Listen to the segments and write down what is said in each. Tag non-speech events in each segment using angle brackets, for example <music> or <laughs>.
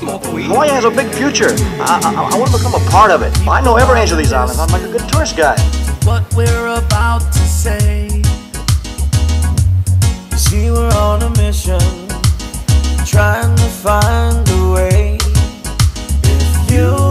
I don't smoke weed. Hawaii has a big future. I, I, I want to become a part of it. I know every inch of these islands. I'm like a good tourist guy. What we're about to say. You see, we're on a mission, trying to find a way. If you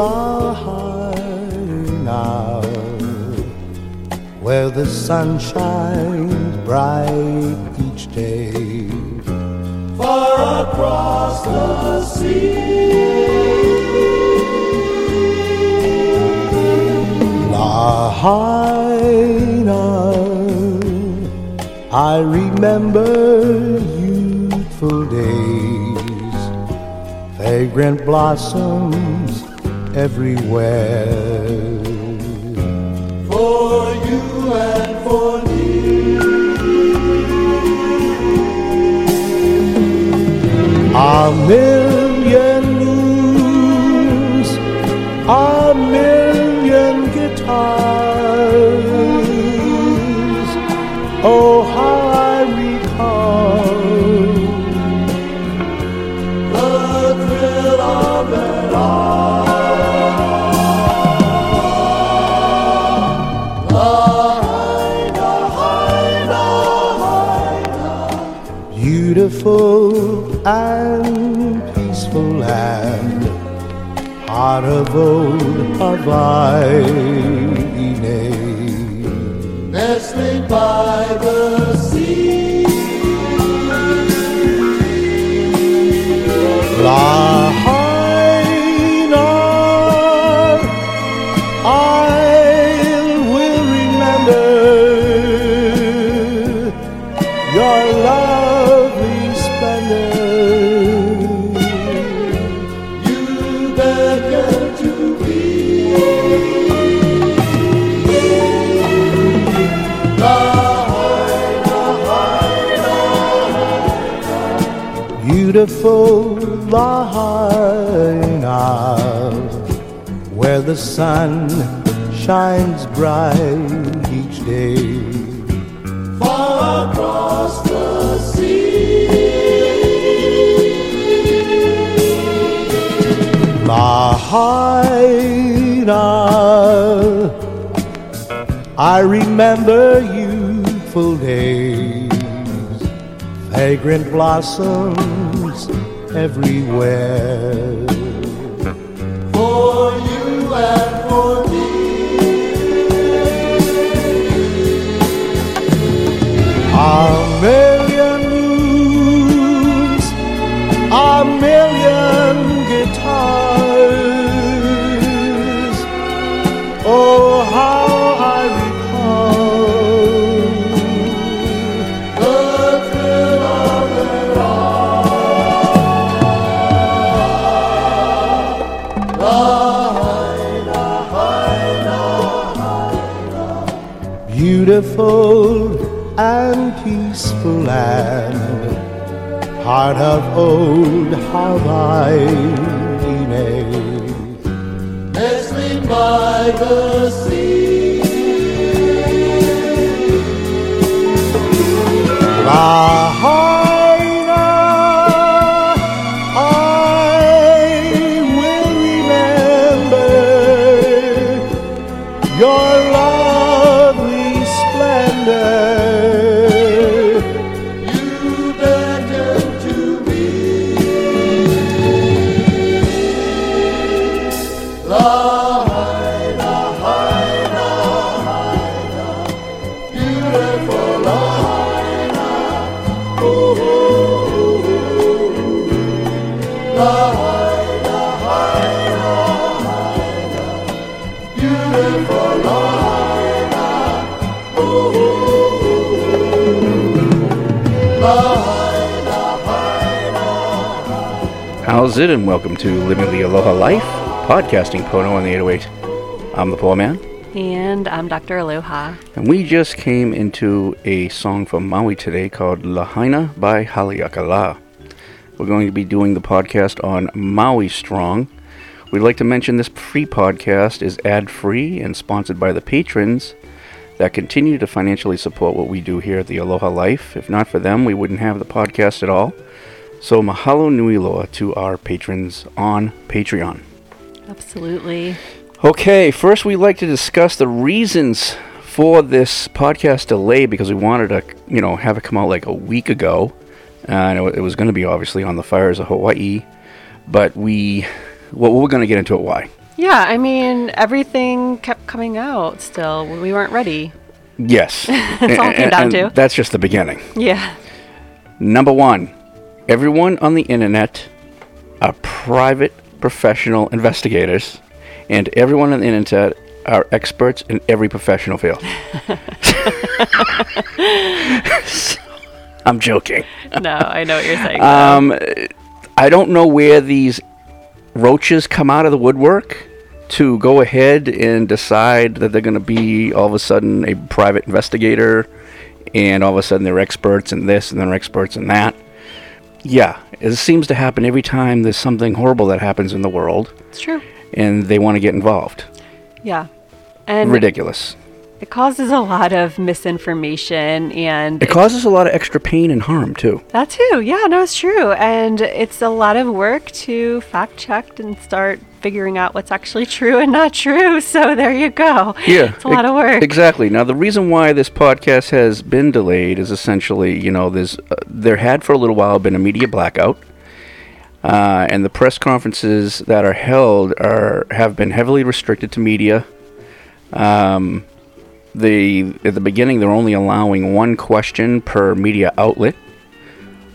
beautiful Lahaina, where the sun shines bright each day. Far across the sea, Lahaina, I remember youthful days fragrant blossoms everywhere. For you and for me. A million moons, a million guitars. Oh, Beautiful and peaceful land, heart of old Hawaii. Nestling by the sea. Lahaina, beautiful Lahaina, where the sun shines bright each day. Far across the sea, Lahaina, I remember youthful days fragrant blossoms everywhere. It, and welcome to Living the Aloha Life, podcasting Pono on the 808. I'm the Poor Man, And I'm Dr. Aloha. and we just came into a song from Maui today called Lahaina by Haleakala. We're going to be doing the podcast on Maui Strong. We'd like to mention this free podcast is ad free and sponsored by the patrons that continue to financially support what we do here at the Aloha Life. If not for them, we wouldn't have the podcast at all. So mahalo nui loa to our patrons on Patreon. Absolutely. Okay, first we'd like to discuss the reasons for this podcast delay because we wanted to, you know, have it come out like a week ago. Uh, and it, it was going to be obviously on the fires of Hawaii, but we, well, we're going to get into it why. Yeah, I mean, everything kept coming out still. We weren't ready. Yes. <laughs> That's all it came down to. That's just the beginning. Yeah. Number one, everyone on the internet are private professional investigators, and everyone on the internet are experts in every professional field. <laughs> I'm joking. No, I know what you're saying. Um, I don't know where these roaches come out of the woodwork to go ahead and decide that they're going to be all of a sudden a private investigator and all of a sudden they're experts in this and they're experts in that. Yeah, it seems to happen every time there's something horrible that happens in the world it's true. and they want to get involved. Yeah. And Ridiculous. It causes a lot of misinformation and It causes a lot of extra pain and harm too. that too. Yeah, no, it's true. And it's a lot of work to fact check and start figuring out what's actually true and not true. <laughs> So there you go. Yeah, It's a lot of work. Exactly. Now, the reason why this podcast has been delayed is essentially, you know, there's uh, there had for a little while been a media blackout, uh, and the press conferences that are held are have been heavily restricted to media. Um, they at the beginning they're only allowing one question per media outlet.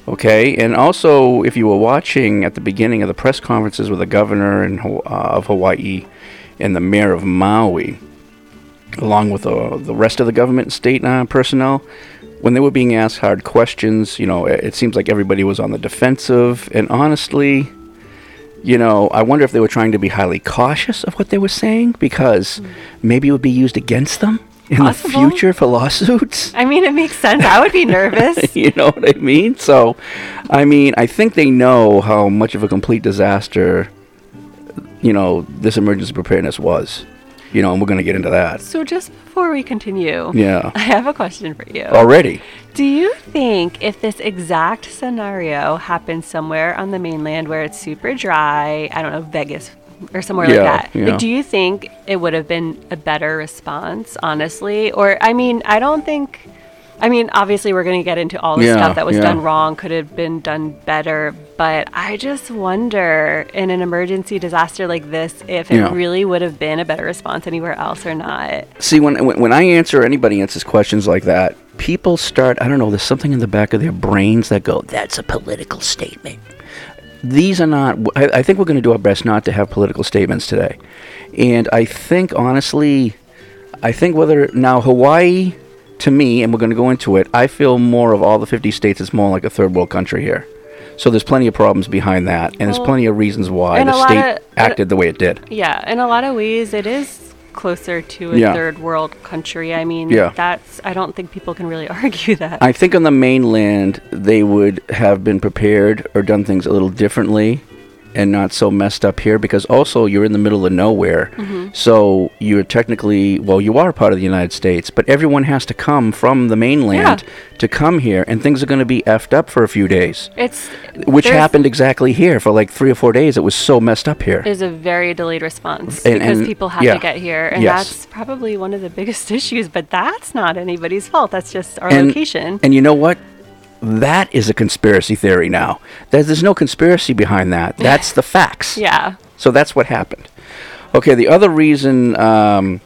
Okay, and also if you were watching at the beginning of the press conferences with the governor Haw- uh, of Hawaii and the mayor of Maui, along with uh, the rest of the government and state uh, personnel, when they were being asked hard questions, you know, it, it seems like everybody was on the defensive. And honestly, you know, I wonder if they were trying to be highly cautious of what they were saying because maybe it would be used against them in Possible. the future for lawsuits. I mean, it makes sense. I would be <laughs> nervous. you know what I mean? So, I mean, I think they know how much of a complete disaster, you know, this emergency preparedness was. You know, and we're going to get into that. So just before we continue, Yeah. I have a question for you. Already. Do you think if this exact scenario happened somewhere on the mainland where it's super dry, I don't know, Vegas or somewhere Yeah, like that, yeah. like, do you think it would have been a better response, honestly? Or, I mean, I don't think. I mean, obviously, we're going to get into all the Yeah, stuff that was done wrong, could have been done better. But I just wonder in an emergency disaster like this if it really would have been a better response anywhere else or not. See, when, when when I answer, anybody answers questions like that, people start. I don't know. There's something in the back of their brains that go, "That's a political statement." These are not. I, I think we're going to do our best not to have political statements today, and I think honestly, I think whether now Hawaii, to me, and we're going to go into it. I feel more of all the 50 states is more like a third world country here. So there's plenty of problems behind that, and there's plenty of reasons why the state of- acted the way it did. Yeah, in a lot of ways, it is closer to a Yeah. third world country. I mean, Yeah. that's, I don't think people can really <laughs> argue that. I think on the mainland they would have been prepared or done things a little differently and not so messed up here because also you're in the middle of nowhere. Mhm. So you're technically, well, you are part of the United States, but everyone has to come from the mainland to come here, and things are going to be effed up for a few days. It's Which happened exactly here for like three or four days. It was so messed up here. here. is a very delayed response And- because and- people have yeah. to get here, and Yes. that's probably one of the biggest <laughs> issues. But that's not anybody's fault. That's just our and, location. And you know what? That is a conspiracy theory now. There's, there's no conspiracy behind that. That's the facts. <laughs> yeah. So that's what happened. Okay, the other reason um,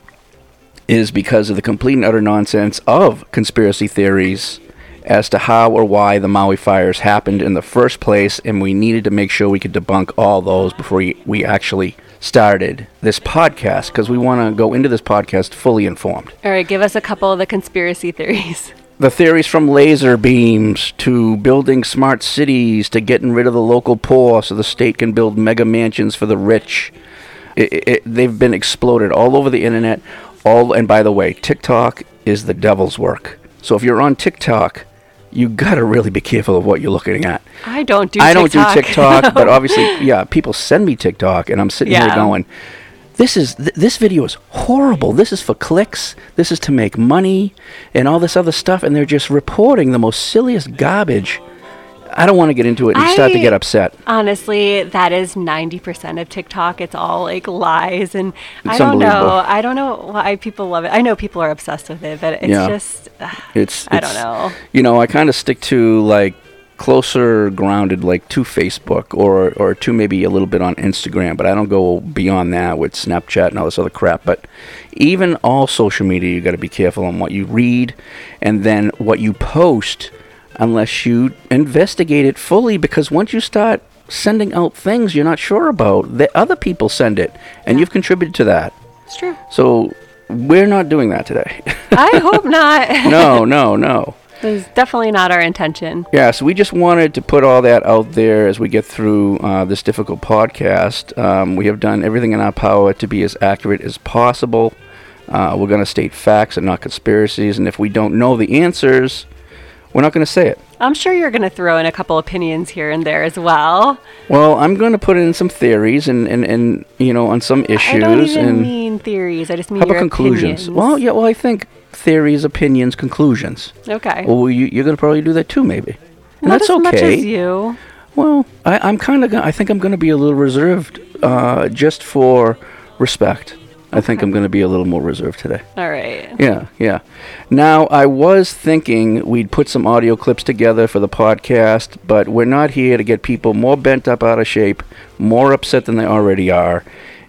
is because of the complete and utter nonsense of conspiracy theories as to how or why the Maui fires happened in the first place, and we needed to make sure we could debunk all those before we, we actually started this podcast because we want to go into this podcast fully informed. All right, give us a couple of the conspiracy theories. <laughs> The theories from laser beams to building smart cities to getting rid of the local poor so the state can build mega mansions for the rich. It, it, they've been exploded all over the internet. All and by the way, TikTok is the devil's work. So if you're on TikTok, you gotta really be careful of what you're looking at. I don't do. I don't TikTok. do TikTok, but <laughs> obviously, yeah, people send me TikTok, and I'm sitting here going, "This is th- this video is horrible. This is for clicks. This is to make money, and all this other stuff." And they're just reporting the most silliest garbage. I don't want to get into it and start to get upset. Honestly, that is 90% of TikTok. It's all like lies. And I don't know. I don't know why people love it. I know people are obsessed with it, but it's Yeah. just, It's, I don't know. You know, I kind of stick to like closer grounded, like to Facebook or or to maybe a little bit on Instagram, but I don't go beyond that with Snapchat and all this other crap. But even all social media, you got to be careful on what you read and then what you post, unless you investigate it fully. Because once you start sending out things you're not sure about, the other people send it, and you've contributed to that. It's true. So we're not doing that today. I hope not. <laughs> no, no, no. It's definitely not our intention. Yeah, so we just wanted to put all that out there as we get through uh, this difficult podcast. Um, we have done everything in our power to be as accurate as possible. Uh, we're going to state facts and not conspiracies, and if we don't know the answers, we're not going to say it. I'm sure you're going to throw in a couple opinions here and there as well. Well, I'm going to put in some theories and, and, and you know, on some issues. I don't even and mean theories. I just mean how about conclusions? opinions. Well, yeah, well, I think theories, opinions, conclusions. Okay. Well, you, you're going to probably do that too, maybe. And Not that's as okay. much as you. Well, I, I'm kind of. I think I'm going to be a little reserved, uh, just for respect. I think I'm going to be a little more reserved today. All right. Yeah, yeah. Now, I was thinking we'd put some audio clips together for the podcast, but we're not here to get people more bent up out of shape, more upset than they already are.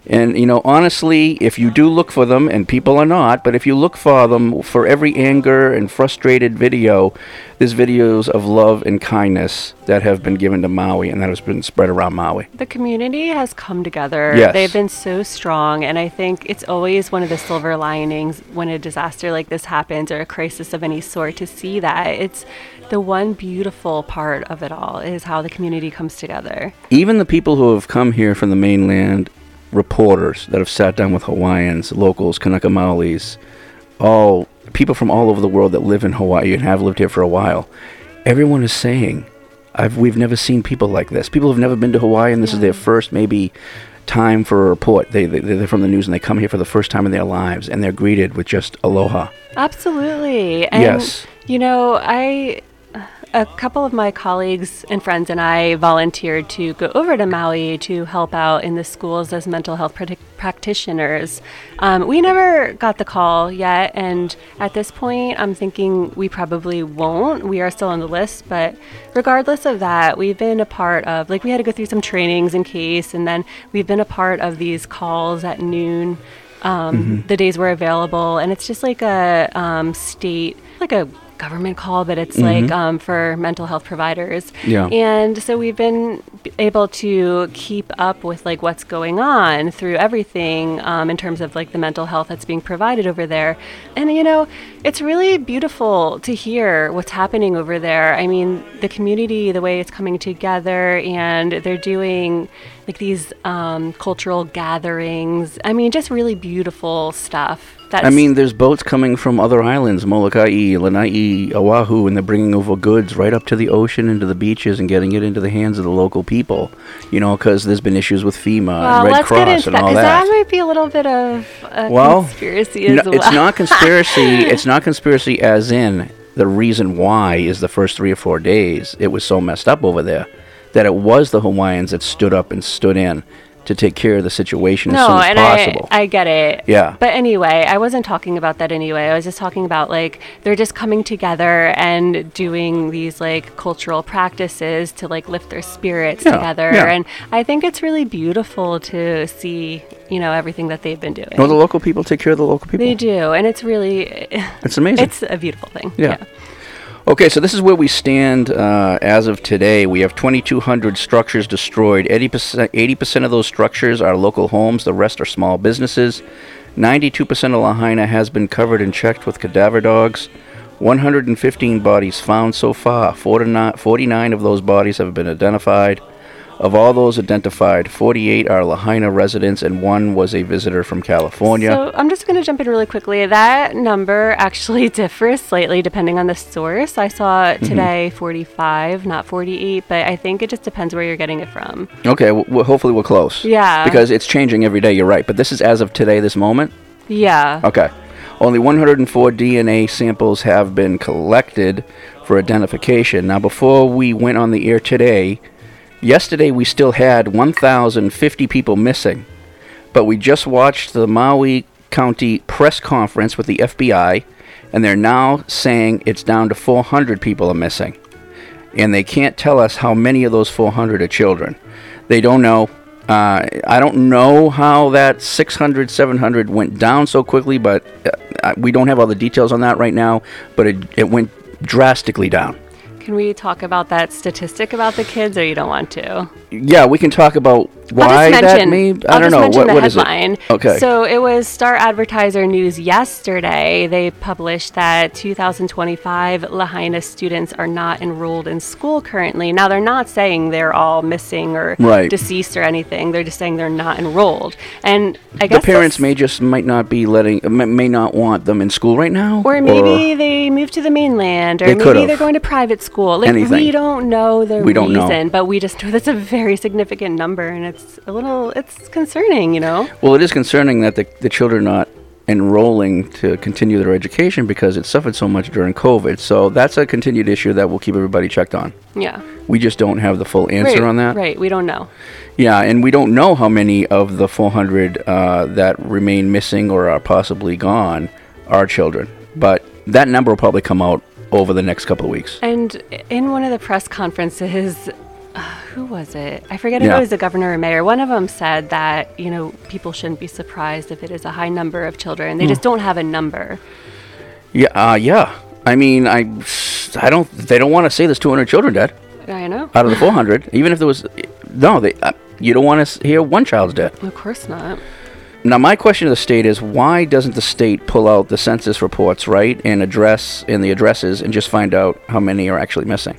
And, you know, honestly, if you do look for them, and people are not, but if you look for them, for every anger and frustrated video, there's videos of love and kindness that have been given to Maui and that has been spread around Maui. The community has come together. Yes. They've been so strong, and I think it's always one of the silver linings when a disaster like this happens or a crisis of any sort to see that. It's the one beautiful part of it all is how the community comes together. even the people who have come here from the mainland, reporters that have sat down with Hawaiians, locals, Kanaka Maolis, all people from all over the world that live in Hawaii and have lived here for a while, everyone is saying, I've, we've never seen people like this. People have never been to Hawaii, and this is their first maybe time for a report. They, they, they're from the news and they come here for the first time in their lives, and they're greeted with just aloha. Absolutely. And, Yes. You know, I. A couple of my colleagues and friends and I volunteered to go over to Maui to help out in the schools as mental health practi- practitioners. Um, we never got the call yet, and at this point, I'm thinking we probably won't. We are still on the list, but regardless of that, we've been a part of, like, we had to go through some trainings in case, and then we've been a part of these calls at noon um, Mhm. the days we're available, and it's just like a um, state, like a government call, but it's like Mhm. um, for mental health providers. Yeah. And so we've been able to keep up with like what's going on through everything um, in terms of like the mental health that's being provided over there. And you know, it's really beautiful to hear what's happening over there. I mean, the community, the way it's coming together, and they're doing like these um, cultural gatherings. I mean, just really beautiful stuff. That's, I mean, there's boats coming from other islands, Molokai, Lanai, Oahu, and they're bringing over goods right up to the ocean, into the beaches, and getting it into the hands of the local people, you know, because there's been issues with FEMA Well, and Red let's Cross get into and that all that. that might be a little bit of a well, conspiracy as no, well. it's not conspiracy. <laughs> it's not conspiracy as in the reason why is the first three or four days it was so messed up over there that it was the Hawaiians that stood up and stood in to take care of the situation as no, soon as and possible. I, I get it. Yeah. But anyway, I wasn't talking about that anyway. I was just talking about like they're just coming together and doing these like cultural practices to like lift their spirits Yeah, together. yeah. And I think it's really beautiful to see, you know, everything that they've been doing. no, the local people take care of the local people. they do, and it's really It's amazing. It's a beautiful thing. Yeah. Okay, so this is where we stand uh, as of today. We have 2,200 structures destroyed. 80%, 80% of those structures are local homes, the rest are small businesses. 92% of Lahaina has been covered and checked with cadaver dogs. 115 bodies found so far. 49 49 of those bodies have been identified. Of all those identified, 48 are Lahaina residents and one was a visitor from California. So I'm just going to jump in really quickly. That number actually <laughs> differs slightly depending on the source. I saw Mm-hmm. today 45, not 48, but I think it just depends where you're getting it from. Okay, w- w- hopefully we're close. Yeah. Because it's changing every day, you're right. But this is as of today, this moment? Yeah. Okay. Only 104 DNA samples have been collected for identification. Now, before we went on the air today, yesterday we still had 1,050 people missing. But we just watched the Maui County press conference with the FBI, and they're now saying it's down to 400 people are missing. And they can't tell us how many of those 400 are children. They don't know. Uh, I don't know how that 600, 700 went down so quickly, but uh, we don't have all the details on that right now. But it, it went drastically down. Can we talk about that statistic about the kids, or you don't want to? Yeah, we can talk about why that mention, may. I I'll don't know. What, the what is it? Okay. So it was Star Advertiser News yesterday. They published that 2025 Lahaina students are not enrolled in school currently. Now they're not saying they're all missing or Right. deceased or anything. They're just saying they're not enrolled. And I the parents may just might not be letting may, not want them in school right now Or maybe they moved to the mainland, or maybe could've. they're going to private school. Like we don't know the We don't know. reason, but we just know that's a very significant number, and it's a little, it's concerning, you know. well it is concerning that the, the children are not enrolling to continue their education because it suffered so much during covid so that's a continued issue that we'll keep everybody checked on Yeah. we just don't have the full answer right, on that Right. We don't know. yeah and we don't know how many of the 400 uh, that remain missing or are possibly gone are children but that number will probably come out over the next couple of weeks And in one of the press conferences, uh, who was it? I forget if Yeah. it was the governor or mayor. One of them said that you know people shouldn't be surprised if it is a high number of children. They just don't have a number. yeah uh, yeah i mean i i don't they don't want to say there's 200 children dead I know. out of the 400 even if there was no they uh, you don't want to hear one child's dead Of course not. Now my question to the state is why doesn't the state pull out the census reports right and address and the addresses and just find out how many are actually missing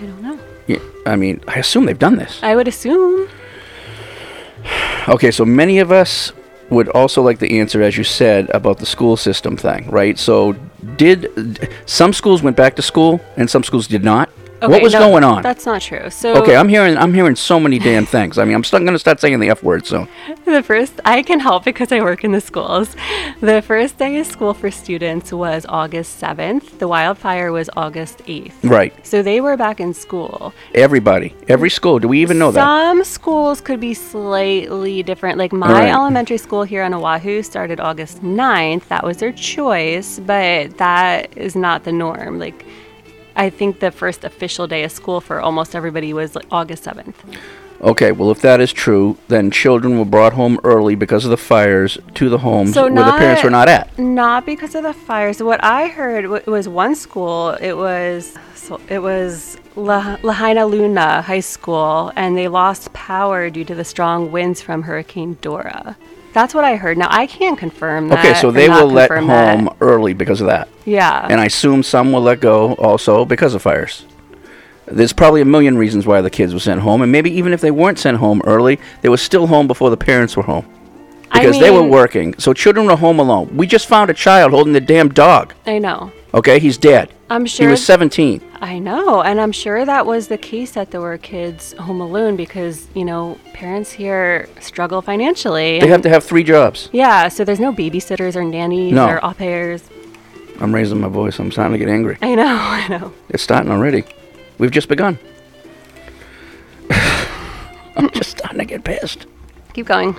I don't know. yeah, i mean i assume they've done this I would assume. okay so many of us would also like the answer as you said about the school system thing right so did d- some schools went back to school and some schools did not what was no, going on That's not true. So okay i'm hearing i'm hearing so many damn things i mean i'm still going to start saying the f word soon the first I can help because I work in the schools. The first day of school for students was August 7th. The wildfire was August 8th. right So they were back in school. everybody every school do we even know that Some schools could be slightly different. Like my Right. elementary school here on Oahu started August 9th. That was their choice, but that is not the norm. Like I think the first official day of school for almost everybody was like August 7th. Okay, well, if that is true, then children were brought home early because of the fires to the homes So where the parents were not at. Not because of the fires. What I heard w- was one school. It was so it was La- Lahainaluna High School, and they lost power due to the strong winds from Hurricane Dora. That's what I heard. Now I can't confirm that. Okay, so they were let home that. early because of that. Yeah. And I assume some will let go also because of fires. There's probably a million reasons why the kids were sent home, and maybe even if they weren't sent home early, they were still home before the parents were home. I Because they were working. So children were home alone. We just found a child holding the damn dog. I know. Okay, he's dead. I'm sure. He was 17. I know, and I'm sure that was the case that there were kids home alone because you know parents here struggle financially. They have to have three jobs. Yeah, so there's no babysitters or nannies No. or au pairs. I'm raising my voice. I'm starting to get angry. I know, <laughs> I know. It's starting already. We've just begun. <sighs> I'm just starting to get pissed. Keep going.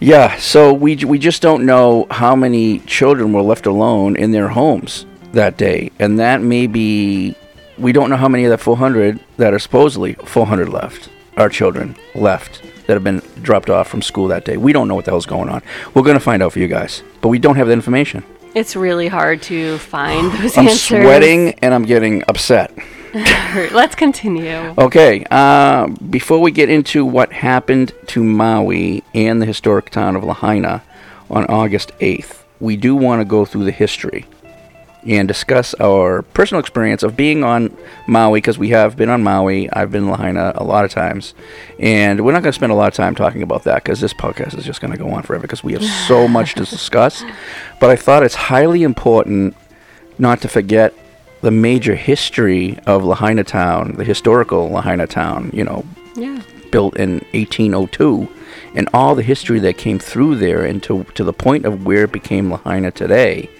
Yeah, so we, we just don't know how many children were left alone in their homes that day. And that may be, we don't know how many of the 400 that are supposedly 400 left are children left that have been dropped off from school that day. We don't know what the hell's going on. We're going to find out for you guys, but we don't have the information. It's really hard to find those I'm <laughs> answers. sweating and I'm getting upset. <laughs> Let's continue. Okay, uh, before we get into what happened to Maui and the historic town of Lahaina on August 8th, we do want to go through the history and discuss our personal experience of being on Maui because we have been on Maui. I've been in Lahaina a lot of times, and we're not going to spend a lot of time talking about that because this podcast is just going to go on forever because we have so much to <laughs> discuss. But I thought it's highly important not to forget the major history of Lahaina Town, the historical Lahaina Town, you know, Yeah. built in 1802, and all the history that came through there and to, to the point of where it became Lahaina today.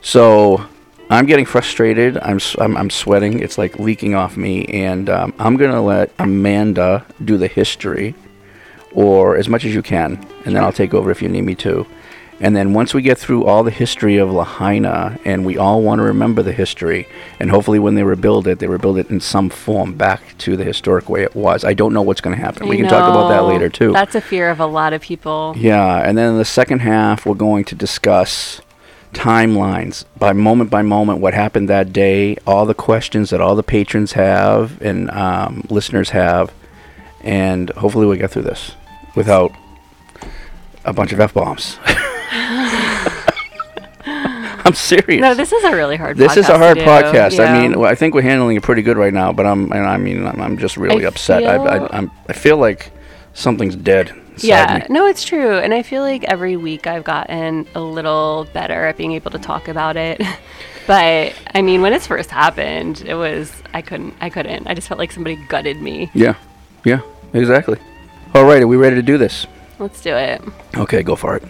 So I'm getting frustrated. I'm, I'm, I'm sweating. It's like leaking off me. And um, I'm going to let Amanda do the history, or as much as you can, and then I'll take over if you need me to. And then once we get through all the history of Lahaina, and we all want to remember the history, and hopefully when they rebuild it, they rebuild it in some form back to the historic way it was. I don't know what's going to happen. we I can talk about that later too. That's a fear of a lot of people. Yeah, and then in the second half, we're going to discuss timelines by moment by moment what happened that day, all the questions that all the patrons have and um, listeners have, and hopefully we get through this without a bunch of f bombs. <laughs> I'm serious. No, this is a really hard. Podcast. This is a hard podcast. I mean, I think we're handling it pretty good right now, but I'm, and I mean, I'm, I'm just really I upset. I, feel- I, I'm, I feel like something's dead. Yeah, me. no, it's true. And I feel like every week I've gotten a little better at being able to talk about it. <laughs> but I mean, when it first happened, it was I couldn't I couldn't. I just felt like somebody gutted me. Yeah, yeah, exactly. All right, are we ready to do this? Let's do it. Okay, go for it.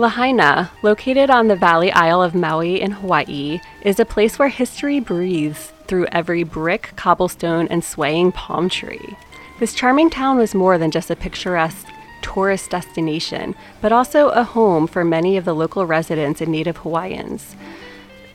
Lahaina, located on the Valley Isle of Maui in Hawaii, is a place where history breathes through every brick, cobblestone, and swaying palm tree. This charming town was more than just a picturesque tourist destination, but also a home for many of the local residents and native Hawaiians.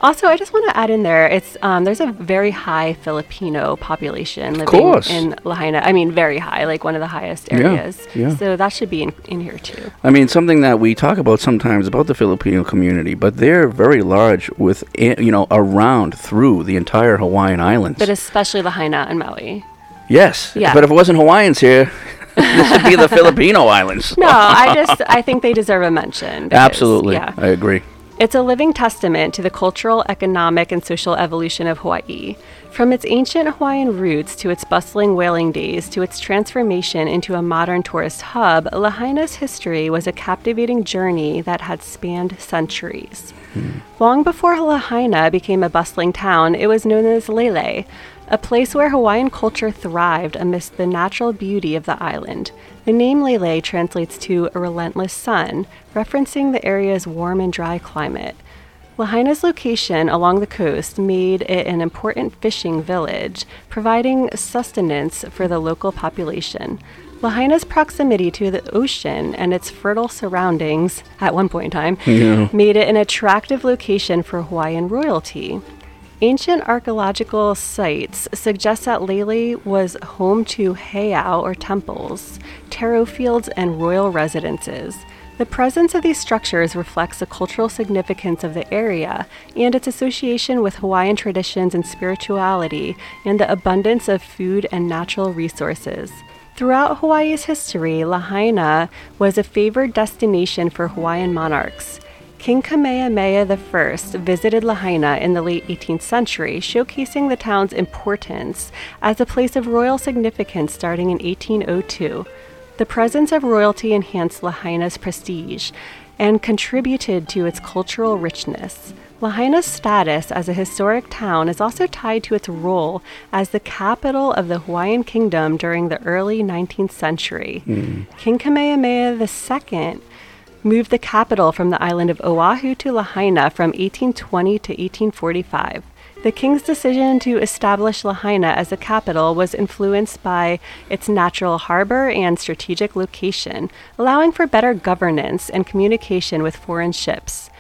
Also, I just want to add in there, it's um, there's a very high Filipino population living course. in Lahaina. I mean, very high, like one of the highest areas. yeah. yeah. So that should be in, in here too. I mean, something that we talk about sometimes about the Filipino community, but they're very large with, eh, you know, around through the entire Hawaiian Islands. But especially Lahaina and Maui. yes, Yeah. but if it wasn't Hawaiians here, <laughs> this would be the <laughs> Filipino Islands. No, I <laughs> just I think they deserve a mention. because, Absolutely, Yeah. I agree. It's a living testament to the cultural, economic, and social evolution of Hawaii. From its ancient Hawaiian roots to its bustling whaling days to its transformation into a modern tourist hub, Lahaina's history was a captivating journey that had spanned centuries. Hmm. Long before Lahaina became a bustling town, it was known as Lele, a place where Hawaiian culture thrived amidst the natural beauty of the island. The name Lele translates to a relentless sun, referencing the area's warm and dry climate. Lahaina's location along the coast made it an important fishing village, providing sustenance for the local population. Lahaina's proximity to the ocean and its fertile surroundings, at one point in time, Yeah. made it an attractive location for Hawaiian royalty. Ancient archaeological sites suggest that Lele was home to heiau or temples, taro fields, and royal residences. The presence of these structures reflects the cultural significance of the area and its association with Hawaiian traditions and spirituality and the abundance of food and natural resources. Throughout Hawaii's history, Lahaina was a favored destination for Hawaiian monarchs. King Kamehameha I visited Lahaina in the late 18th century, showcasing the town's importance as a place of royal significance starting in 1802. The presence of royalty enhanced Lahaina's prestige, and contributed to its cultural richness. Lahaina's status as a historic town is also tied to its role as the capital of the Hawaiian kingdom during the early 19th century. Hmm. King Kamehameha II moved the capital from the island of Oahu to Lahaina from 1820 to 1845. The king's decision to establish Lahaina as a capital was influenced by its natural harbor and strategic location, allowing for better governance and communication with foreign ships.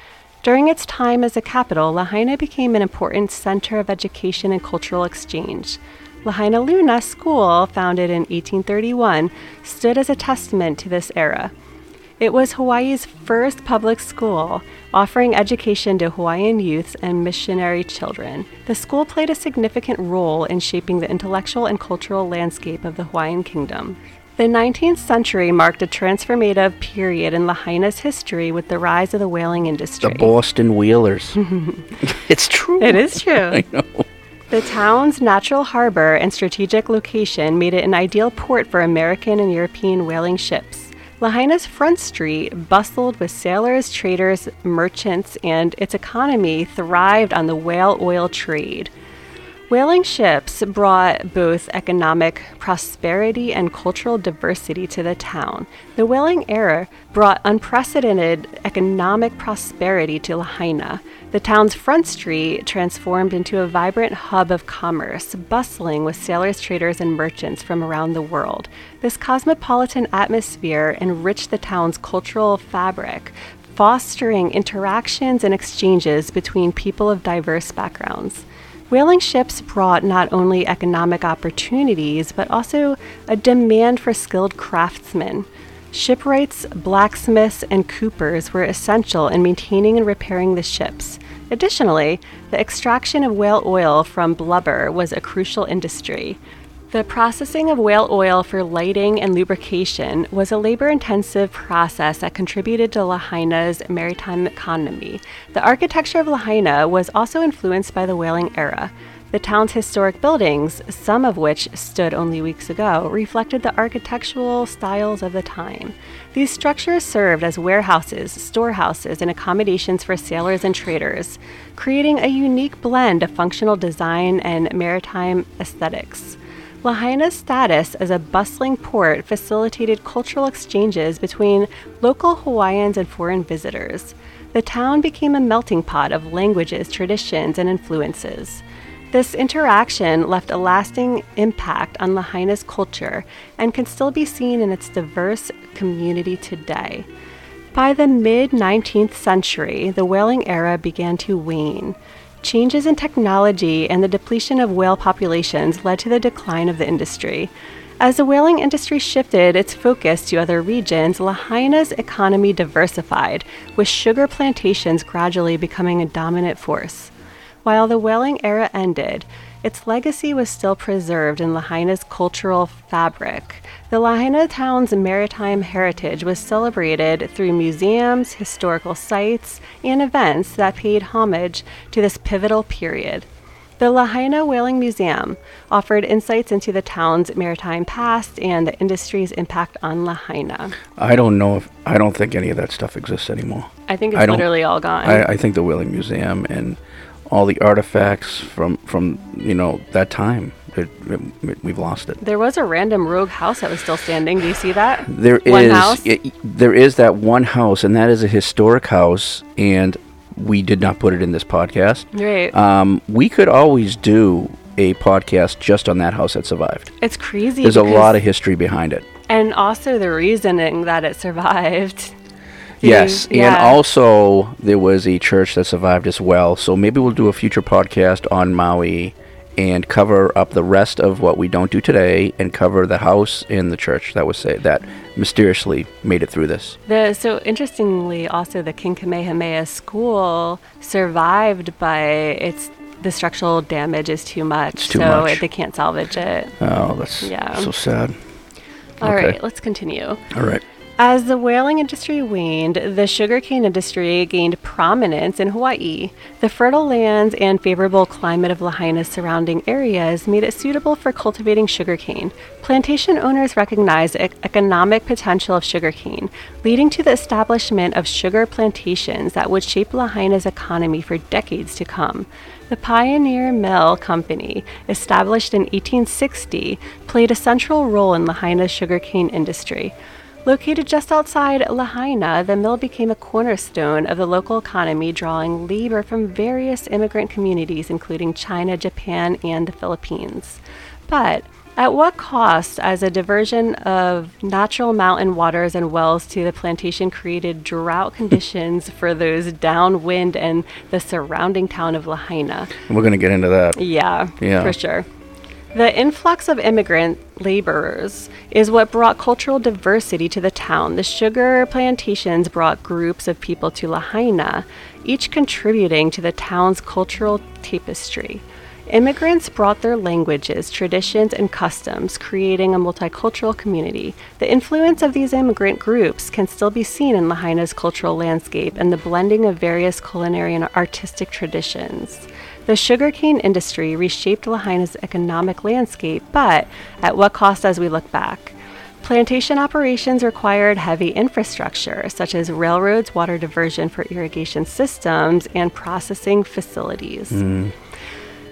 During its time as a capital, Lahaina became an important center of education and cultural exchange. Lahainaluna School, founded in 1831, stood as a testament to this era. It was Hawaii's first public school, offering education to Hawaiian youths and missionary children. The school played a significant role in shaping the intellectual and cultural landscape of the Hawaiian kingdom. The 19th century marked a transformative period in Lahaina's history with the rise of the whaling industry. The Boston Whalers. <laughs> it's true. It is true. <laughs> I know. The town's natural harbor and strategic location made it an ideal port for American and European whaling ships. Lahaina's front street bustled with sailors, traders, merchants, and its economy thrived on the whale oil trade. Whaling ships brought both economic prosperity and cultural diversity to the town. The whaling era brought unprecedented economic prosperity to Lahaina. The town's front street transformed into a vibrant hub of commerce, bustling with sailors, traders, and merchants from around the world. This cosmopolitan atmosphere enriched the town's cultural fabric, fostering interactions and exchanges between people of diverse backgrounds. Whaling ships brought not only economic opportunities, but also a demand for skilled craftsmen. Shipwrights, blacksmiths, and coopers were essential in maintaining and repairing the ships. Additionally, the extraction of whale oil from blubber was a crucial industry. The processing of whale oil for lighting and lubrication was a labor intensive process that contributed to Lahaina's maritime economy. The architecture of Lahaina was also influenced by the whaling era. The town's historic buildings, some of which stood only weeks ago, reflected the architectural styles of the time. These structures served as warehouses, storehouses, and accommodations for sailors and traders, creating a unique blend of functional design and maritime aesthetics. Lahaina's status as a bustling port facilitated cultural exchanges between local Hawaiians and foreign visitors. The town became a melting pot of languages, traditions, and influences. This interaction left a lasting impact on Lahaina's culture and can still be seen in its diverse community today. By the mid 19th century, the whaling era began to wane. Changes in technology and the depletion of whale populations led to the decline of the industry. As the whaling industry shifted its focus to other regions, Lahaina's economy diversified, with sugar plantations gradually becoming a dominant force. While the whaling era ended, its legacy was still preserved in Lahaina's cultural fabric. The Lahaina town's maritime heritage was celebrated through museums, historical sites, and events that paid homage to this pivotal period. The Lahaina Whaling Museum offered insights into the town's maritime past and the industry's impact on Lahaina. I don't know if I don't think any of that stuff exists anymore. I think it's I literally all gone. I, I think the Whaling Museum and all the artifacts from from you know that time, it, it- we've lost it. there was a random rogue house that was still standing. Do you see that? There is it- there is that one house, and that is a historic house, and we did not put it in this podcast. Right. Um, we could always do a podcast just on that house that survived. It's crazy. There's a lot of history behind it. and also the reasoning that it survived. <laughs> Yes, The- and also there was a church that survived as well. So maybe we'll do a future podcast on Maui and cover up the rest of what we don't do today, and cover the house and the church that was say that mysteriously made it through this. The so interestingly, also the King Kamehameha school survived by its the structural damage is too much, It's too so much. they can't salvage it. Oh, that's Yeah. so sad. All right, Okay. let's continue. All right. As the whaling industry waned, the sugarcane industry gained prominence in Hawaii. The fertile lands and favorable climate of Lahaina's surrounding areas made it suitable for cultivating sugarcane. Plantation owners recognized the economic potential of sugarcane, leading to the establishment of sugar plantations that would shape Lahaina's economy for decades to come. The Pioneer Mill Company, established in 1860, played a central role in Lahaina's sugarcane industry. Located just outside Lahaina, the mill became a cornerstone of the local economy, drawing labor from various immigrant communities, including China, Japan, and the Philippines. But at what cost, as a diversion of natural mountain waters and wells to the plantation created drought <laughs> conditions for those downwind and the surrounding town of Lahaina? We're going to get into that. Yeah, Yeah. for sure. The influx of immigrant laborers is what brought cultural diversity to the town. The sugar plantations brought groups of people to Lahaina, each contributing to the town's cultural tapestry. Immigrants brought their languages, traditions, and customs, creating a multicultural community. The influence of these immigrant groups can still be seen in Lahaina's cultural landscape and the blending of various culinary and artistic traditions. The sugarcane industry reshaped Lahaina's economic landscape, but at what cost as we look back? Plantation operations required heavy infrastructure, such as railroads, water diversion for irrigation systems, and processing facilities. Mm.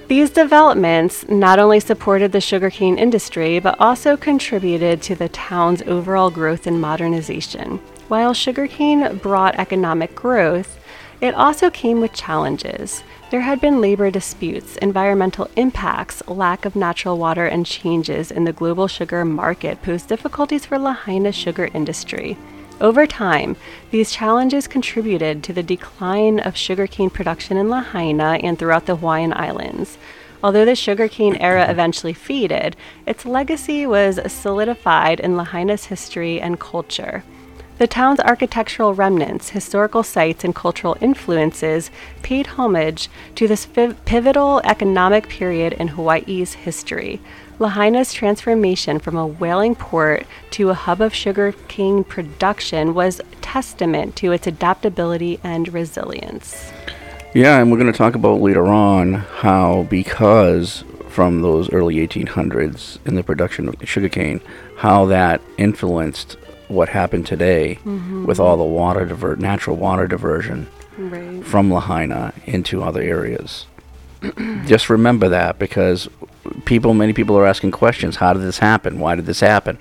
These developments not only supported the sugarcane industry, but also contributed to the town's overall growth and modernization. While sugarcane brought economic growth, it also came with challenges. There had been labor disputes, environmental impacts, lack of natural water, and changes in the global sugar market posed difficulties for Lahaina's sugar industry. Over time, these challenges contributed to the decline of sugarcane production in Lahaina and throughout the Hawaiian Islands. Although the sugarcane era eventually faded, its legacy was solidified in Lahaina's history and culture. The town's architectural remnants, historical sites, and cultural influences paid homage to this fi- pivotal economic period in Hawaii's history. Lahaina's transformation from a whaling port to a hub of sugarcane production was testament to its adaptability and resilience. Yeah, and we're going to talk about later on how, because from those early 1800s in the production of sugarcane, how that influenced what happened today mm-hmm. with all the water divert, natural water diversion Right. from Lahaina into other areas. <clears throat> Just remember that because people, many people are asking questions. How did this happen? Why did this happen?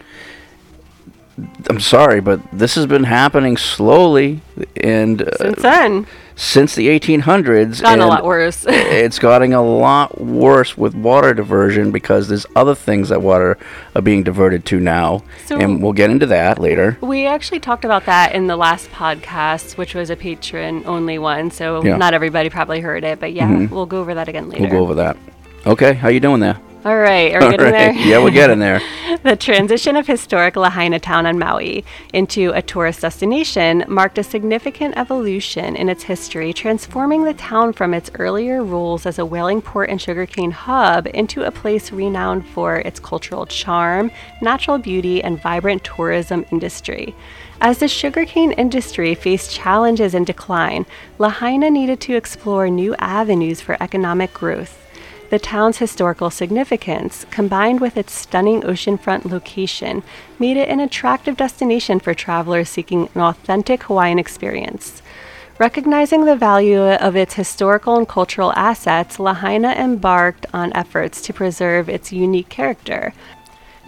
I'm sorry, but this has been happening slowly and uh, Since then, since the 1800s. it's gotten a lot worse. <laughs> it's gotten a lot worse with water diversion because there's other things that water are being diverted to now, So- and we'll get into that later. We actually talked about that in the last podcast, which was a patron only one, so Yeah. not everybody probably heard it. But yeah, Mhm. we'll go over that again later. We'll go over that. Okay, how you doing there? All right, are we All getting right. there? Yeah, we're getting there. <laughs> the transition of historic Lahaina town on Maui into a tourist destination marked a significant evolution in its history, transforming the town from its earlier roles as a whaling port and sugarcane hub into a place renowned for its cultural charm, natural beauty, and vibrant tourism industry. As the sugarcane industry faced challenges and decline, Lahaina needed to explore new avenues for economic growth. The town's historical significance, combined with its stunning oceanfront location, made it an attractive destination for travelers seeking an authentic Hawaiian experience. Recognizing the value of its historical and cultural assets, Lahaina embarked on efforts to preserve its unique character.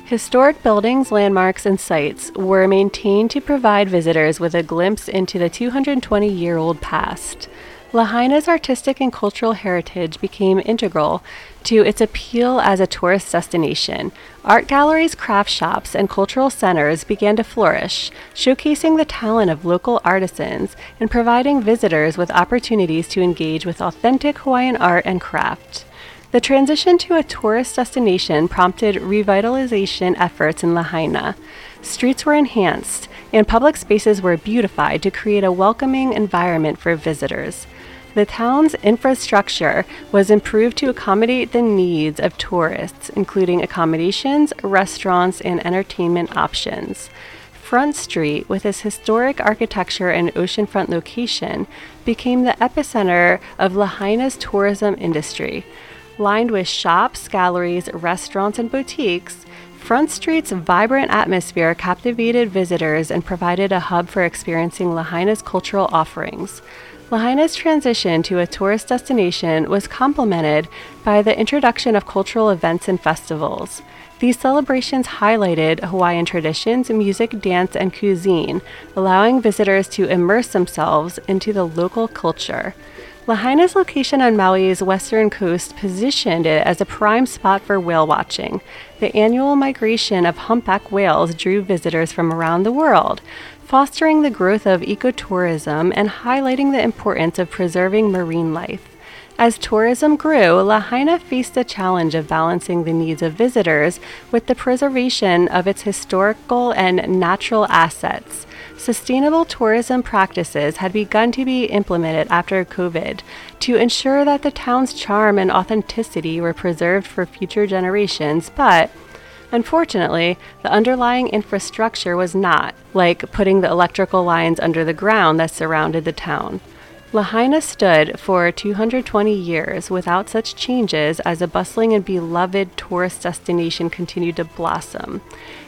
Historic buildings, landmarks, and sites were maintained to provide visitors with a glimpse into the 220 year old past. Lahaina's artistic and cultural heritage became integral to its appeal as a tourist destination. Art galleries, craft shops, and cultural centers began to flourish, showcasing the talent of local artisans and providing visitors with opportunities to engage with authentic Hawaiian art and craft. The transition to a tourist destination prompted revitalization efforts in Lahaina. Streets were enhanced, and public spaces were beautified to create a welcoming environment for visitors. The town's infrastructure was improved to accommodate the needs of tourists, including accommodations, restaurants, and entertainment options. Front Street, with its historic architecture and oceanfront location, became the epicenter of Lahaina's tourism industry. Lined with shops, galleries, restaurants, and boutiques, Front Street's vibrant atmosphere captivated visitors and provided a hub for experiencing Lahaina's cultural offerings. Lahaina's transition to a tourist destination was complemented by the introduction of cultural events and festivals. These celebrations highlighted Hawaiian traditions, music, dance, and cuisine, allowing visitors to immerse themselves into the local culture. Lahaina's location on Maui's western coast positioned it as a prime spot for whale watching. The annual migration of humpback whales drew visitors from around the world, fostering the growth of ecotourism and highlighting the importance of preserving marine life. As tourism grew, Lahaina faced the challenge of balancing the needs of visitors with the preservation of its historical and natural assets. Sustainable tourism practices had begun to be implemented after COVID to ensure that the town's charm and authenticity were preserved for future generations, but Unfortunately, the underlying infrastructure was not, like putting the electrical lines under the ground that surrounded the town. Lahaina stood for 220 years without such changes as a bustling and beloved tourist destination continued to blossom.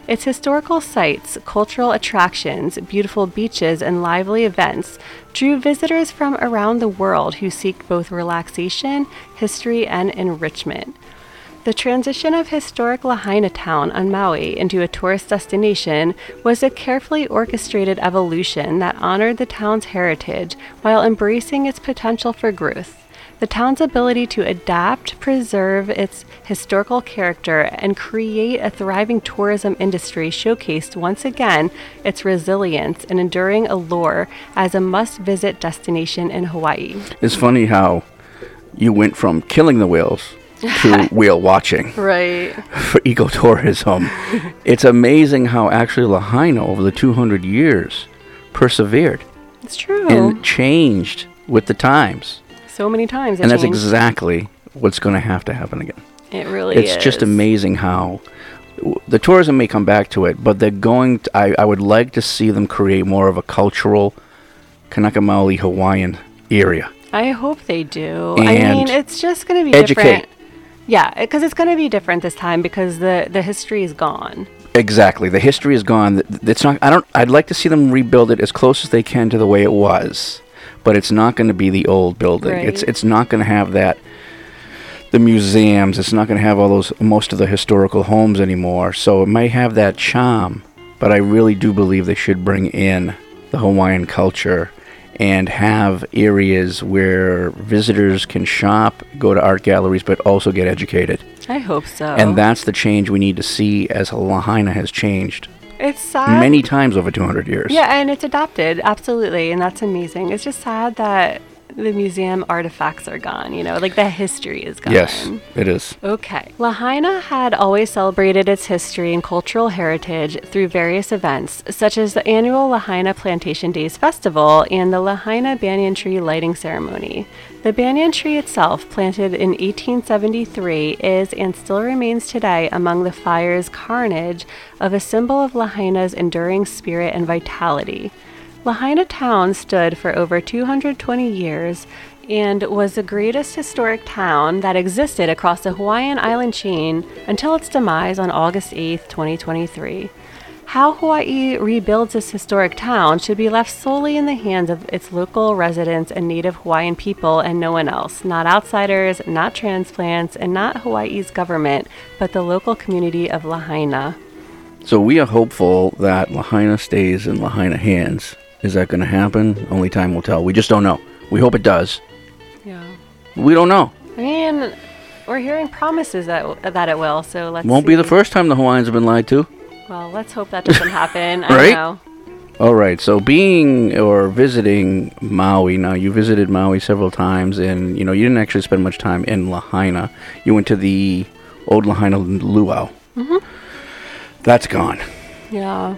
Its historical sites, cultural attractions, beautiful beaches, and lively events drew visitors from around the world who seek both relaxation, history, and enrichment. The transition of historic Lahaina town on Maui into a tourist destination was a carefully orchestrated evolution that honored the town's heritage while embracing its potential for growth. The town's ability to adapt, preserve its historical character, and create a thriving tourism industry showcased once again its resilience and enduring allure as a must visit destination in Hawaii. It's funny how you went from killing the whales to <laughs> whale watching Right. for <laughs> ecotourism. <laughs> it's amazing how actually Lahaina over the 200 years persevered It's true. and changed with the times. so many times. and that's changed. exactly what's going to have to happen again. It really it's is. just amazing how w- the tourism may come back to it, but they're going. To, I, I would like to see them create more of a cultural Kanaka Maoli Hawaiian area. I hope they do. I mean, it's just going to be educate. different. Yeah, because it's going to be different this time because the the history is gone. Exactly. The history is gone. It's not. I don't. I'd like to see them rebuild it as close as they can to the way it was, but it's not going to be the old building. It's Right. it's not going to have that. The museums. It's not going to have all those most of the historical homes anymore. So it may have that charm, but I really do believe they should bring in the Hawaiian culture and have areas where visitors can shop, go to art galleries, but also get educated. I hope so. And that's the change we need to see as Lahaina has changed it's sad. many times over 200 years. Yeah, and it's adopted absolutely, and that's amazing. It's just sad that the museum artifacts are gone. You know, like the history is gone. Yes, it is. Okay. Lahaina had always celebrated its history and cultural heritage through various events, such as the annual Lahaina Plantation Days Festival and the Lahaina Banyan Tree Lighting Ceremony. The banyan tree itself, planted in 1873, is and still remains today among the fire's carnage of a symbol of Lahaina's enduring spirit and vitality. Lahaina town stood for over 220 years and was the greatest historic town that existed across the Hawaiian island chain until its demise on August 8, 2023. How Hawaii rebuilds this historic town should be left solely in the hands of its local residents and native Hawaiian people and no one else, not outsiders, not transplants, and not Hawaii's government, but the local community of Lahaina. So we are hopeful that Lahaina stays in Lahaina hands. Is that going to happen? Only time will tell. We just don't know. We hope it does. Yeah. We don't know. I mean, we're hearing promises that that it will, so let's Won't be the first time the Hawaiians have been lied to. Well, let's hope that doesn't happen. I Right? know. All right. So being or visiting Maui. Now you visited Maui several times, and you know you didn't actually spend much time in Lahaina. You went to the old Lahaina luau. Mm-hmm. That's gone. Yeah.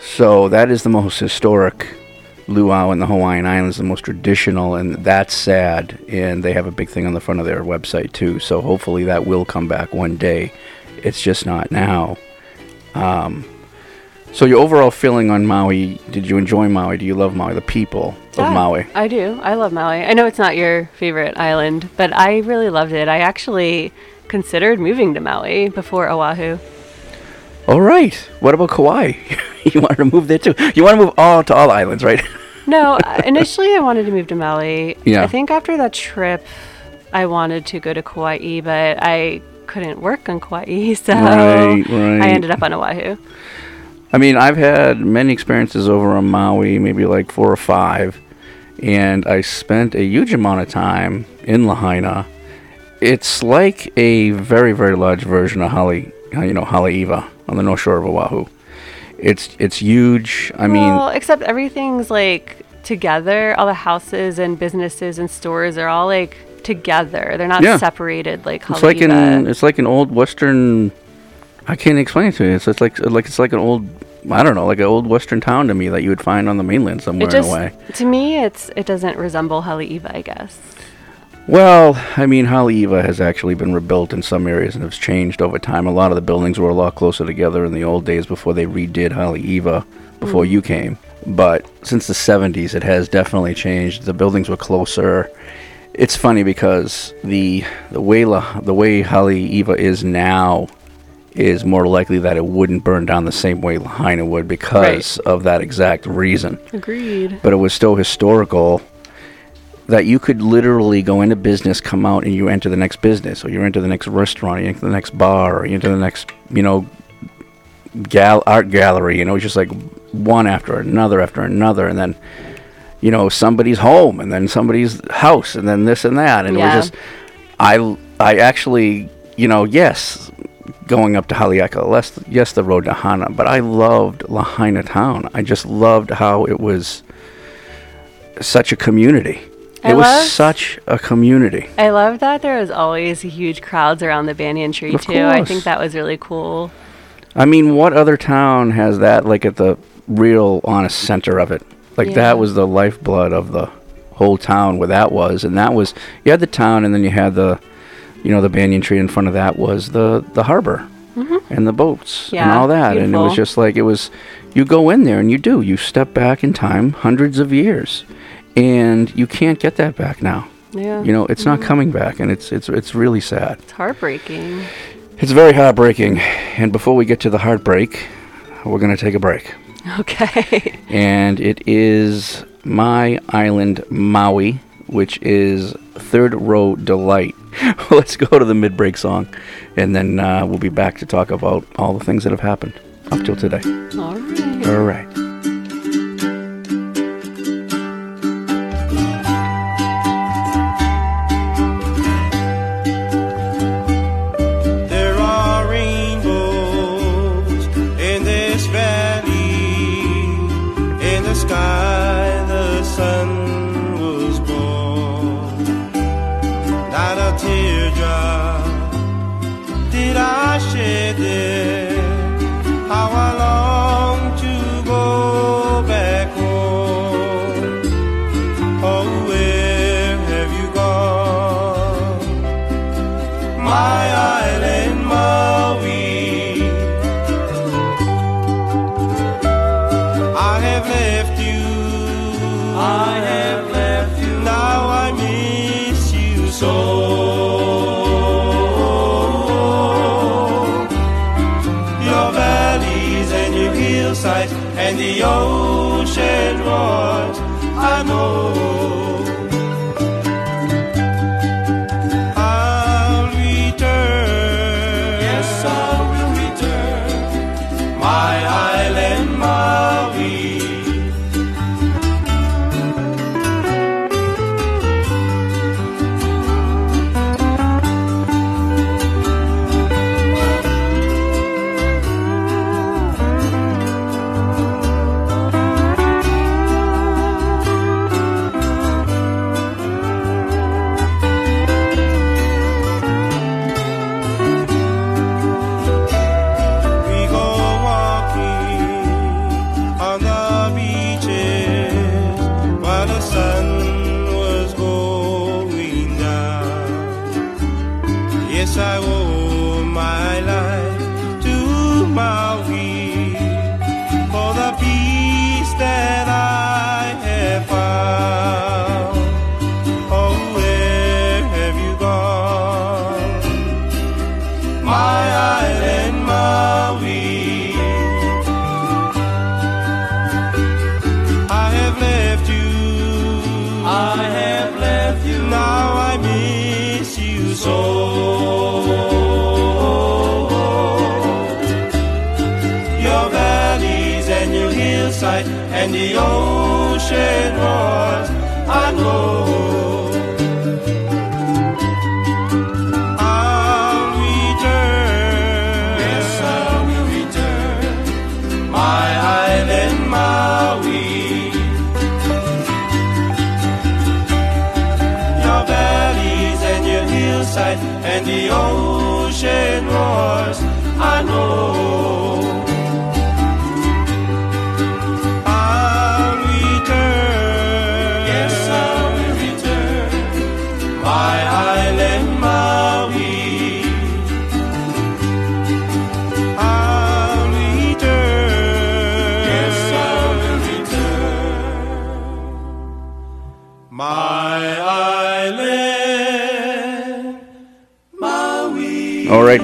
So that is the most historic luau in the Hawaiian Islands, the most traditional, and that's sad. And they have a big thing on the front of their website too. So hopefully that will come back one day. It's just not now. Um, So your overall feeling on Maui? Did you enjoy Maui? Do you love Maui? The people of Maui. I do. I love Maui. I know it's not your favorite island, but I really loved it. I actually considered moving to Maui before Oahu. All right. What about Kauai? <laughs> you wanted to move there too. You want to move all to all islands, right? No, <laughs> uh, initially I wanted to move to Maui. Yeah. I think after that trip, I wanted to go to Kauai, but I couldn't work on Kauai, <laughs> so Right, right. I ended up on Oahu. I mean, I've had many experiences over on Maui, maybe like four or five, and I spent a huge amount of time in Lahaina. It's like a very, very large version of Hali, uh, you know, Haleiwa on the north shore of Oahu. It's it's huge. I mean, well, except everything's like together. All the houses and businesses and stores are all like together. They're not Yeah. separated like it's like Haleiwa. it's like an old western. I can't explain it to you. It's, it's like like it's like an old I don't know, like an old western town to me that you would find on the mainland somewhere just in a way. to me, it's it doesn't resemble Haleiwa, I guess. Well, I mean, Haleiwa has actually been rebuilt in some areas and has changed over time. A lot of the buildings were a lot closer together in the old days before they redid Haleiwa, before mm. you came. But since the 70s, it has definitely changed. The buildings were closer. It's funny because the the way La, the way Haleiwa is now is more likely that it wouldn't burn down the same way Lahaina would because of that exact reason Agreed. but it was still historical that you could literally go into business, come out, and you enter the next business, or you enter the next restaurant, or you enter the next bar, or you enter the next, you know, gal art gallery. You know, it's just like one after another after another, and then, you know, somebody's home, and then somebody's house, and then this and that, and Yeah. it was just, I, I actually, you know, yes, going up to Haleakala, less, yes, the road to Hana, but I loved Lahaina town. I just loved how it was such a community. I it was love- such a community. I love that there was always huge crowds around the banyan tree Of too. I think that was really cool. I mean, what other town has that like at the real honest center of it? Like Yeah. that was the lifeblood of the whole town where that was and that was you had the town and then you had the you know the banyan tree in front of that was the the harbor mm-hmm. and the boats and all that and it was just like it was you go in there and you do you step back in time hundreds of years and you can't get that back now Yeah. you know it's not coming back and it's it's it's really sad It's heartbreaking. it's very heartbreaking and before we get to the heartbreak we're going to take a break Okay. <laughs> and it is my island Maui, which is Third Row Delight. <laughs> Let's go to the mid break song, and then uh, we'll be back to talk about all the things that have happened up till today. All right. All right.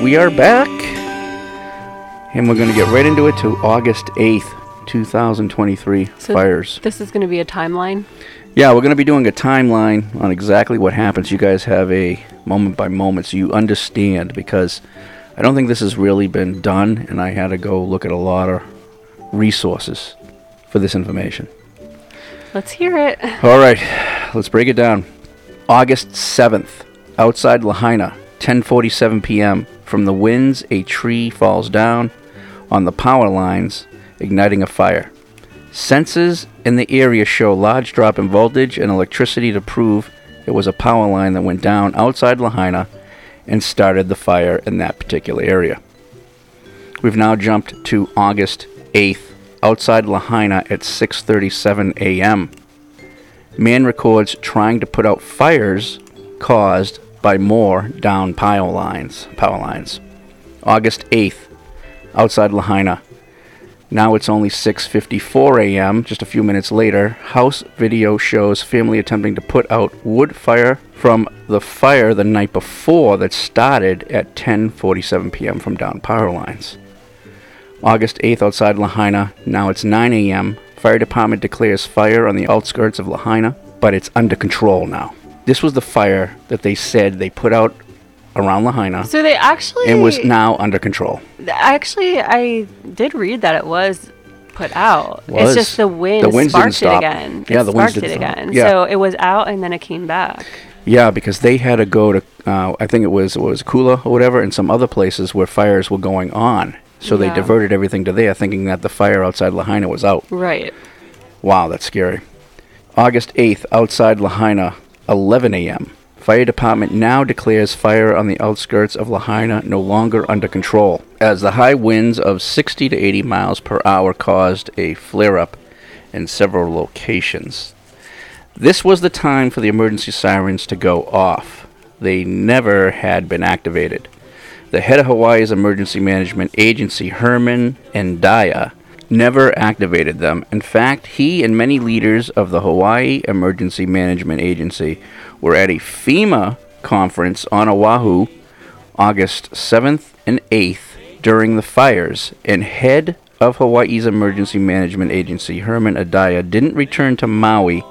We are back. And we're going to get right into it to August 8th, 2023 So fires. This is going to be a timeline. Yeah, we're going to be doing a timeline on exactly what happens. You guys have a moment by moment so you understand because I don't think this has really been done, and I had to go look at a lot of resources for this information. Let's hear it. All right, let's break it down. August 7th, outside Lahaina, 10:47 p.m. From the winds, a tree falls down on the power lines, igniting a fire. Sensors in the area show large drop in voltage and electricity to prove it was a power line that went down outside Lahaina and started the fire in that particular area. We've now jumped to August 8th, outside Lahaina at 6:37 a.m. Man records trying to put out fires caused by more down power lines. Power lines. August 8th, outside Lahaina. Now it's only 6:54 a.m. Just a few minutes later, house video shows family attempting to put out wood fire from the fire the night before that started at 10:47 p.m. from down power lines. August 8th outside Lahaina. Now it's 9 a.m. Fire department declares fire on the outskirts of Lahaina, but it's under control now. This was the fire that they said they put out around Lahaina So they actually and was now under control. Actually, I did read that it was put out. Was. It's just the wind The winds sparked it again. Yeah, it the winds sparked it again. Yeah. So it was out and then it came back. Yeah, because they had to go to, uh, I think it was it was Kula or whatever, and some other places where fires were going on. So they diverted everything to there, thinking that the fire outside Lahaina was out. Right. Wow, that's scary. August 8th, outside Lahaina, 11 a.m. Fire department now declares fire on the outskirts of Lahaina no longer under control, as the high winds of 60 to 80 miles per hour caused a flare up in several locations. This was the time for the emergency sirens to go off. They never had been activated. The head of Hawaii's emergency management agency, Herman Andaya, never activated them. In fact, he and many leaders of the Hawaii Emergency Management Agency were at a FEMA conference on Oahu August 7th and 8th during the fires, and head of Hawaii's Emergency Management Agency, Herman Andaya, didn't return to Maui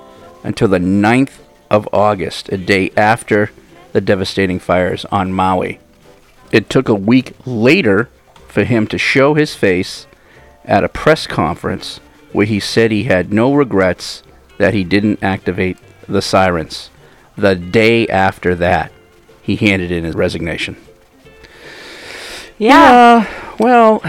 until the 9th of August, a day after the devastating fires on Maui. It took a week later for him to show his face at a press conference where he said he had no regrets that he didn't activate the sirens. The day after that, he handed in his resignation. Yeah. well,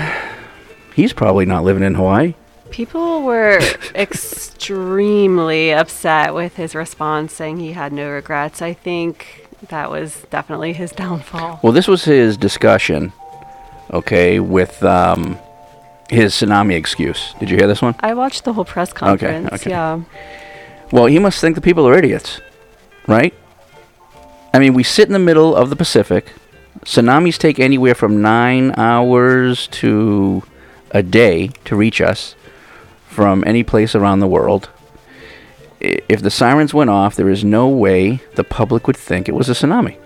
he's probably not living in Hawaii. People were <laughs> extremely upset with his response, saying he had no regrets. I think that was definitely his <laughs> downfall. Well, this was his discussion, okay, with um, his tsunami excuse. Did you hear this one? I watched the whole press conference. okay. Yeah. Well, he must think the people are idiots, right? I mean, we sit in the middle of the Pacific. Tsunamis take anywhere from nine hours to a day to reach us from any place around the world. If the sirens went off, there is no way the public would think it was a tsunami.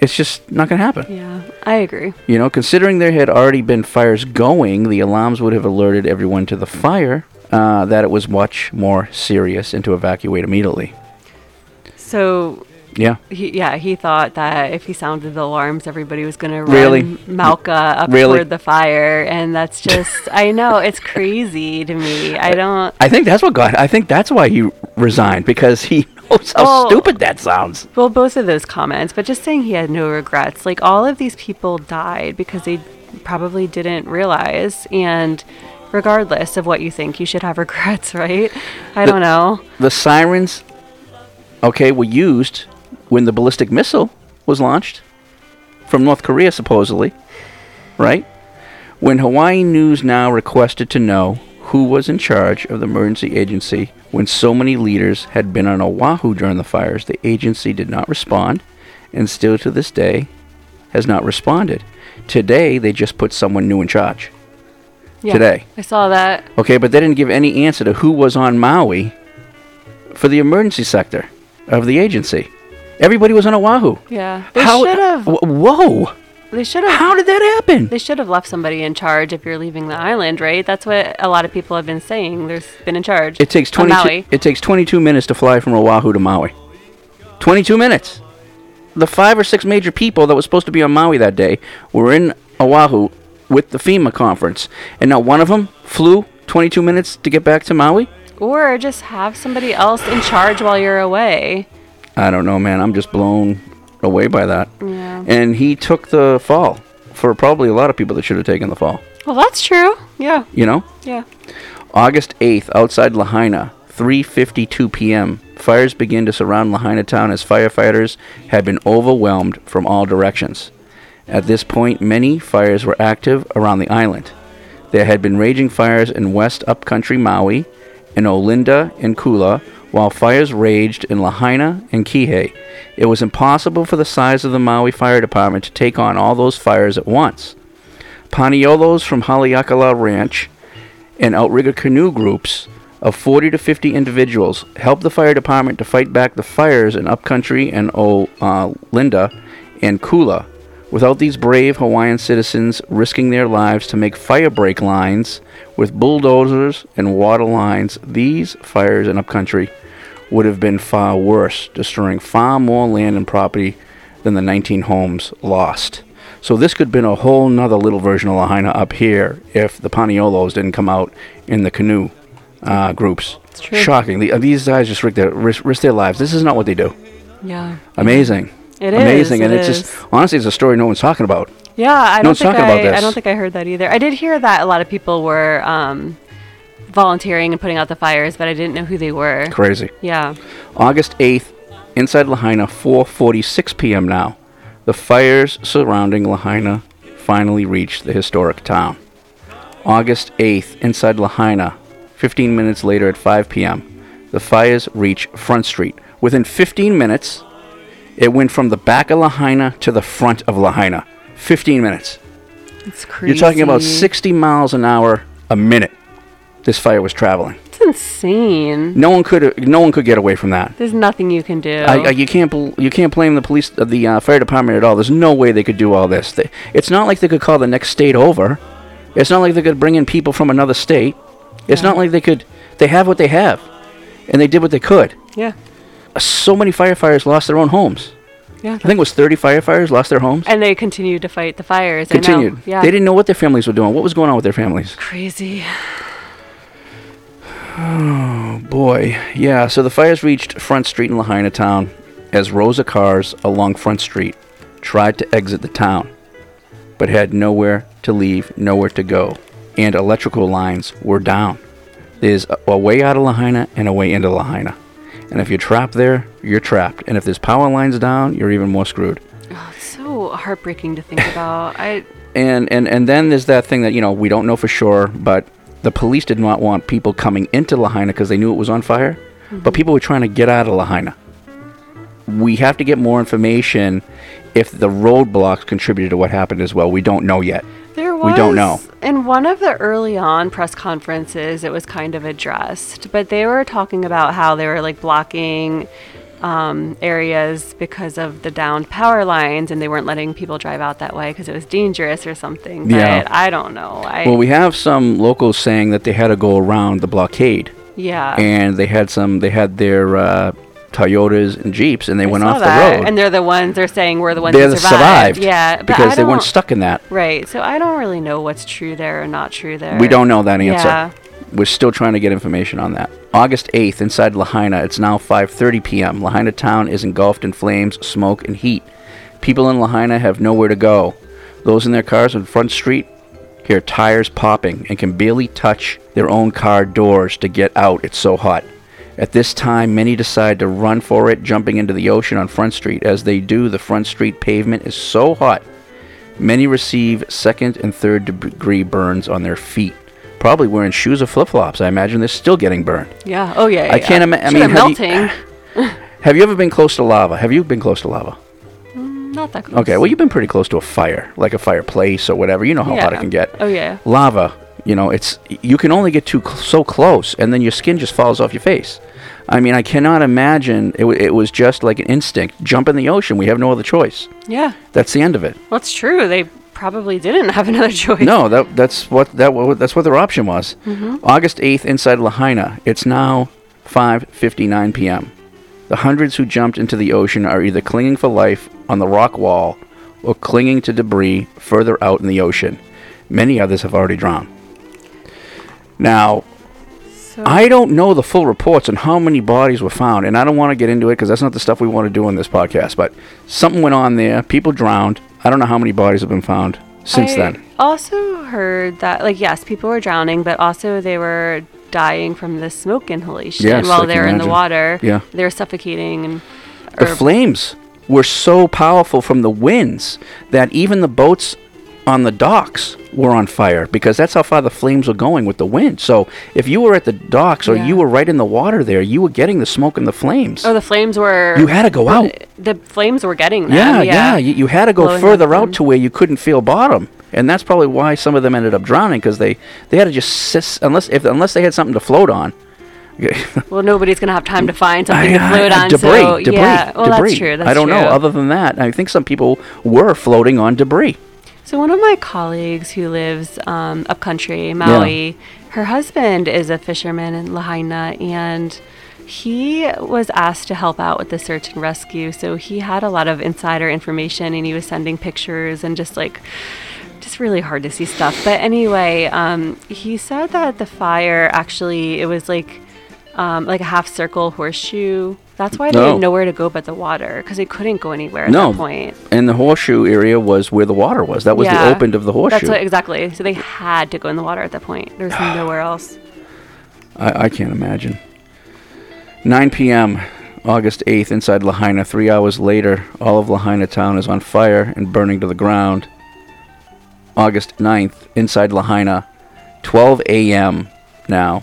It's just not going to happen. Yeah, I agree. You know, considering there had already been fires going, the alarms would have alerted everyone to the fire uh, that it was much more serious and to evacuate immediately. So Yeah. He, yeah, he thought that if he sounded the alarms, everybody was going to run Really? mauka up Really? toward the fire, and that's <laughs> just I know it's crazy to me. I don't. I think that's what got. I think that's why he resigned because he knows <laughs> how Well- stupid that sounds. Well, both of those comments, but just saying he had no regrets. Like all of these people died because they probably didn't realize, and regardless of what you think, you should have <laughs> regrets, right? I The- don't know. The sirens, okay, were used when the ballistic missile was launched from North Korea, supposedly, right? When Hawaii News Now requested to know who was in charge of the emergency agency when so many leaders had been on Oahu during the fires, the agency did not respond and still to this day has not responded. Today, they just put someone new in charge. Yeah, Today. I saw that. Okay, but they didn't give any answer to who was on Maui for the emergency sector of the agency. Everybody was on Oahu. Yeah, they should have. Wh- Whoa! They should have. How did that happen? They should have left somebody in charge if you're leaving the island, right? That's what a lot of people have been saying. There's been in charge. It takes 22 Maui. it takes 22 minutes to fly from Oahu to Maui. 22 minutes. The five or six major people that was supposed to be on Maui that day were in Oahu with the FEMA conference, and not one of them flew 22 minutes to get back to Maui. Or just have somebody else in charge while you're away. I don't know, man. I'm just blown away by that. Yeah. And he took the fall for probably a lot of people that should have taken the fall. Well, that's true. Yeah. You know, Yeah. August 8th, outside Lahaina, 3:52 p.m. Fires begin to surround Lahaina town as firefighters had been overwhelmed from all directions. At this point, many fires were active around the island. There had been raging fires in West Upcountry Maui, in Olinda and Kula, while fires raged in Lahaina and Kihei. It was impossible for the size of the Maui Fire Department to take on all those fires at once. Paniolos from Haleakala Ranch and outrigger canoe groups of 40 to 50 individuals helped the fire department to fight back the fires in Upcountry and Olinda uh, and Kula. Without these brave Hawaiian citizens risking their lives to make fire break lines with bulldozers and water lines, these fires in Upcountry would have been far worse, destroying far more land and property than the 19 homes lost. So this could have been a whole nother little version of Lahaina up here if the Paniolos didn't come out in the canoe uh, groups. true. Shocking. The, uh, these guys just risk their, risk, risk their lives. This is not what they do. Yeah. Amazing. It is, Amazing. and it it's is. just, honestly, it's a story no one's talking about. Yeah, I No don't think I, about this. I don't think I heard that either. I did hear that a lot of people were um, volunteering and putting out the fires, but I didn't know who they were. Crazy. Yeah. August 8th, inside Lahaina, 4:46 p.m. now. The fires surrounding Lahaina finally reached the historic town. August 8th, inside Lahaina, 15 minutes later at 5 p.m. The fires reach Front Street. Within 15 minutes, it went from the back of Lahaina to the front of Lahaina. 15 minutes. It's crazy. You're talking about 60 miles an hour a minute. This fire was traveling. It's insane. No one could no one could get away from that. There's nothing you can do. I, I, you can't bel- you can't blame the police uh, the uh, fire department at all. There's no way they could do all this. They, it's not like they could call the next state over. It's not like they could bring in people from another state. It's not like they could. They have what they have, and they did what they could. yeah. So many firefighters lost their own homes. Yeah. I think it was 30 firefighters lost their homes. And they continued to fight the fires. Continued. Yeah. They didn't know what their families were doing. What was going on with their families? Crazy. Oh boy, yeah. So the fires reached Front Street in Lahaina town as rows of cars along Front Street tried to exit the town, but had nowhere to leave, nowhere to go, and electrical lines were down. There's a, a way out of Lahaina and a way into Lahaina, and if you're trapped there, you're trapped. And if there's power lines down, you're even more screwed. Oh, it's so heartbreaking to think about. I and and and then there's that thing that you know we don't know for sure, but the police did not want people coming into Lahaina because they knew it was on fire, but mm-hmm. people were trying to get out of Lahaina. We have to get more information if the roadblocks contributed to what happened as well. We don't know yet. There was We don't know. In one of the early on press conferences, it was kind of addressed, but they were talking about how they were like blocking um, areas because of the downed power lines, and they weren't letting people drive out that way because it was dangerous or something. But Yeah. I don't know. I, Well, we have some locals saying that they had to go around the blockade, yeah. and they had some. They had their uh, Toyotas and Jeeps, and they I went off that. the road. And they're the ones they're saying were the ones They're that survived. survived. Yeah, but because they weren't stuck in that. Right. So I don't really know what's true there or not true there. We don't know that answer. Yeah. We're still trying to get information on that. August 8th, inside Lahaina, it's now 5:30 p.m. Lahaina town is engulfed in flames, smoke, and heat. People in Lahaina have nowhere to go. Those in their cars on Front Street hear tires popping and can barely touch their own car doors to get out. It's so hot. At this time, many decide to run for it, jumping into the ocean on Front Street. As they do, the Front Street pavement is so hot Many receive second and third degree burns on their feet. Probably wearing shoes or flip flops. I imagine they're still getting burned. Yeah. Oh yeah. I yeah. can't imagine. I mean, they're you- melting. <laughs> Have you ever been close to lava? Have you been close to lava? Mm, not that close. Okay, well, you've been pretty close to a fire, like a fireplace or whatever. You know how hot it can get. Oh yeah. Lava, you know, it's you can only get too cl- so close, and then your skin just falls off your face. I mean, I cannot imagine it. W- it was just like an instinct. Jump in the ocean. We have no other choice. Yeah. That's the end of it. Well, it's true. They probably didn't have another <laughs> choice. No, that that's what that that's what their option was. Mhm. August eighth, inside Lahaina. It's now five fifty nine p.m. The hundreds who jumped into the ocean are either clinging for life on the rock wall or clinging to debris further out in the ocean. Many others have already drowned. Now, I don't know the full reports on how many bodies were found, and I don't want to get into it because that's not the stuff we want to do on this podcast. But something went on there. People drowned. I don't know how many bodies have been found since I then. Also heard that, like, yes, people were drowning, but also they were dying from the smoke inhalation Yes, while they were in the water. Yeah. They were suffocating and. The flames were so powerful from the winds that even the boats on the docks were on fire because that's how far the flames were going with the wind. So if you were at the docks or Yeah. you were right in the water there, you were getting the smoke and the flames. Oh, the flames were. You had to go out. The flames were getting them. yeah, Yeah, yeah. You, you had to go Blowing further out to where you couldn't feel bottom. And that's probably why some of them ended up drowning because they, they had to just sis, unless if unless they had something to float on. <laughs> Well, nobody's gonna have time to find something to <laughs> I- float I- on. debris, so, debris, yeah. Well, debris. that's true. That's I don't true. know. Other than that, I think some people were floating on debris. So one of my colleagues who lives um, upcountry, Maui, her husband is a fisherman in Lahaina, and he was asked to help out with the search and rescue. So he had a lot of insider information, and he was sending pictures and just like just really hard to see stuff. But anyway, um, he said that the fire actually it was like um, like a half circle horseshoe. That's why they No. had nowhere to go but the water because they couldn't go anywhere at no, that point. and the horseshoe area was where the water was. That was the Yeah, opened of the horseshoe. That's what, exactly. So they had to go in the water at that point. There's <sighs> nowhere else. I, I can't imagine. 9 p.m., August 8th, inside Lahaina. Three hours later, all of Lahaina town is on fire and burning to the ground. August 9th, inside Lahaina. 12 a.m. now.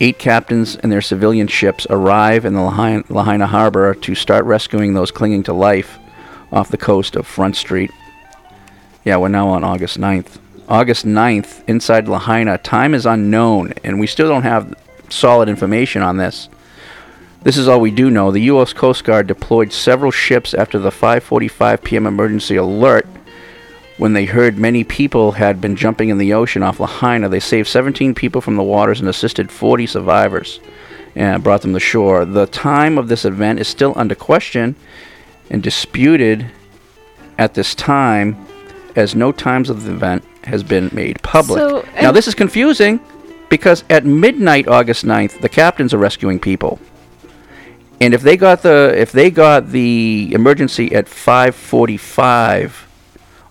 Eight captains and their civilian ships arrive in the Lahaina, Lahaina harbor to start rescuing those clinging to life off the coast of Front Street. Yeah, we're now on August 9th. August 9th, inside Lahaina, time is unknown, and we still don't have solid information on this. This is all we do know. The U.S. Coast Guard deployed several ships after the 5:45 p.m. emergency alert. When they heard many people had been jumping in the ocean off Lahaina, they saved 17 people from the waters and assisted 40 survivors and brought them to shore. The time of this event is still under question and disputed at this time, as no times of the event has been made public. So, now, this is confusing because at midnight, August 9th, the captains are rescuing people. And if they got the if they got the emergency at 5:45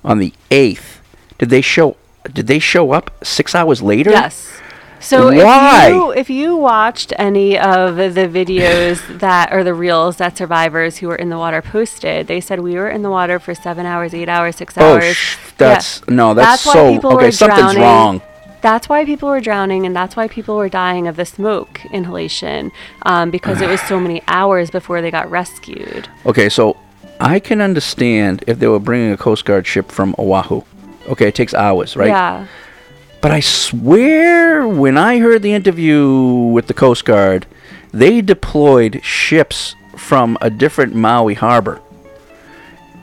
on the 8th, did they show did they show up 6 hours later? Yes. So Why? if you if you watched any of the videos <laughs> that or the reels that survivors who were in the water posted, they said we were in the water for seven hours, eight hours, six Oh, hours. sh- that's- no, that's why so- people okay, were something's drowning. wrong. That's why people were drowning, and that's why people were dying of the smoke inhalation um, because it was so many hours before they got rescued. Okay, so I can understand if they were bringing a Coast Guard ship from Oahu. Okay, it takes hours, right? Yeah. But I swear, when I heard the interview with the Coast Guard, they deployed ships from a different Maui harbor.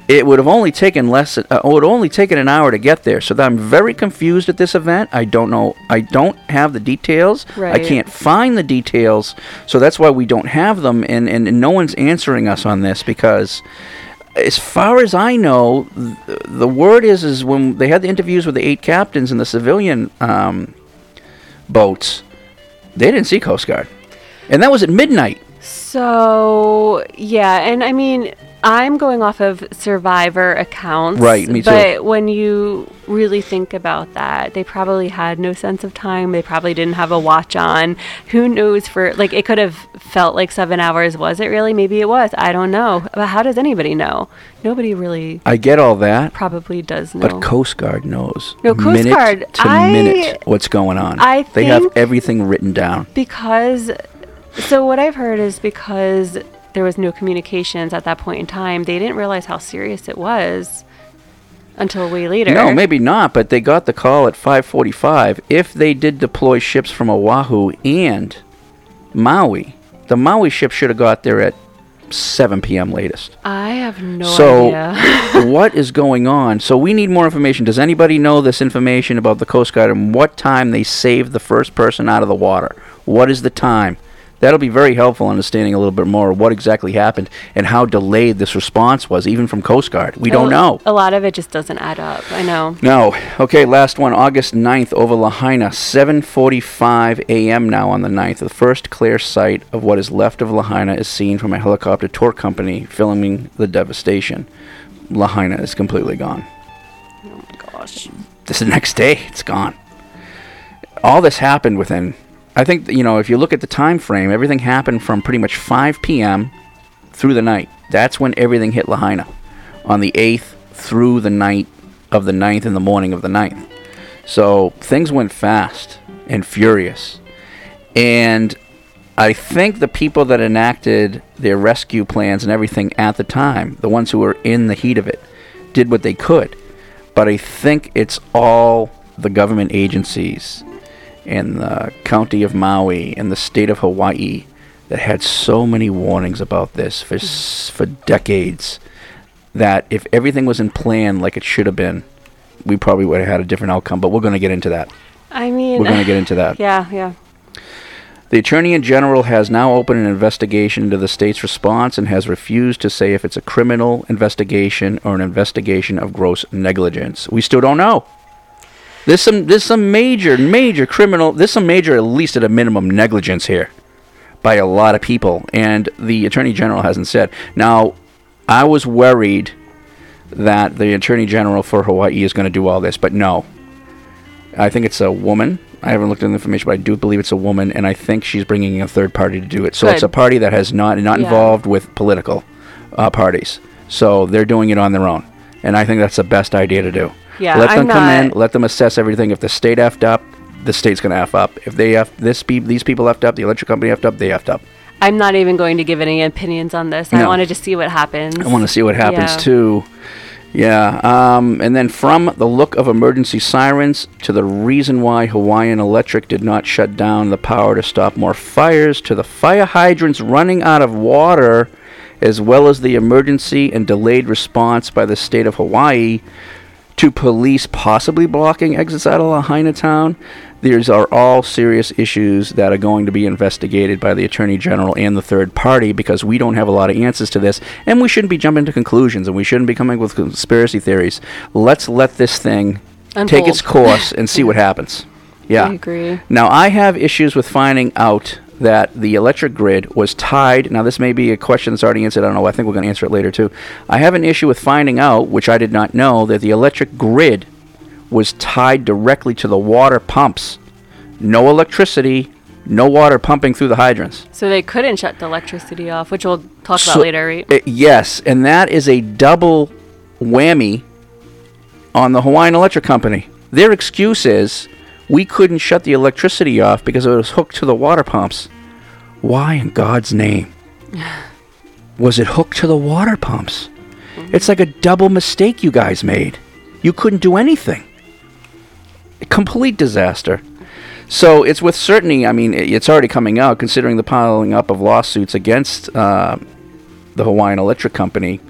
it would have only taken less. Uh, it would only taken an hour to get there. So that I'm very confused at this event. I don't know. I don't have the details. Right. I can't find the details. So that's why we don't have them, and and, and no one's answering us on this because. As far as I know, th- the word is is when they had the interviews with the eight captains in the civilian um, boats, they didn't see Coast Guard, and that was at midnight. So yeah, and I mean, I'm going off of survivor accounts. Right, me too. But when you really think about that, they probably had no sense of time. They probably didn't have a watch on. Who knows for like it could have felt like seven hours. Was it really? Maybe it was. I don't know. But how does anybody know? Nobody really I get all that, probably does know. but Coast Guard knows No, Coast minute Guard, to I- minute what's going on. I they have everything written down. because so what I've heard is because there was no communications at that point in time, they didn't realize how serious it was until way later. No, maybe not, but they got the call at 5:45. If they did deploy ships from Oahu and Maui, the Maui ship should have got there at 7 p.m. latest. I have no so, idea. <laughs> what is going on? So we need more information. Does anybody know this information about the Coast Guard and what time they saved the first person out of the water? What is the time? That'll be very helpful understanding a little bit more what exactly happened and how delayed this response was, even from Coast Guard. We don't know. A lot of it just doesn't add up. I know. No. Okay, last one. August 9th over Lahaina. 7.45 a.m. now on the 9th. The first clear sight of what is left of Lahaina is seen from a helicopter tour company filming the devastation. Lahaina is completely gone. Oh my gosh. This is the next day. It's gone. All this happened within... I think, you know, if you look at the time frame, everything happened from pretty much 5 p.m. through the night. That's when everything hit Lahaina. On the 8th through the night of the 9th and the morning of the 9th. So things went fast and furious. And I think the people that enacted their rescue plans and everything at the time, the ones who were in the heat of it, did what they could. But I think it's all the government agencies and the county of Maui and the state of Hawaii that had so many warnings about this for s- for decades that if everything was in plan like it should have been, we probably would have had a different outcome. But we're going to get into that. I mean, We're going to get into that. <laughs> Yeah, yeah. The Attorney General has now opened an investigation into the state's response and has refused to say if it's a criminal investigation or an investigation of gross negligence. We still don't know. There's some there's some major major criminal there's some major at least at a minimum negligence here by a lot of people and the Attorney General hasn't said. Now, I was worried that the Attorney General for Hawaii is going to do all this, but no. I think it's a woman. I haven't looked at the information, but I do believe it's a woman, and I think she's bringing a third party to do it. So it's a party that has not not Yeah. involved with political uh, parties. So they're doing it on their own, and I think that's the best idea to do. Yeah, let them I'm come in, let them assess everything. If the state effed up, the state's gonna f up. If they f this pe- these people effed up, the electric company effed up, they effed up. I'm not even going to give any opinions on this. I No. wanted to see what happens. I want to see what happens Yeah. too. Yeah. Um, and then from the look of emergency sirens to the reason why Hawaiian Electric did not shut down the power to stop more fires to the fire hydrants running out of water, as well as the emergency and delayed response by the state of Hawaii to police possibly blocking exits out of Lahaina town. These are all serious issues that are going to be investigated by the Attorney General and the third party because we don't have a lot of answers to this, and we shouldn't be jumping to conclusions and we shouldn't be coming with conspiracy theories. Let's let this thing take its course and see what happens. <laughs> Yeah. I agree. Now, I have issues with finding out that the electric grid was tied. Now, this may be a question that's already answered. I don't know. I think we're going to answer it later, too. I have an issue with finding out, which I did not know, that the electric grid was tied directly to the water pumps. No electricity, no water pumping through the hydrants. So they couldn't shut the electricity off, which we'll talk So- about later, right? Uh, yes, and that is a double whammy on the Hawaiian Electric Company. Their excuse is we couldn't shut the electricity off because it was hooked to the water pumps. Why in God's name was it hooked to the water pumps? It's like a double mistake you guys made. You couldn't do anything. A complete disaster. So it's with certainty. I mean, it's already coming out, considering the piling up of lawsuits against uh, the Hawaiian Electric Company,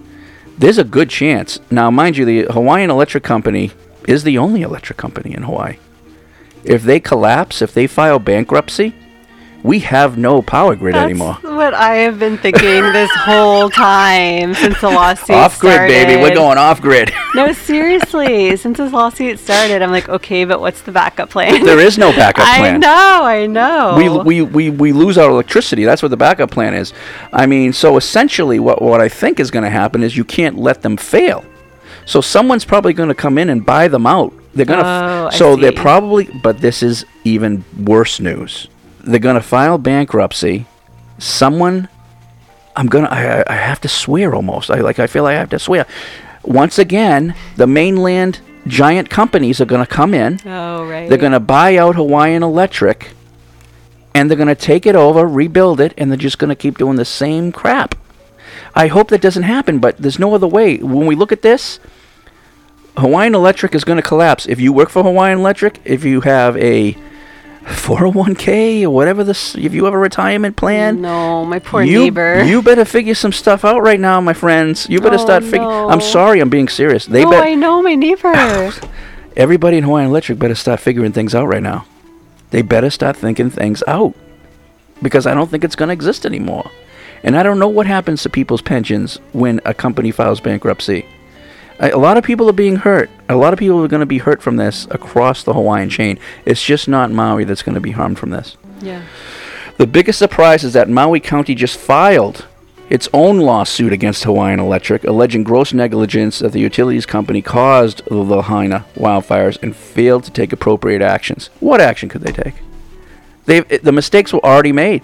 there's a good chance. Now, mind you, the Hawaiian Electric Company is the only electric company in Hawaii. If they collapse, if they file bankruptcy, we have no power grid That's anymore. what I have been thinking this whole time since the lawsuit <laughs> Off grid, started. baby. We're going off grid. No, <laughs> seriously. since this lawsuit started, I'm like, okay, but what's the backup plan? there is no backup <laughs> plan. I know, I know. we, we, we, we lose our electricity. That's what the backup plan is. I mean, so essentially, what, what I think is going to happen is you can't let them fail. So someone's probably going to come in and buy them out. They're going to. Oh, so they're probably. But this is even worse news. They're to file bankruptcy. Someone. I'm gonna. I, I- have to swear almost. I like. I feel I have to swear. Once again, the mainland giant companies are going to come in. oh, right. They're going to buy out Hawaiian Electric and they're going to take it over, rebuild it, and they're just going to keep doing the same crap. I hope that doesn't happen, but there's no other way. When we look at this, Hawaiian Electric is going to collapse. If you work for Hawaiian Electric, if you have a 401k or whatever this, if you have a retirement plan, No, my poor you, neighbor. you better figure some stuff out right now, my friends. You better Oh, start figuring. I'm sorry, I'm being serious. They no, bet I know my neighbor. <coughs> everybody in Hawaiian Electric better start figuring things out right now. They better start thinking things out because I don't think it's going to exist anymore. And I don't know what happens to people's pensions when a company files bankruptcy. A lot of people are being hurt. A lot of people are going to be hurt from this across the Hawaiian chain. It's just not Maui that's going to be harmed from this. yeah. The biggest surprise is that Maui County just filed its own lawsuit against Hawaiian Electric, alleging gross negligence that the utilities company caused the Lahaina wildfires and failed to take appropriate actions. What action could they take? They eh, the mistakes were already made.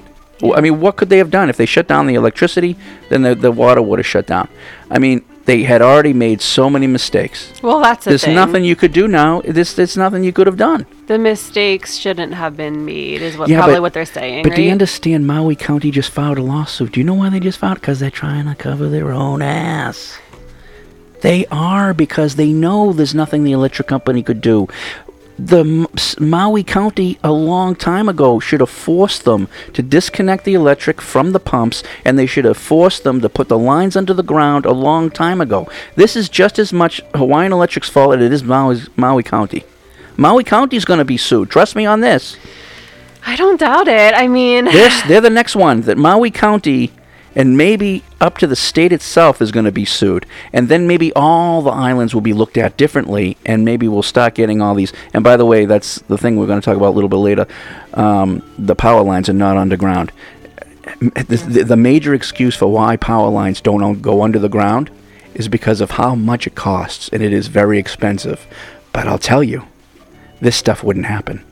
I mean, what could they have done if they shut down the electricity? Then the, the water would have shut down. I mean, they had already made so many mistakes. Well, that's the There's thing. nothing you could do now. There's, there's nothing you could have done. The mistakes shouldn't have been made, is what Yeah, probably but- what they're saying, But right? do you understand Maui County just filed a lawsuit? Do you know why they just filed? Because they're trying to cover their own ass. They are because they know there's nothing the electric company could do. The Maui County a long time ago should have forced them to disconnect the electric from the pumps, and they should have forced them to put the lines under the ground a long time ago. This is just as much Hawaiian Electric's fault as it is Maui's, Maui County. Maui County's going to be sued. Trust me on this. I don't doubt it. I mean, This, <laughs> they're the next one that Maui County and maybe up to the state itself is going to be sued. And then maybe all the islands will be looked at differently, and maybe we'll start getting all these. And by the way, that's the thing we're going to talk about a little bit later. Um, the power lines are not underground. The, the, major excuse for why power lines don't go under the ground is because of how much it costs, and it is very expensive. But I'll tell you, this stuff wouldn't happen.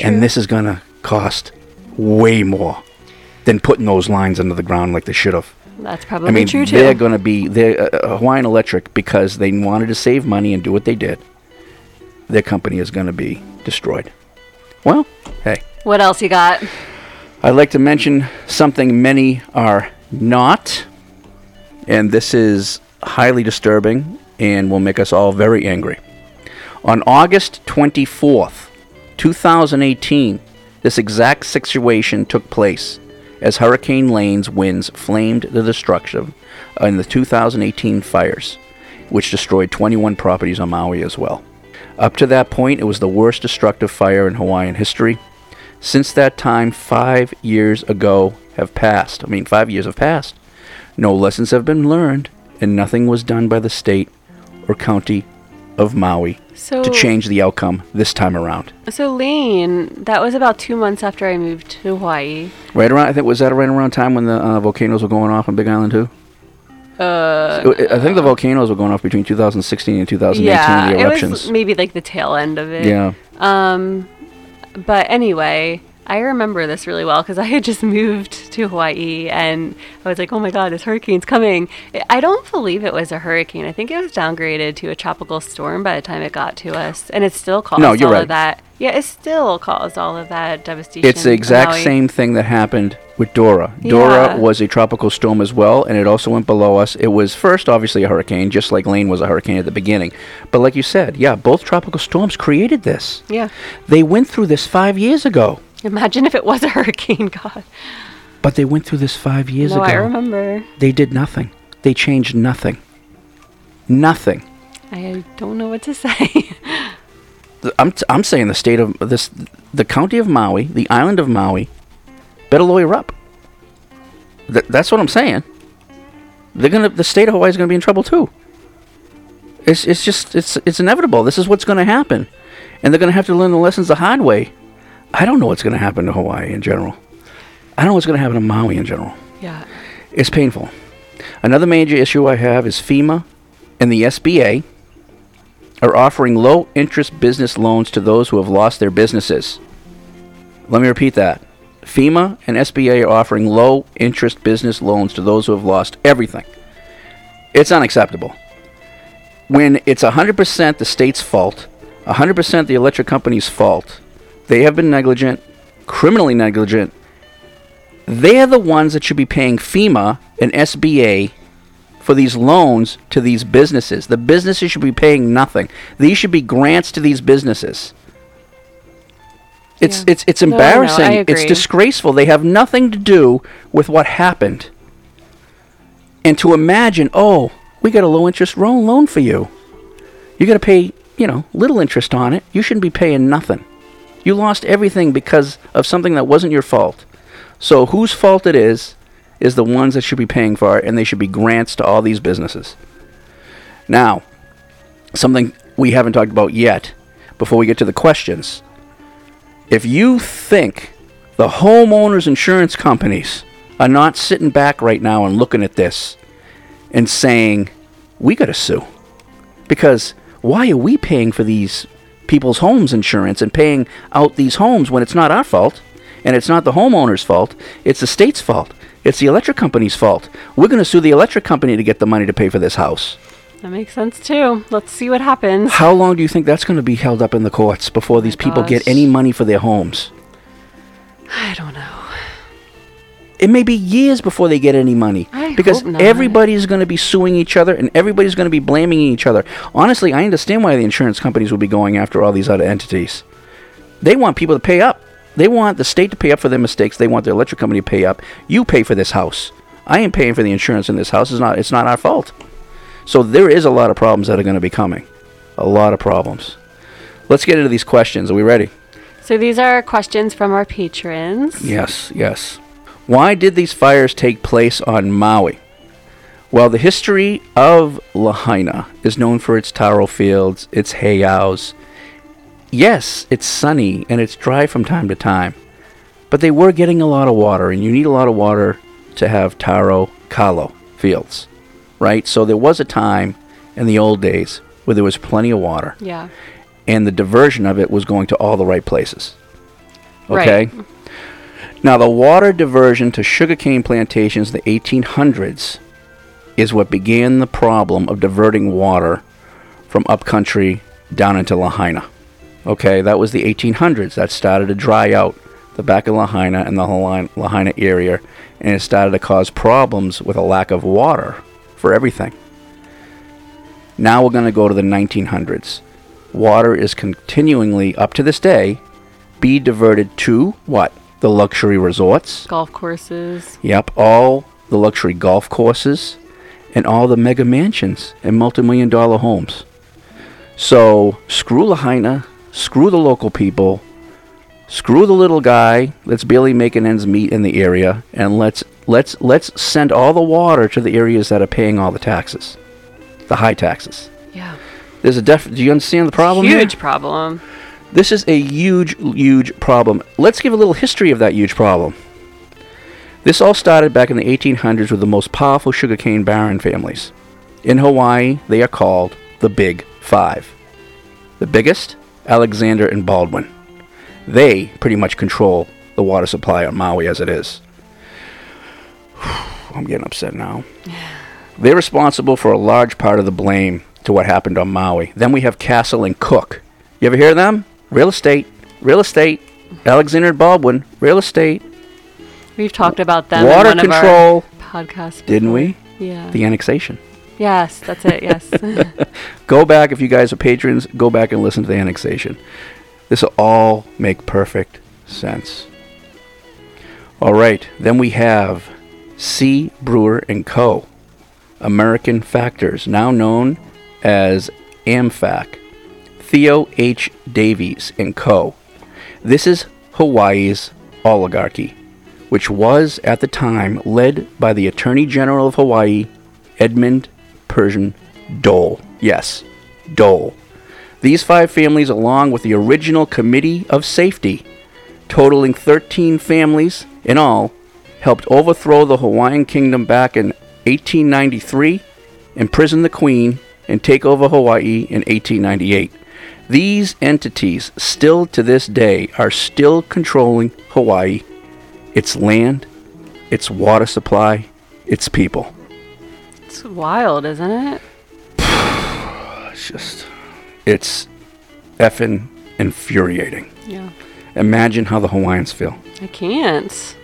And this is going to cost way more than putting those lines under the ground like they should have. that's probably I mean, true too. they're going to be they're, uh, Hawaiian Electric because they wanted to save money and do what they did. Their company is going to be destroyed. Well, hey, what else you got? I'd like to mention something many are not, and this is highly disturbing and will make us all very angry. On August 24th, 2018, this exact situation took place as Hurricane Lane's winds flamed the destruction in the 2018 fires, which destroyed 21 properties on Maui as well. Up to that point, it was the worst destructive fire in Hawaiian history. Since that time, five years ago have passed. I mean, five years have passed. No lessons have been learned, and nothing was done by the state or county of Maui So to change the outcome this time around. So Lane, that was about two months after I moved to Hawaii. Right around, I think, was that right around time when the uh, volcanoes were going off on Big Island too? Uh, I think the volcanoes were going off between 2016 and 2018. yeah, the it eruptions. was maybe like the tail end of it. yeah. Um, but anyway, I remember this really well because I had just moved to Hawaii and I was like, oh my god, this hurricane's coming. I- don't believe it was a hurricane. I think it was downgraded to a tropical storm by the time it got to us, and it still caused No, you're all right. of that. Yeah, it still caused all of that devastation. It's the exact same thing that happened with Dora. Yeah. Dora was a tropical storm as well, and it also went below us. It was first, obviously, a hurricane, just like Lane was a hurricane at the beginning. But like you said, yeah, both tropical storms created this. Yeah. They went through this five years ago. Imagine if it was a hurricane, God. But they went through this five years no, ago. I remember. They did nothing. They changed nothing. Nothing. I don't know what to say. I'm, t- I'm saying the state of this, the county of Maui, the island of Maui, better lawyer up. Th- that's what I'm saying. They're gonna, the state of Hawaii is gonna be in trouble too. It's, it's just, it's, it's inevitable. This is what's gonna happen, and they're gonna have to learn the lessons the hard way. I don't know what's gonna happen to Hawaii in general. I don't know what's gonna happen to Maui in general. yeah. It's painful. Another major issue I have is FEMA and the SBA are offering low interest business loans to those who have lost their businesses. Let me repeat that. FEMA and SBA are offering low interest business loans to those who have lost everything. It's unacceptable. When it's 100% the state's fault, 100% the electric company's fault, they have been negligent, criminally negligent, they're the ones that should be paying FEMA and SBA for these loans to these businesses. The businesses should be paying nothing. These should be grants to these businesses. It's Yeah. it's it's No, no, no, embarrassing. it's disgraceful. They have nothing to do with what happened. And to imagine, oh, we got a low interest loan loan for you. You got to pay, you know, little interest on it. You shouldn't be paying nothing. You lost everything because of something that wasn't your fault. So whose fault it is is the ones that should be paying for it, and they should be grants to all these businesses. Now, something we haven't talked about yet before we get to the questions. If you think the homeowners insurance companies are not sitting back right now and looking at this and saying, we got to sue. Because why are we paying for these people's homes insurance and paying out these homes when it's not our fault? And it's not the homeowner's fault, it's the state's fault. It's the electric company's fault. We're going to sue the electric company to get the money to pay for this house. That makes sense too. Let's see what happens. How long do you think that's going to be held up in the courts before these oh people get any money for their homes? I don't know. It may be years before they get any money I because hope not. everybody's going to be suing each other and everybody's going to be blaming each other. Honestly, I understand why the insurance companies will be going after all these other entities. They want people to pay up. They want the state to pay up for their mistakes. They want the electric company to pay up. You pay for this house. I am paying for the insurance in this house. It's not. It's not our fault. So there is a lot of problems that are going to be coming. A lot of problems. Let's get into these questions. Are we ready? So these are questions from our patrons. Yes, yes. Why did these fires take place on Maui? Well, the history of Lahaina is known for its taro fields, its heiaus. Yes, it's sunny and it's dry from time to time, but they were getting a lot of water, and you need a lot of water to have taro kalo fields, right? So there was a time in the old days where there was plenty of water, Yeah. and the diversion of it was going to all the right places. Right. Now, the water diversion to sugarcane plantations in the 1800s is what began the problem of diverting water from upcountry down into Lahaina. Okay, that was the 1800s. That started to dry out the back of Lahaina and the Lahaina area, and it started to cause problems with a lack of water for everything. Now we're going to go to the 1900s. Water is continuingly, up to this day, be diverted to what? The luxury resorts. Golf courses. Yep, all the luxury golf courses and all the mega mansions and multi-million dollar homes. So screw Lahaina, screw the local people, screw the little guy that's barely making ends meet in the area, and let's let's let's send all the water to the areas that are paying all the taxes, the high taxes. Yeah. There's a def. Do you understand the problem? here? Huge problem. This is a huge, huge problem. Let's give a little history of that huge problem. This all started back in the 1800s with the most powerful sugarcane baron families. In Hawaii, they are called the Big Five. The biggest, Alexander and Baldwin. They pretty much control the water supply on Maui as it is. <sighs> I'm getting upset now. <sighs> They're responsible for a large part of the blame to what happened on Maui. Then we have Castle and Cooke. You ever hear of them? Real estate, real estate. Alexander Baldwin, real estate. We've talked about them Water control, of our podcasts. didn't we? Yeah. The annexation. yes, that's it. Yes. <laughs> <laughs> Go back if you guys are patrons. Go back and listen to the annexation. This will all make perfect sense. All right, then we have C. Brewer and Co. American Factors, now known as AMFAC, Theo H. Davies and Co. This is Hawaii's oligarchy, which was at the time led by the Attorney General of Hawaii, Edmund Persian Dole. Yes, Dole. These five families, along with the original Committee of Safety, totaling 13 families in all, helped overthrow the Hawaiian kingdom back in 1893, imprison the Queen, and take over Hawaii in 1898. These entities, still to this day, are still controlling Hawaii, its land, its water supply, its people. It's wild, isn't it? <sighs> It's just, it's effing infuriating. Yeah. Imagine how the Hawaiians feel. I can't.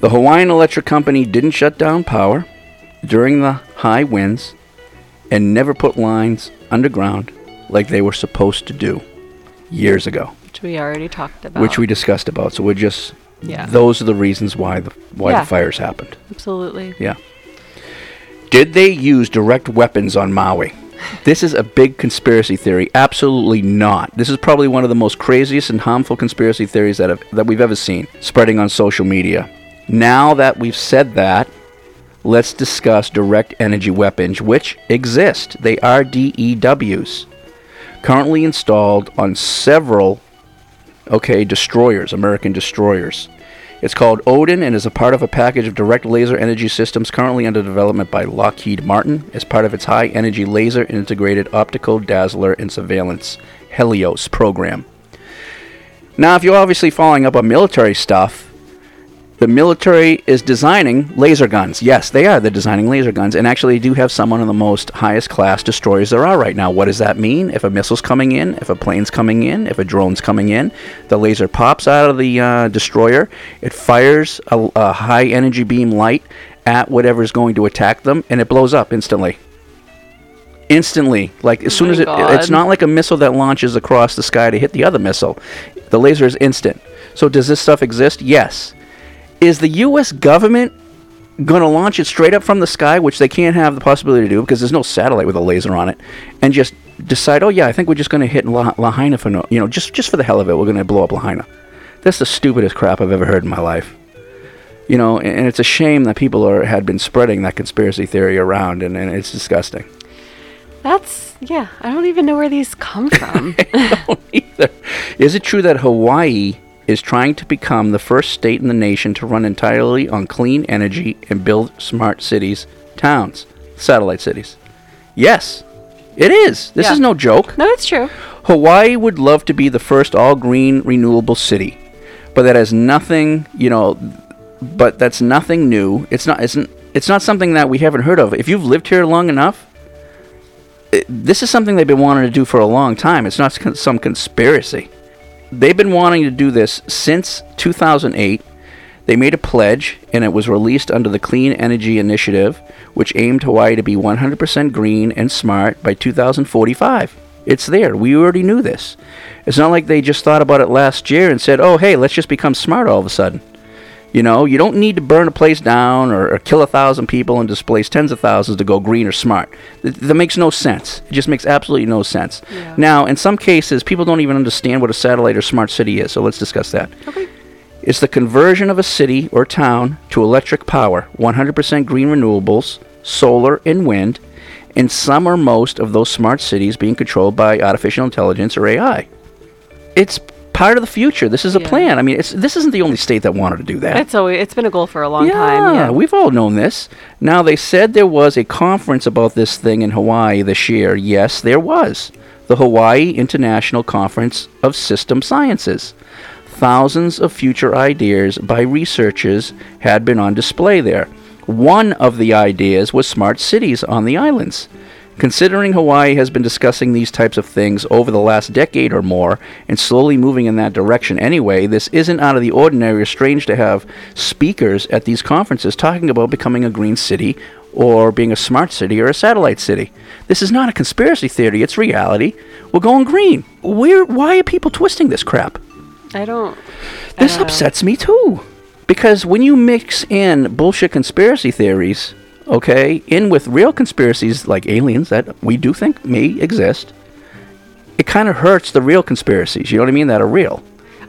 The Hawaiian Electric Company didn't shut down power during the high winds and never put lines underground like they were supposed to do years ago, Which we already talked about. which we discussed about. So we're just Yeah. those are the reasons why the why Yeah. the fires happened. Absolutely. Yeah. Did they use direct weapons on Maui? This is a big conspiracy theory. Absolutely not. This is probably one of the most craziest and harmful conspiracy theories that have, that we've ever seen spreading on social media. Now that we've said that, let's discuss direct energy weapons which exist. They are DEWs. Currently installed on several okay, destroyers, American destroyers. It's called Odin and is a part of a package of direct laser energy systems currently under development by Lockheed Martin as part of its high energy laser integrated optical dazzler and surveillance Helios program. Now, if you're obviously following up on military stuff, the military is designing laser guns. Yes, they are. They're designing laser guns, and actually they do have some one of the most highest class destroyers there are right now. What does that mean? If a missile's coming in, if a plane's coming in, if a drone's coming in, the laser pops out of the uh, destroyer. It fires a, a high energy beam light at whatever's going to attack them, and it blows up instantly. Instantly, like as soon as it, God. it's not like a missile that launches across the sky to hit the other missile. The laser is instant. So does this stuff exist? Yes is the U.S. government going to launch it straight up from the sky, which they can't have the possibility to do because there's no satellite with a laser on it, and just decide, oh yeah, I think we're just going to hit La- Lahaina for no, you know, just just for the hell of it, we're going to blow up Lahaina. That's the stupidest crap I've ever heard in my life. You know, and, and it's a shame that people are had been spreading that conspiracy theory around, and, and it's disgusting. That's yeah. I don't even know where these come from. <laughs> I don't either. Is it true that Hawaii is trying to become the first state in the nation to run entirely on clean energy and build smart cities, towns, satellite cities? Yes, it is. This Yeah. is no joke. no, it's true. Hawaii would love to be the first all green renewable city, but that has nothing, you know, but that's nothing new. It's not it's, it's not something that we haven't heard of. If you've lived here long enough, it, this is something they've been wanting to do for a long time. It's not con- some conspiracy. They've been wanting to do this since 2008. They made a pledge, and it was released under the Clean Energy Initiative, which aimed Hawaii to be 100% green and smart by 2045. It's there. We already knew this. It's not like they just thought about it last year and said, oh, hey, let's just become smart all of a sudden. You know, you don't need to burn a place down or, or kill a thousand people and displace tens of thousands to go green or smart. Th- that makes no sense. It just makes absolutely no sense. Now, in some cases, people don't even understand what a satellite or smart city is, so let's discuss that. Okay. It's the conversion of a city or town to electric power, 100% green renewables, solar and wind, and some or most of those smart cities being controlled by artificial intelligence or AI. It's part of the future. This is a Yeah. plan. I mean, it's this isn't the only state that wanted to do that. It's always it's been a goal for a long time. Yeah. we've all known this. Now they said there was a conference about this thing in Hawaii this year. Yes, there was. The Hawaii International Conference of System Sciences. Thousands of future ideas by researchers had been on display there. One of the ideas was smart cities on the islands. Considering Hawaii has been discussing these types of things over the last decade or more and slowly moving in that direction anyway, this isn't out of the ordinary or strange to have speakers at these conferences talking about becoming a green city or being a smart city or a satellite city. This is not a conspiracy theory, it's reality. We're going green. Where why are people twisting this crap? I don't. I This don't know. upsets me too. Because when you mix in bullshit conspiracy theories okay, in with real conspiracies like aliens that we do think may exist, it kind of hurts the real conspiracies. You know what I mean? That are real,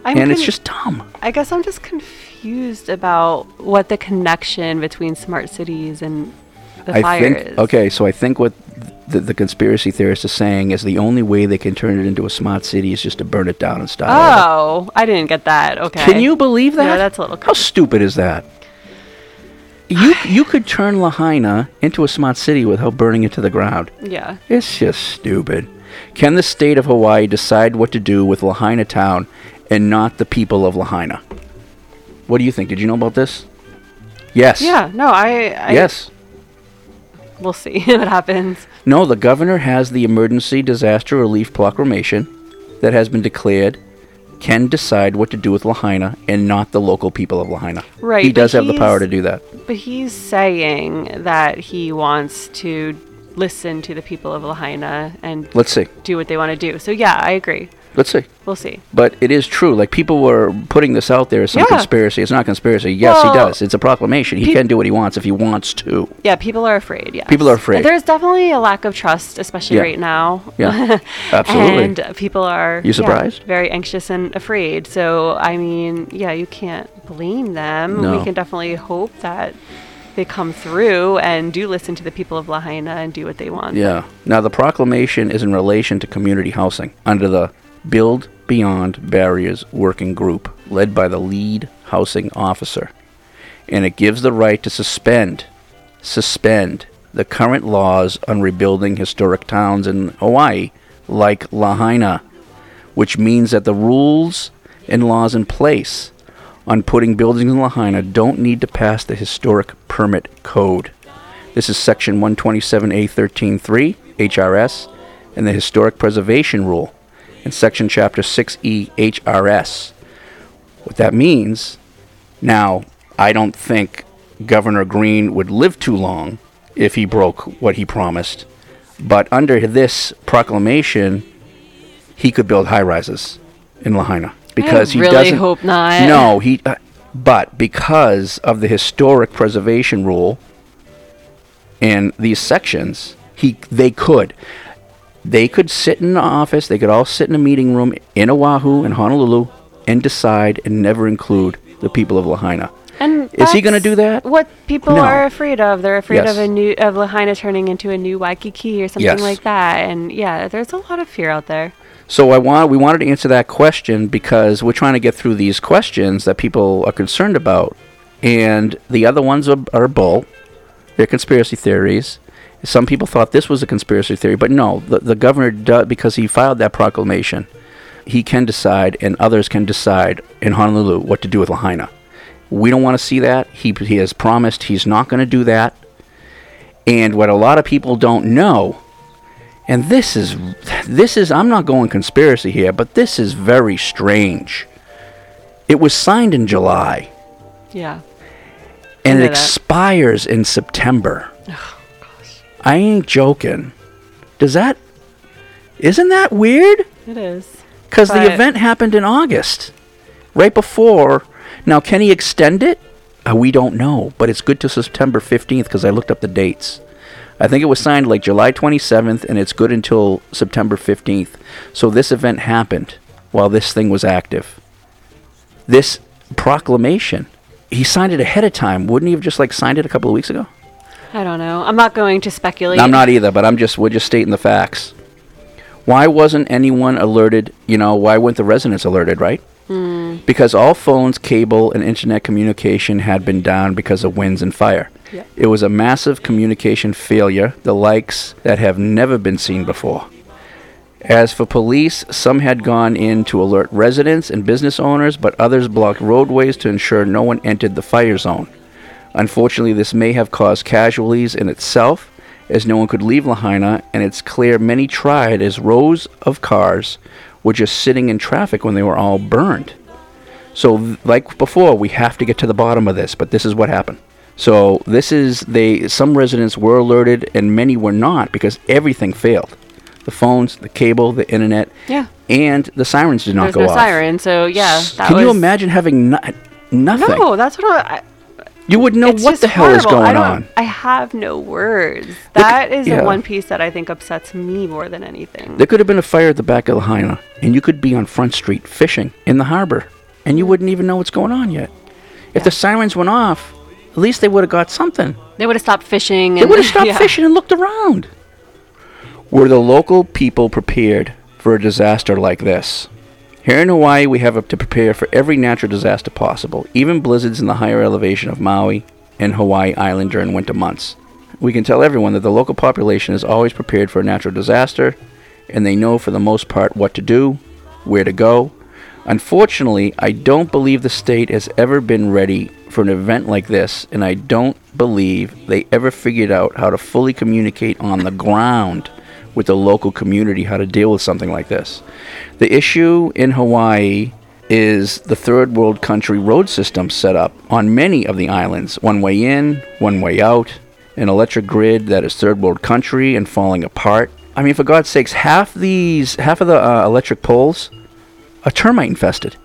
I'm and it's just dumb. I guess I'm just confused about what the connection between smart cities and the I fire think is. okay, so I think what the, the conspiracy theorist is saying is the only way they can turn it into a smart city is just to burn it down and start. over. Oh, I didn't get that. Okay. Can you believe that? Yeah, that's a little. How stupid is that? You you could turn Lahaina into a smart city without burning it to the ground. Yeah. It's just stupid. Can the state of Hawaii decide what to do with Lahaina town and not the people of Lahaina? What do you think? Did you know about this? Yes. Yeah. No, I. I yes. We'll see <laughs> what happens. No, the governor has the emergency disaster relief proclamation that has been declared can decide what to do with Lahaina and not the local people of Lahaina. Right, He does have the power to do that. But he's saying that he wants to listen to the people of Lahaina and Let's see. do what they want to do. So yeah, I agree. Let's see. We'll see. But it is true. Like people were putting this out there as some Yeah. conspiracy. It's not conspiracy. Yes, Well, he does. It's a proclamation. He peop- can do what he wants if he wants to. Yeah, people are afraid. Yeah, People are afraid. There's definitely a lack of trust, especially Yeah. right now. Yeah, <laughs> absolutely. and people are You yeah, surprised? very anxious and afraid. So I mean, yeah, you can't blame them. No. We can definitely hope that they come through and do listen to the people of Lahaina and do what they want. Yeah. Now the proclamation is in relation to community housing under the Build Beyond Barriers Working Group, led by the lead housing officer, and it gives the right to suspend, suspend the current laws on rebuilding historic towns in Hawaii, like Lahaina, which means that the rules and laws in place on putting buildings in Lahaina don't need to pass the historic permit code. This is section 127A13.3 HRS and the historic preservation rule and section chapter 6E HRS. What that means, now, I don't think Governor Green would live too long if he broke what he promised, but under this proclamation, he could build high rises in Lahaina because he really doesn't hope not. No, he uh, but because of the historic preservation rule in these sections, he they could they could sit in the office, they could all sit in a meeting room in Oahu and Honolulu and decide and never include the people of Lahaina. And Is he gonna do that? What people No. are afraid of? They're afraid Yes. of a new of Lahaina turning into a new Waikiki or something Yes. like that. And yeah, there's a lot of fear out there. So I want we wanted to answer that question because we're trying to get through these questions that people are concerned about, and the other ones are, are bull. They're conspiracy theories. Some people thought this was a conspiracy theory, but no, the, the governor does because he filed that proclamation. He can decide, and others can decide in Honolulu what to do with Lahaina. We don't want to see that. He he has promised he's not going to do that. And what a lot of people don't know and this is this is I'm not going conspiracy here, but this is very strange. It was signed in July Yeah. and it expires in September. I ain't joking. Does that Isn't that weird? It is. Cuz the event happened in August. Right before. Now can he extend it? Uh, we don't know, but it's good to September 15th cuz I looked up the dates. I think it was signed like July 27th, and it's good until September 15th. So this event happened while this thing was active. This proclamation, he signed it ahead of time. Wouldn't he have just like signed it a couple of weeks ago? I don't know. I'm not going to speculate. I'm not either, but I'm just we're just stating the facts. Why wasn't anyone alerted? You know, why weren't the residents alerted? Right? Hmm. Because all phones, cable, and internet communication had been down because of winds and fire. Yeah. It was a massive communication failure, the likes that have never been seen before. As for police, some had gone in to alert residents and business owners, but others blocked roadways to ensure no one entered the fire zone. Unfortunately, this may have caused casualties in itself, as no one could leave Lahaina, and it's clear many tried as rows of cars were just sitting in traffic when they were all burned. So, like before, we have to get to the bottom of this, but this is what happened. So, this is they. Some residents were alerted, and many were not because everything failed. The phones, the cable, the internet, Yeah. and the sirens did not There's go no off. siren, so yeah. That Can you imagine having no- nothing? No, that's what I. You wouldn't know It's what the hell is horrible. I going don't- on. I have no words. That is yeah. the one piece that I think upsets me more than anything. There could have been a fire at the back of Lahaina, and you could be on Front Street fishing in the harbor, and you hmm. wouldn't even know what's going on yet. If the sirens went off, at least they would have got something. They would have stopped fishing. They would have stopped <laughs> yeah. fishing and looked around. Were the local people prepared for a disaster like this? Here in Hawaii, we have to prepare for every natural disaster possible, even blizzards in the higher elevation of Maui and Hawaii Island during winter months. We can tell everyone that the local population is always prepared for a natural disaster, and they know for the most part what to do, where to go. Unfortunately, I don't believe the state has ever been ready for an event like this, and I don't believe they ever figured out how to fully communicate on the ground with the local community how to deal with something like this. The issue in Hawaii is the third world country road system set up on many of the islands one way in, one way out, an electric grid that is third world country and falling apart. I mean, for God's sakes, half these, half of the uh, electric poles are termite infested.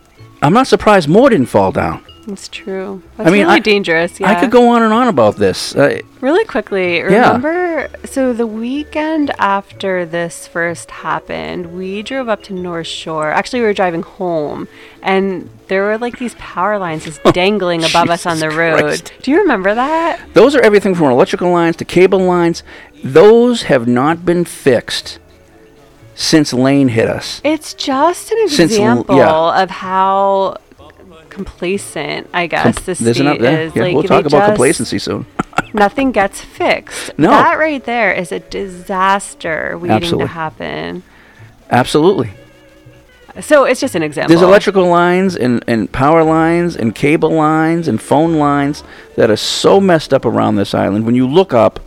I'm not surprised more didn't fall down. It's true. That's I mean, really I- dangerous. Yeah. I could go on and on about this. Uh, Really quickly, remember? So the weekend after this first happened, we drove up to North Shore. Actually, we were driving home, and there were like these power lines just <laughs> dangling above us on the road. Christ. Do you remember that? Those are everything from electrical lines to cable lines. Those have not been fixed since Lane hit us. It's just an Since l- example yeah. of how complacent, I guess, Com- this there's state enough there. is. Yeah, like we'll talk about complacency soon. <laughs> Nothing gets fixed. No. That right there is a disaster waiting Absolutely. to happen. Absolutely. So it's just an example. There's electrical lines and, and power lines and cable lines and phone lines that are so messed up around this island. When you look up,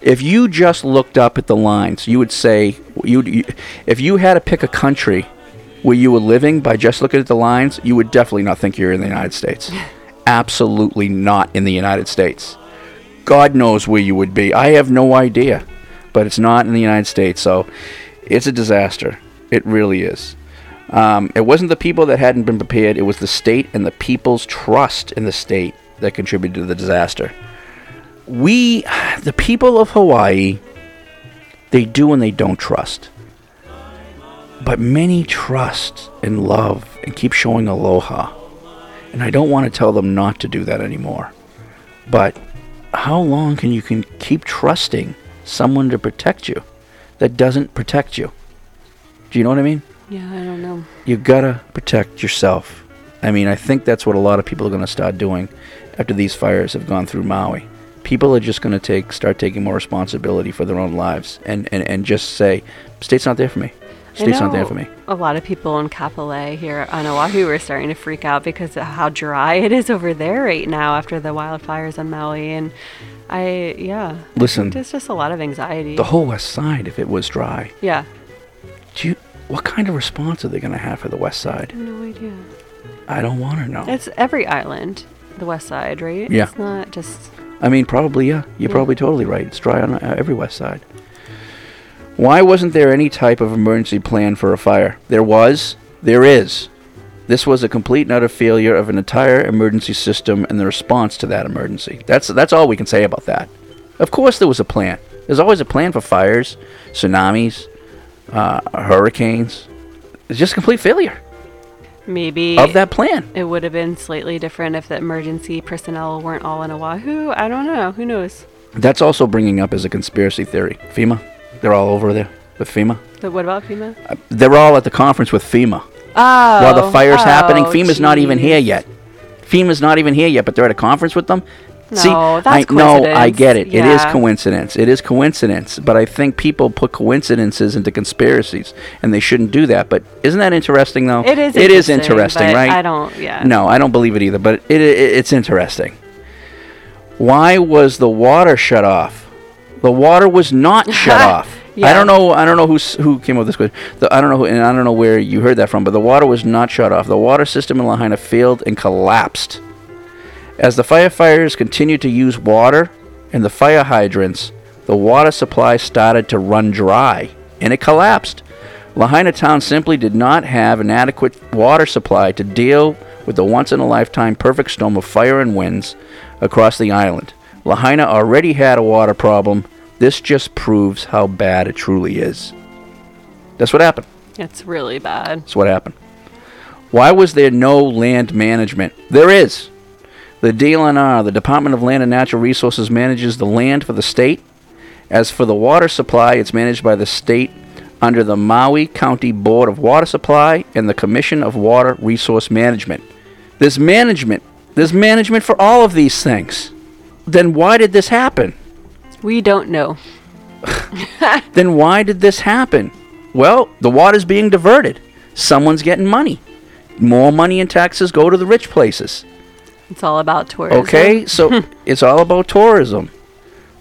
if you just looked up at the lines, you would say, you'd, you, if you had to pick a country where you were living by just looking at the lines, you would definitely not think you're in the United States. <laughs> Absolutely not in the United States. God knows where you would be. I have no idea, but it's not in the United States. So it's a disaster. It really is. Um, it wasn't the people that hadn't been prepared, it was the state and the people's trust in the state that contributed to the disaster. We, <sighs> the people of Hawaii, they do and they don't trust. But many trust and love and keep showing aloha. And I don't want to tell them not to do that anymore. But how long can you can keep trusting someone to protect you that doesn't protect you? Do you know what I mean? Yeah, I don't know. You gotta protect yourself. I mean, I think that's what a lot of people are gonna start doing after these fires have gone through Maui. People are just gonna take start taking more responsibility for their own lives and, and, and just say, state's not there for me. State's not there for me. A lot of people in Kapolei here on Oahu are starting to freak out because of how dry <laughs> it is over there right now after the wildfires on Maui. And I, yeah. Listen, There's just a lot of anxiety. The whole west side, if it was dry, yeah. do you what kind of response are they gonna have for the west side? No idea. I don't wanna know. It's every island, the west side, right? Yeah. It's not just. I mean, probably, yeah. You're Yeah. probably totally right. It's dry on uh, every west side. Why wasn't there any type of emergency plan for a fire? There was. There is. This was a complete and utter failure of an entire emergency system and the response to that emergency. That's that's all we can say about that. Of course, there was a plan. There's always a plan for fires, tsunamis, uh, hurricanes. It's just complete failure Maybe of that plan. it would have been slightly different if the emergency personnel weren't all in Oahu. I don't know. Who knows? That's also bringing up as a conspiracy theory. FEMA, they're all over there with FEMA. But what about FEMA? Uh, They're all at the conference with FEMA. Oh. while the fire's happening. oh, FEMA's not even here yet. FEMA's not even here yet, but they're at a conference with them. See, No, that's I, no, I get it. It is coincidence. It is coincidence. But I think people put coincidences into conspiracies, and they shouldn't do that. But isn't that interesting, though? It is It is interesting, interesting, but right? I don't- yeah. No, I don't believe it either. But it, it it's interesting. Why was the water shut off? The water was not <laughs> shut off. I don't know. I don't know who's, who came up with this question. The, I don't know, who, and I don't know where you heard that from. But the water was not shut off. The water system in Lahaina failed and collapsed. As the firefighters continued to use water and the fire hydrants, the water supply started to run dry, and it collapsed. Lahaina town simply did not have an adequate water supply to deal with the once in a lifetime perfect storm of fire and winds. across the island. Lahaina already had a water problem. This just proves how bad it truly is. That's what happened. It's really bad. That's what happened. Why was there no land management? There is. The DLNR, the Department of Land and Natural Resources, manages the land for the state. As for the water supply, it's managed by the state under the Maui County Board of Water Supply and the Commission of Water Resource Management. There's management. There's management for all of these things. Then why did this happen? We don't know. <laughs> then why did this happen? Well, the water's being diverted. Someone's getting money. More money in taxes go to the rich places. It's all about tourism. Okay, <laughs> so it's all about tourism.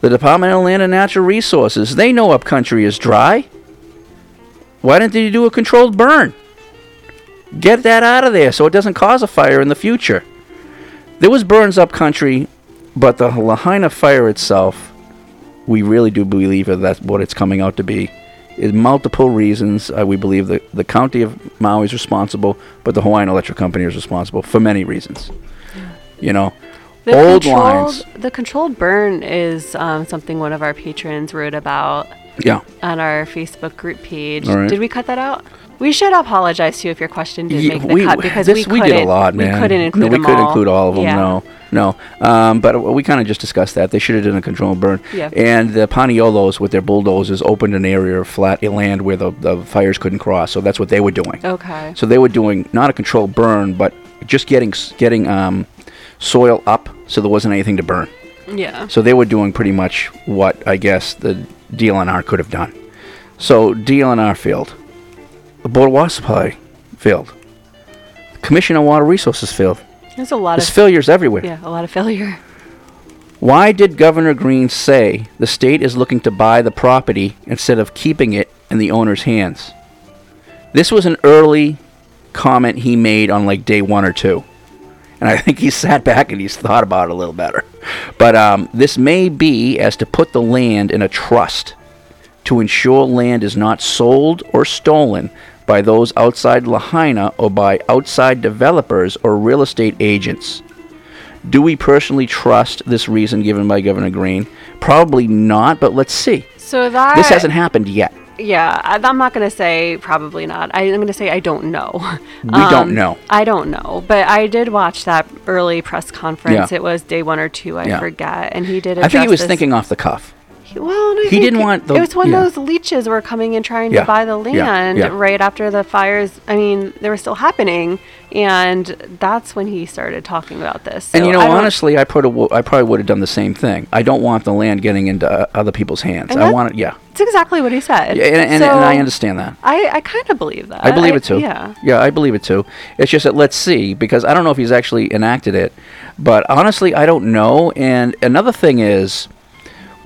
The Department of Land and Natural Resources, they know upcountry is dry. Why didn't they do a controlled burn? Get that out of there so it doesn't cause a fire in the future. There was burns upcountry, but the Lahaina fire itself, we really do believe that that's what it's coming out to be. Is multiple reasons uh, we believe that the county of Maui is responsible, but the Hawaiian Electric Company is responsible for many reasons. You know, The old controlled, lines. The controlled burn is um, something one of our patrons wrote about Yeah. on our Facebook group page. Right. Did we cut that out? We should apologize to you if your question didn't Ye- make the cut because this, we did couldn't. a lot, man. We couldn't include no, we them couldn't all. include all of them. Yeah. No, no. Um, but we kind of just discussed that they should have done a controlled burn. Yeah. And the Paniolos with their bulldozers opened an area of flat land where the, the fires couldn't cross. So that's what they were doing. Okay. So they were doing not a controlled burn, but just getting getting um, soil up so there wasn't anything to burn. Yeah. So they were doing pretty much what I guess the DLNR could have done. So DLNR failed. The Board of Water Supply failed. The Commission on Water Resources failed. There's a lot There's of failures everywhere. Yeah, a lot of failure. Why did Governor Green say the state is looking to buy the property instead of keeping it in the owner's hands? This was an early comment he made on like day one or two. And I <laughs> think he sat back and he's thought about it a little better. But um, this may be as to put the land in a trust to ensure land is not sold or stolen by those outside Lahaina or by outside developers or real estate agents. Do we personally trust this reason given by Governor Green? Probably not, but let's see. So that This hasn't happened yet. Yeah, I, I'm not going to say probably not. I, I'm going to say I don't know. <laughs> We don't um, know. I don't know, but I did watch that early press conference. Yeah. It was day one or two, I Yeah. forget, and he did. I think he was thinking off the cuff. He, well, I he didn't want the- It was when yeah. those leeches were coming and trying Yeah, to buy the land yeah. right after the fires. I mean, they were still happening, and that's when he started talking about this. and you know, I honestly, I, put a, I probably would have done the same thing. I don't want the land getting into uh, other people's hands. And I want it, yeah. it's exactly what he said. Yeah, and, and, So and I understand that. I, I kind of believe that. I believe it too. Yeah. Yeah, I believe it too. It's just that let's see because I don't know if he's actually enacted it, but honestly, I don't know. And another thing is,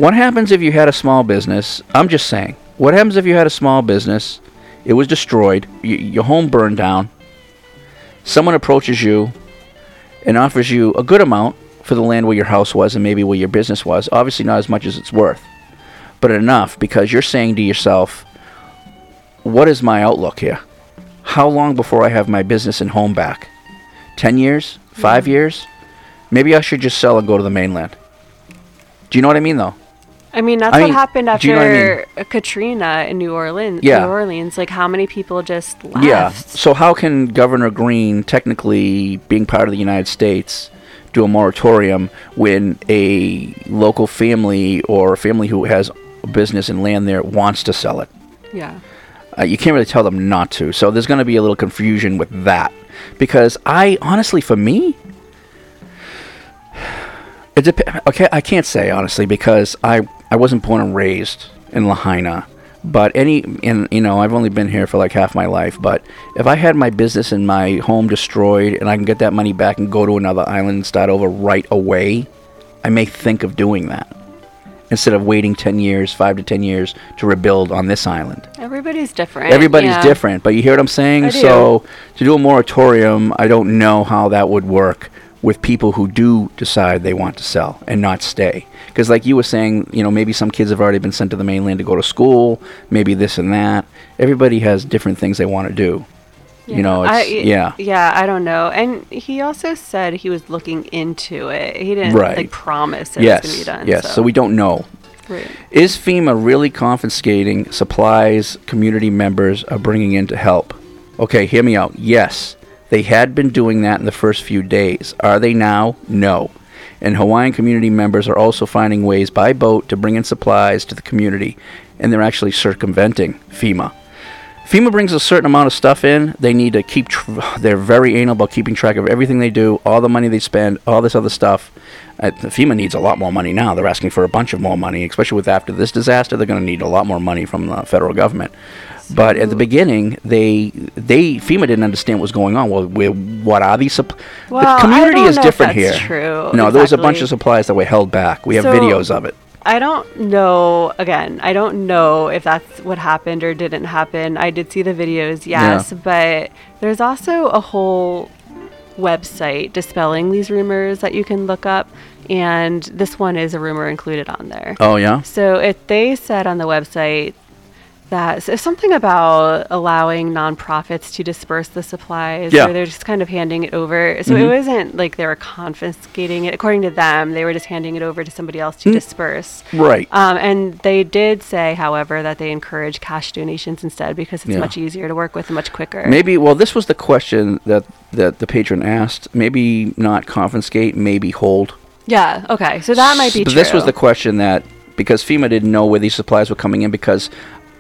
what happens if you had a small business? I'm just saying. What happens if you had a small business? It was destroyed. Y- your home burned down. Someone approaches you and offers you a good amount for the land where your house was and maybe where your business was. Obviously, not as much as it's worth, but enough because you're saying to yourself, what is my outlook here? How long before I have my business and home back? 10 years? 5 mm-hmm. years? Maybe I should just sell and go to the mainland. Do you know what I mean, though? I mean, that's I what mean, happened after you know I mean? Katrina in New Orleans. Yeah. New Orleans, like how many people just left? Yeah. So, how can Governor Green, technically being part of the United States, do a moratorium when a local family or a family who has a business and land there wants to sell it? Yeah. Uh, you can't really tell them not to. So there's going to be a little confusion with that. Because I, honestly, for me, it dep- okay, I can't say honestly because I, I wasn't born and raised in Lahaina. But any, and you know, I've only been here for like half my life. But if I had my business and my home destroyed, and I can get that money back and go to another island and start over right away, I may think of doing that instead of waiting ten years, five to ten years to rebuild on this island. Everybody's different. Everybody's yeah. different, but you hear what I'm saying? So to do a moratorium, I don't know how that would work with people who do decide they want to sell and not stay. Because like you were saying, you know, maybe some kids have already been sent to the mainland to go to school, maybe this and that. Everybody has different things they want to do. You know, it's, I, yeah. Yeah, I don't know. And he also said he was looking into it. He didn't Right. like promise it yes. was going to be done. yes. So. we don't know. Right. Is FEMA really confiscating supplies community members are bringing in to help? Okay, hear me out. Yes, they had been doing that in the first few days. Are they now? No. And Hawaiian community members are also finding ways by boat to bring in supplies to the community, and they're actually circumventing FEMA. FEMA brings a certain amount of stuff in. They need to keep. Tr- they're very anal about keeping track of everything they do, all the money they spend, all this other stuff. Uh, FEMA needs a lot more money now. They're asking for a bunch of more money, especially with after this disaster. They're going to need a lot more money from the federal government. But at the beginning, they they FEMA didn't understand what was going on. Well, we, what are these? Supp- Well, the community is different that's here. true, No, there was a bunch of supplies that were held back. We have So- videos of it. I don't know. Again, I don't know if that's what happened or didn't happen. I did see the videos, yes, but there's also a whole website dispelling these rumors that you can look up, and this one is a rumor included on there. Oh yeah. So if they said on the website that so something about allowing nonprofits to disperse the supplies, Yeah. where they're just kind of handing it over. So Mhm. it wasn't like they were confiscating it. According to them, they were just handing it over to somebody else to Mm. disperse. Right. Um, and they did say, however, that they encourage cash donations instead because it's Yeah. much easier to work with and much quicker. Maybe. Well, this was the question that that the patron asked. Maybe not confiscate. Maybe hold. Yeah. Okay. So that might be true. this was the question that because FEMA didn't know where these supplies were coming in because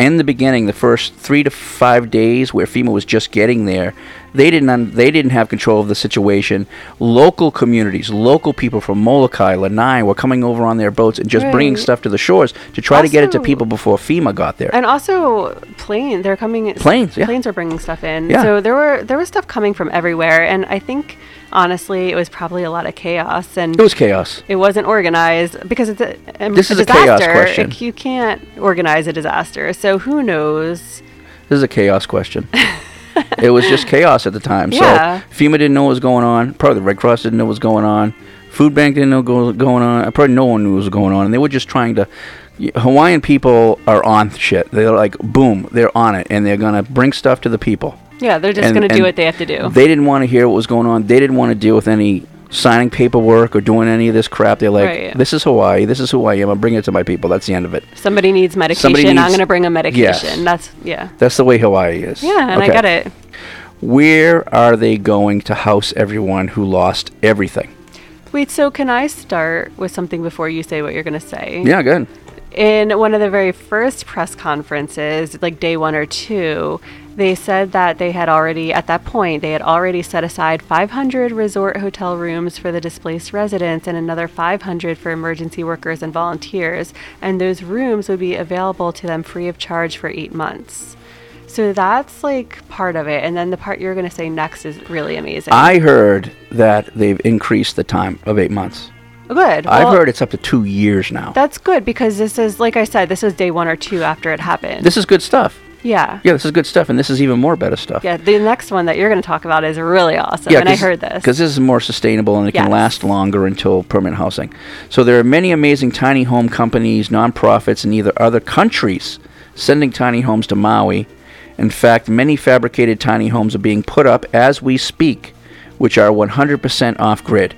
in the beginning, the first three to five days where FEMA was just getting there, they didn't un- they didn't have control of the situation. Local communities, local people from Molokai, Lanai were coming over on their boats and just bringing stuff to the shores to try to get it to people before FEMA got there. And also plane, they're coming. Planes, yeah. Planes are bringing stuff in. Yeah. So there were there was stuff coming from everywhere, and I think honestly it was probably a lot of chaos and it was chaos. it wasn't organized because it's a, um, This is a disaster. chaos question. Like, you can't organize a disaster, so who knows? This is a chaos question. <laughs> <laughs> it was just chaos at the time. Yeah. So FEMA didn't know what was going on. Probably the Red Cross didn't know what was going on. Food Bank didn't know what was going on. Uh, probably no one knew what was going on. And they were just trying to. Hawaiian people are on shit. They're like, boom, they're on it. And they're going to bring stuff to the people. Yeah, they're just going to do what they have to do. They didn't want to hear what was going on. They didn't want to deal with any signing paperwork or doing any of this crap. They're like, Right. this is Hawaii. This is who I am. I'm bringing it to my people. That's the end of it. Somebody needs medication. Somebody I'm going to bring a medication. Yes. That's yeah. That's the way Hawaii is. Yeah, and Okay. I get it. Where are they going to house everyone who lost everything? Wait, so can I start with something before you say what you're going to say? Yeah, good. in one of the very first press conferences, like day one or two, they said that they had already, at that point, they had already set aside 500 resort hotel rooms for the displaced residents and another 500 for emergency workers and volunteers. And those rooms would be available to them free of charge for eight months. So that's like part of it. And then the part you're going to say next is really amazing. I heard that they've increased the time of eight months. good. I've Well, heard it's up to two years now. That's good because this is, like I said, this is day one or two after it happened. This is good stuff. Yeah. Yeah, this is good stuff, and this is even more better stuff. Yeah, the next one that you're going to talk about is really awesome, and I heard this. Because this is more sustainable and it can last longer until permanent housing. So there are many amazing tiny home companies, nonprofits and either other countries sending tiny homes to Maui. In fact, many fabricated tiny homes are being put up as we speak, which are 100% off grid.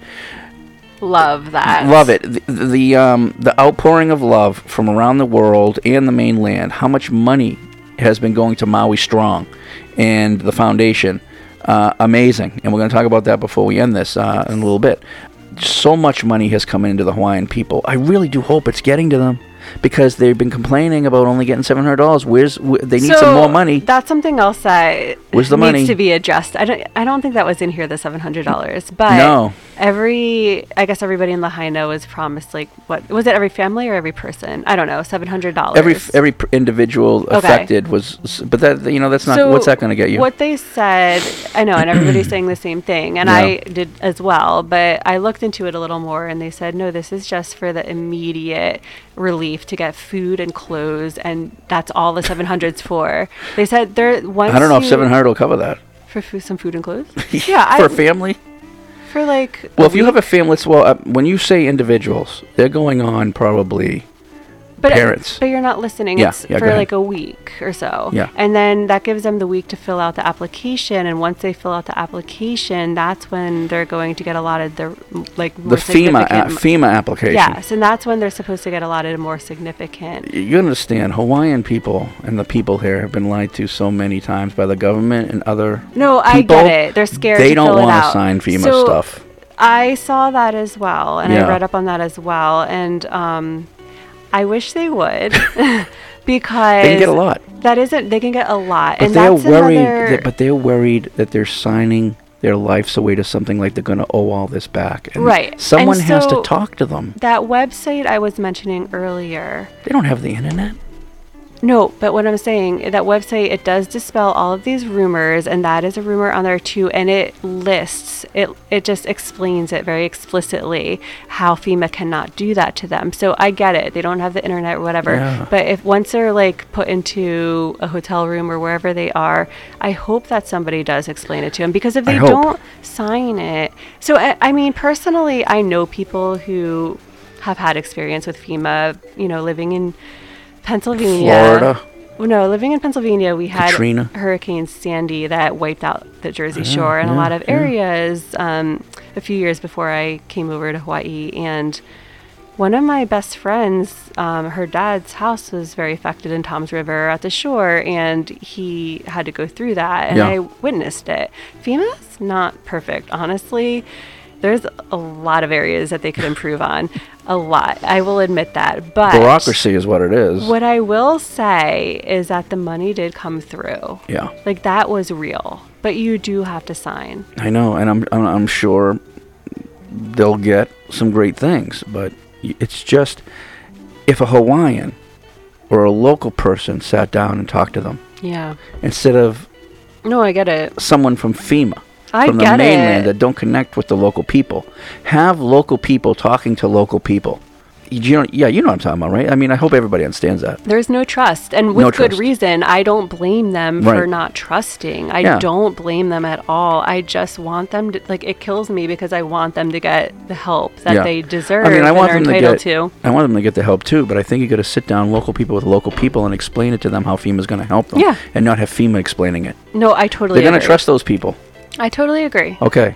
Love that. Love it. The, the um the outpouring of love from around the world and the mainland. How much money has been going to Maui Strong and the foundation? Uh, amazing. And we're going to talk about that before we end this uh, in a little bit. So much money has come into the Hawaiian people. I really do hope it's getting to them because they've been complaining about only getting seven hundred dollars. Where's wh- they need some more money? That's something else that Where's the needs money? to be addressed. I don't. I don't think that was in here. The seven hundred dollars, but No. Every. I guess everybody in Lahaina was promised like what was it? Every family or every person? I don't know. Seven hundred dollars. Every f- every individual affected was, but that you know that's not what's that going to get you? What they said, I know, and everybody's saying the same thing, and Yeah. I did as well. But I looked into it a little more, and they said, no, this is just for the immediate relief to get food and clothes, and that's all the 700's <laughs> for. They said there. Once I don't know if seven hundred will cover that for food, some food and clothes. <laughs> yeah, for I, a family. For like. Well, if you have a family, well, uh, when you say individuals, they're going on probably But, parents. but you're not listening. Yeah, it's yeah, for like a week or so. Yeah. And then that gives them the week to fill out the application. And once they fill out the application, that's when they're going to get allotted the like the FEMA a- FEMA application. Yes, and that's when they're supposed to get allotted more significant. You understand, Hawaiian people and the people here have been lied to so many times by the government and other No, I get it. They're scared They to don't wanna sign FEMA So, stuff. I saw that as well, and Yeah. I read up on that as well, and um, I wish they would <laughs> because They can get a lot. That isn't. They can get a lot, But and they're that's worried. that- but they're worried that they're signing their lives away to something like they're going to owe all this back. And Right. Someone And has to talk to them. that website I was mentioning earlier. They don't have the internet. No, but what I'm saying, that website, it does dispel all of these rumors, and that is a rumor on there too, and it lists, it, it just explains it very explicitly how FEMA cannot do that to them. So I get it. They don't have the internet or whatever. Yeah. But if once they're like put into a hotel room or wherever they are, I hope that somebody does explain it to them because if they don't sign it. So I, I mean, personally, I know people who have had experience with FEMA, you know, living in Pennsylvania. Florida. No, living in Pennsylvania, we had Katrina. Hurricane Sandy that wiped out the Jersey Yeah, Shore and a lot of yeah. areas um, a few years before I came over to Hawaii. And one of my best friends, um, her dad's house was very affected in Toms River at the shore, and he had to go through that, and Yeah. I witnessed it. FEMA's not perfect, honestly. There's a lot of areas that they could improve on. A lot. I will admit that. But Bureaucracy is what it is. what I will say is that the money did come through. Yeah. Like that was real. But you do have to sign. I know, and I'm, I'm I'm sure they'll get some great things, but it's just if a Hawaiian or a local person sat down and talked to them Yeah. instead of No, I get it. someone from FEMA I from the mainland it. that don't connect with the local people. Have local people talking to local people. You know, yeah, you know what I'm talking about, right? I mean, I hope everybody understands that. There's no trust. And with No good trust. reason. I don't blame them for not trusting. I Yeah. don't blame them at all. I just want them to like it kills me because I want them to get the help that yeah. they deserve I mean, I want them to get. to. I want them to get the help too, but I think you got to sit down, local people with local people, and explain it to them how FEMA's going to help them. Yeah. And not have FEMA explaining it. No, I totally They're going to trust those people. I totally agree. Okay.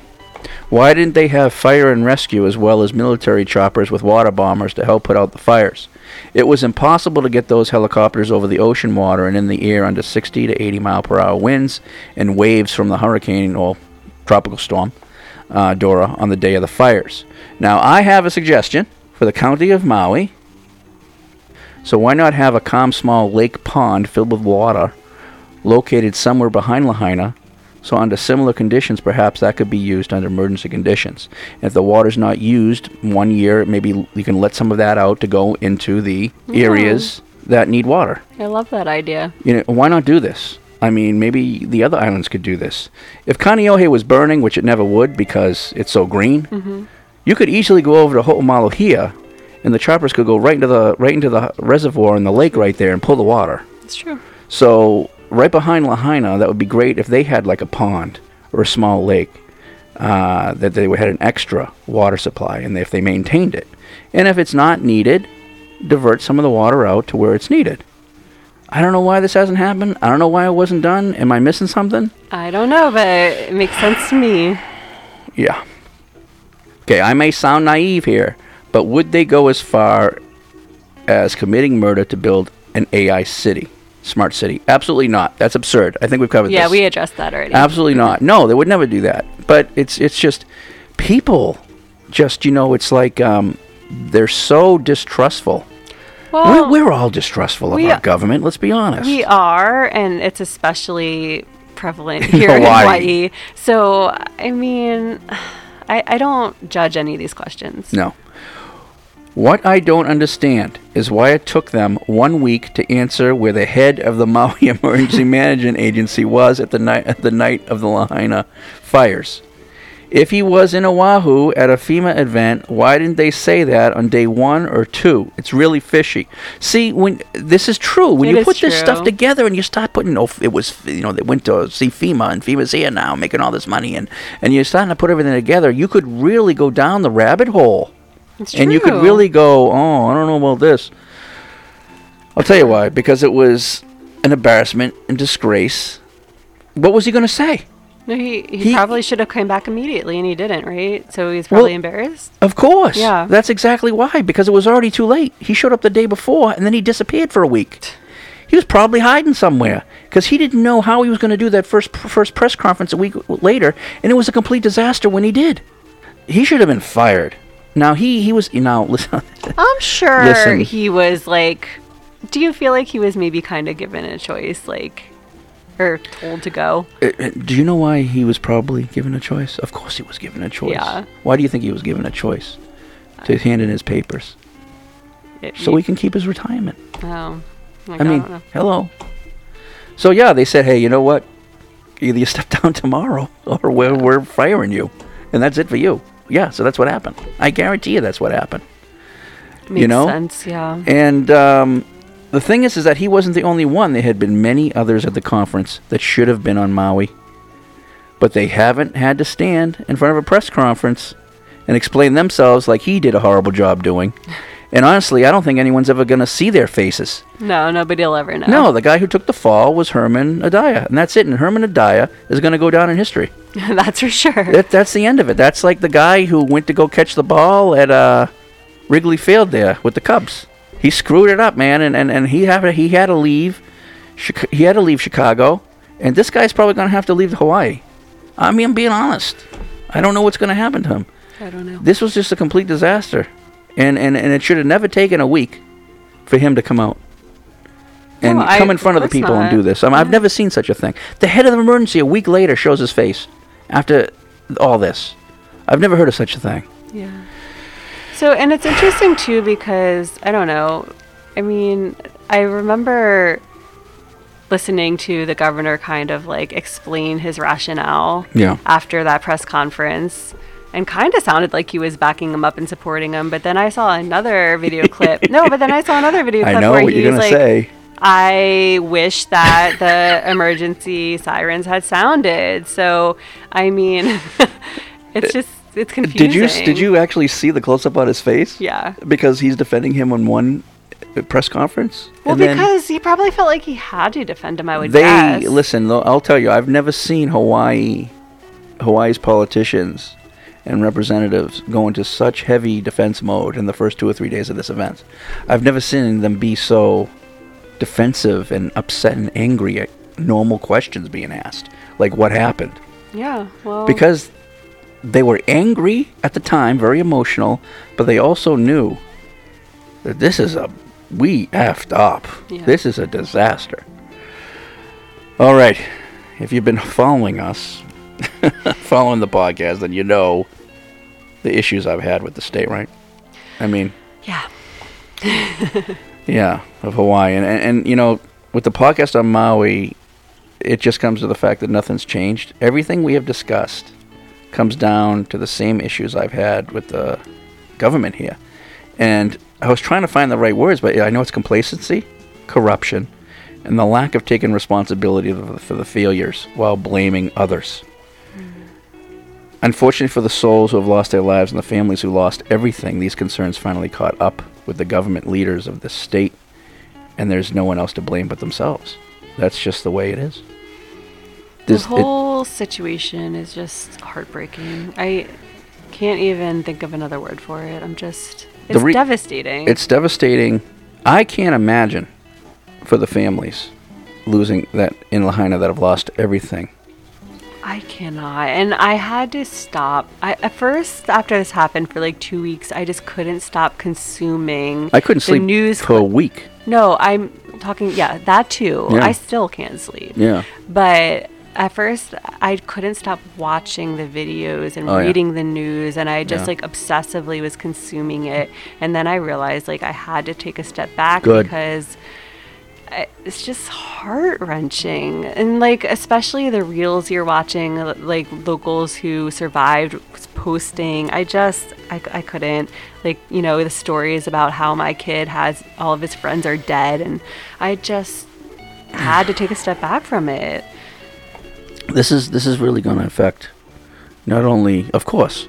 Why didn't they have fire and rescue as well as military choppers with water bombers to help put out the fires? It was impossible to get those helicopters over the ocean water and in the air under 60 to 80 mile per hour winds and waves from the hurricane or tropical storm uh, Dora on the day of the fires. Now, I have a suggestion for the county of Maui. So, why not have a calm small lake pond filled with water located somewhere behind Lahaina so under similar conditions, perhaps that could be used under emergency conditions. If the water's not used one year, maybe you can let some of that out to go into the areas that need water. I love that idea. You know, why not do this? I mean, maybe the other islands could do this. If Kaneohe was burning, which it never would because it's so green, Mm-hmm. you could easily go over to Ho'omaluhia, and the choppers could go right into the right into the reservoir in the lake right there and pull the water. It's true. So right behind Lahaina, that would be great if they had like a pond or a small lake uh, that they would had an extra water supply, and if they maintained it, and if it's not needed, divert some of the water out to where it's needed. I don't know why this hasn't happened. I don't know why it wasn't done. Am I missing something? I don't know, but it makes sense to me. Yeah. Okay, I may sound naive here, but would they go as far as committing murder to build an AI city, smart city? Absolutely not. That's absurd. I think we've covered this. Yeah, this. we addressed that already. Absolutely not. No, they would never do that. But it's it's just people, just you know, it's like um, they're so distrustful. Well, we're, we're all distrustful of our government. Let's be honest. We are, and it's especially prevalent <laughs> here in Hawaii. Hawaii. So, I mean, I, I don't judge any of these questions. No. What I don't understand is why it took them one week to answer where the head of the Maui <laughs> Emergency Management Agency was at the night at the night of the Lahaina fires. If he was in Oahu at a FEMA event, why didn't they say that on day one or two? It's really fishy. See, when this is true, when It you put this stuff together and you start putting, oh, it was, you know, they went to see FEMA and FEMA's here now, making all this money, and and you're starting to put everything together, you could really go down the rabbit hole It's and you could really go, oh, I don't know about this. I'll tell you why. Because it was an embarrassment and disgrace. What was he going to say? No, he, he, He- probably should have come back immediately, and he didn't, right? So he's probably Well- embarrassed. Of course. Yeah. That's exactly why. Because it was already too late. He showed up the day before and then he disappeared for a week. He was probably hiding somewhere because he didn't know how he was going to do that first first press conference a week later, and it was a complete disaster when he did. He should have been fired. Now he he was now <laughs> listen. I'm sure Listen. he was like. Do you feel like he was maybe kind of given a choice, like, or told to go? Uh, uh, Do you know why he was probably given a choice? Of course he was given a choice. Yeah. Why do you think he was given a choice? To hand in his papers It- so he can keep his retirement. Oh, like, I mean, know. hello. So yeah, they said, hey, you know what? Either you step <laughs> down tomorrow, or we're we're firing you, and that's it for you. Yeah, so that's what happened. I guarantee you, that's what happened. Makes you know, sense, yeah. And um, the thing is, is that he wasn't the only one. There had been many others at the conference that should have been on Maui, but they haven't had to stand in front of a press conference and explain themselves like he did a horrible job doing. <laughs> And honestly, I don't think anyone's ever going to see their faces. No, nobody'll ever know. No, the guy who took the fall was Herman Andaya, and that's it. And Herman Andaya is going to go down in history. <laughs> that's for sure. That, that's the end of it. That's like the guy who went to go catch the ball at uh, Wrigley Field there with the Cubs. He screwed it up, man, and, and, and he had to, he had to leave. Chica- he had to leave Chicago, and this guy's probably going to have to leave Hawaii. I mean, I'm being honest. I don't know what's going to happen to him. I don't know. This was just a complete disaster, and and, and it should have never taken a week for him to come out and No, I- come in front of the of course people and do this. I mean, I've never seen such a thing. The head of the emergency a week later shows his face after all this. I've never heard of such a thing. Yeah. So, and it's interesting too because I don't know. I mean, I remember listening to the governor kind of like explain his rationale Yeah. after that press conference and kind of sounded like he was backing him up and supporting him. But then I saw another video <laughs> clip. No, but then I saw another video I clip know where what he you're was like, say. I wish that the emergency sirens had sounded. So, I mean, <laughs> it's just it's confusing. Did you did you actually see the close up on his face? Yeah. Because he's defending him on one uh, press conference. Well, because he probably felt like he had to defend him. I would they guess. listen. I'll tell you, I've never seen Hawaii, Hawaii's politicians and representatives go into such heavy defense mode in the first two or three days of this event. I've never seen them be so defensive and upset and angry at normal questions being asked, like what happened. Yeah. Well. because they were angry at the time, very emotional, but they also knew that this is a we effed up. Yeah. This is a disaster. All right, if you've been following us, <laughs> following the podcast, then you know the issues I've had with the state, right? I mean, Yeah. <laughs> yeah, of Hawaii, and, and and you know, with the podcast on Maui, it just comes to the fact that nothing's changed. Everything we have discussed comes down to the same issues I've had with the government here, and I was trying to find the right words, but I know it's complacency, corruption, and the lack of taking responsibility for the, for the failures while blaming others. Unfortunately for the souls who have lost their lives and the families who lost everything, these concerns finally caught up with the government leaders of the state, and there's no one else to blame but themselves. That's just the way it is. This- the it- whole situation is just heartbreaking. I can't even think of another word for it. I'm just. It's re- devastating. It's devastating. I can't imagine for the families losing that in Lahaina that have lost everything. I cannot. And I had to stop. I, at first, after this happened for like two weeks, I just couldn't stop consuming. I couldn't the sleep news for a week. No, I'm talking. Yeah, that too. Yeah. I still can't sleep. Yeah. But at first, I couldn't stop watching the videos and Oh, yeah. reading the news, and I just Yeah. like obsessively was consuming it. And then I realized like I had to take a step back Good. because it's just heart wrenching, and like especially the reels you're watching, like locals who survived posting. I just I, I couldn't like you know the stories about how my kid has all of his friends are dead, and I just had to take a step back from it. This is this is really going to affect not only, of course,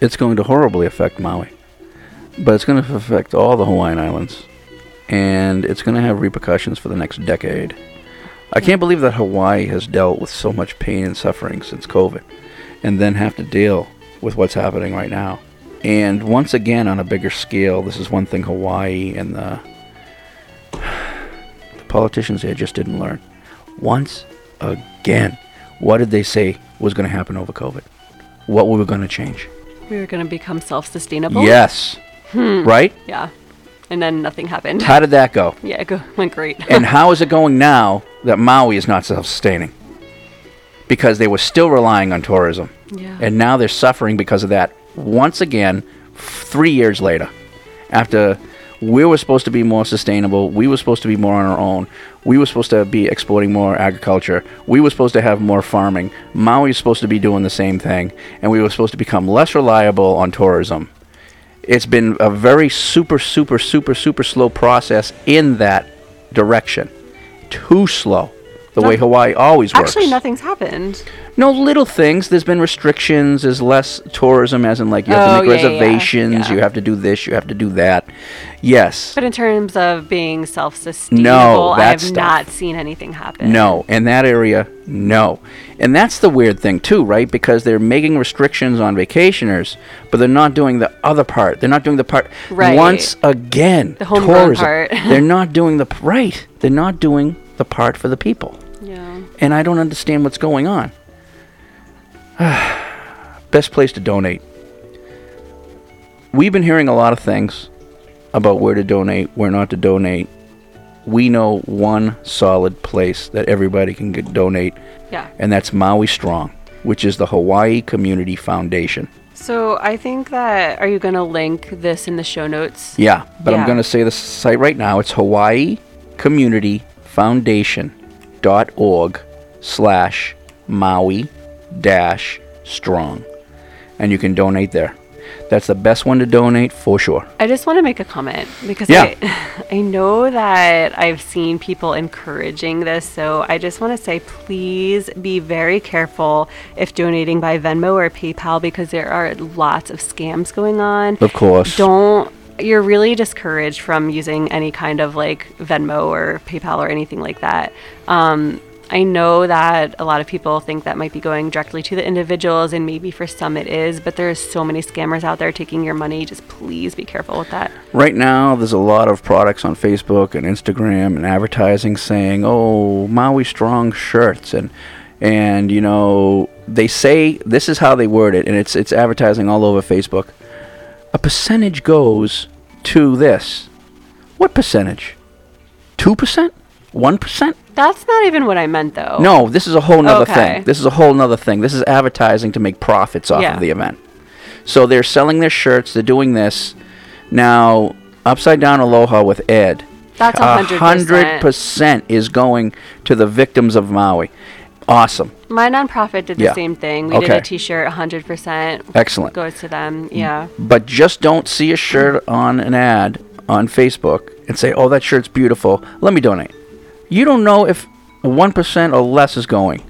it's going to horribly affect Maui, but it's going to affect all the Hawaiian Islands and it's going to have repercussions for the next decade. I can't believe that Hawaii has dealt with so much pain and suffering since COVID, and then have to deal with what's happening right now. And once again, on a bigger scale, this is one thing Hawaii and the, the politicians there just didn't learn. Once again, what did they say was going to happen over COVID? What were we going to change? We were going to become self-sustainable. Yes. Hmm. Right? Yeah. And then nothing happened. How did that go? <laughs> Yeah, it go- went great. and <laughs> how is it going now that Maui is not self sustaining? Because they were still relying on tourism. Yeah. And now they're suffering because of that once again, f- three years later. After we were supposed to be more sustainable, we were supposed to be more on our own, we were supposed to be exporting more agriculture, we were supposed to have more farming, Maui was supposed to be doing the same thing, and we were supposed to become less reliable on tourism. It's been a very super, super, super, super slow process in that direction. Too slow. The way Hawaii always works. Actually, nothing's happened. No little things. There's been restrictions. There's less tourism, as in like you have Oh, to make yeah, yeah, yeah. reservations. Yeah. You have to do this. You have to do that. Yes. But in terms of being self-sustainable, No, I have stuff. not seen anything happen. No, in that area, no. And that's the weird thing too, right? Because they're making restrictions on vacationers, but they're not doing the other part. They're not doing the part Right. once again. The tourism. part. <laughs> they're not doing the right. They're not doing the part for the people. Yeah. And I don't understand what's going on. <sighs> Best place to donate. We've been hearing a lot of things about where to donate, where not to donate. We know one solid place that everybody can get, donate, Yeah. and that's Maui Strong, which is the Hawaii Community Foundation. So I think that are you going to link this in the show notes? Yeah, but I'm going to say the site right now. It's Hawaii Community Foundation.org slash Maui strong. And you can donate there. That's the best one to donate for sure. I just want to make a comment because Yeah. I, <laughs> I know that I've seen people encouraging this. So I just want to say, please be very careful if donating by Venmo or PayPal because there are lots of scams going on. Of course. Don't. You're really discouraged from using any kind of like Venmo or PayPal or anything like that. Um, I know that a lot of people think that might be going directly to the individuals, and maybe for some it is, but there's so many scammers out there taking your money. Just please be careful with that. Right now, there's a lot of products on Facebook and Instagram and advertising saying, oh, Maui Strong shirts. And, and you know, they say this is how they word it, and it's, it's advertising all over Facebook. A percentage goes to this. What percentage? 2%? 1%? That's not even what I meant, though. No, this is a whole nother Okay. thing. This is a whole nother thing. This is advertising to make profits off Yeah. of the event. So they're selling their shirts. They're doing this. Now, Upside Down Aloha with Ed. That's a hundred hundred percent is going to the victims of Maui. Awesome. My nonprofit did the Yeah. same thing. We did a T-shirt, 100% Excellent. goes to them. Yeah. But just don't see a shirt on an ad on Facebook and say, "Oh, that shirt's beautiful. Let me donate." You don't know if one percent or less is going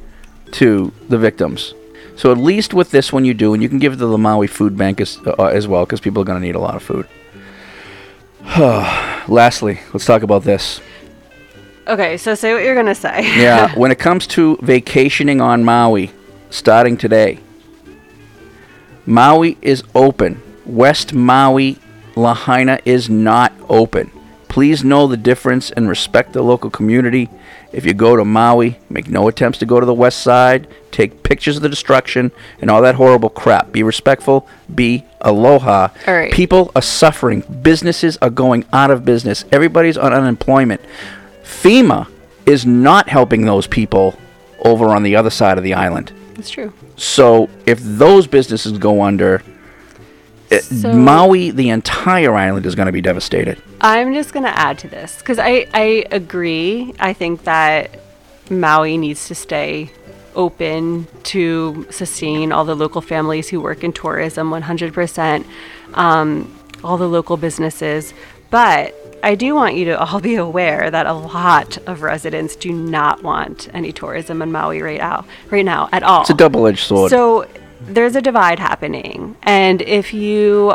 to the victims. So at least with this one, you do, and you can give it to the Maui Food Bank as, uh, as well, because people are going to need a lot of food. <sighs> Lastly, let's talk about this. Okay, so say what you're gonna say. <laughs> Yeah, <laughs> when it comes to vacationing on Maui, starting today, Maui is open. West Maui, Lahaina is not open. Please know the difference and respect the local community. If you go to Maui, make no attempts to go to the west side. Take pictures of the destruction and all that horrible crap. Be respectful. Be aloha. All right. People are suffering. Businesses are going out of business. Everybody's on unemployment. FEMA is not helping those people over on the other side of the island. That's true. So if those businesses go under, it, So- Maui, the entire island is going to be devastated. I'm just gonna add to this because I I agree. I think that Maui needs to stay open to sustain all the local families who work in tourism 100%, um, all the local businesses. But I do want you to all <laughs> be aware that a lot of residents do not want any tourism in Maui right now, right now at all. It's a double-edged sword. So there's a divide happening, and if you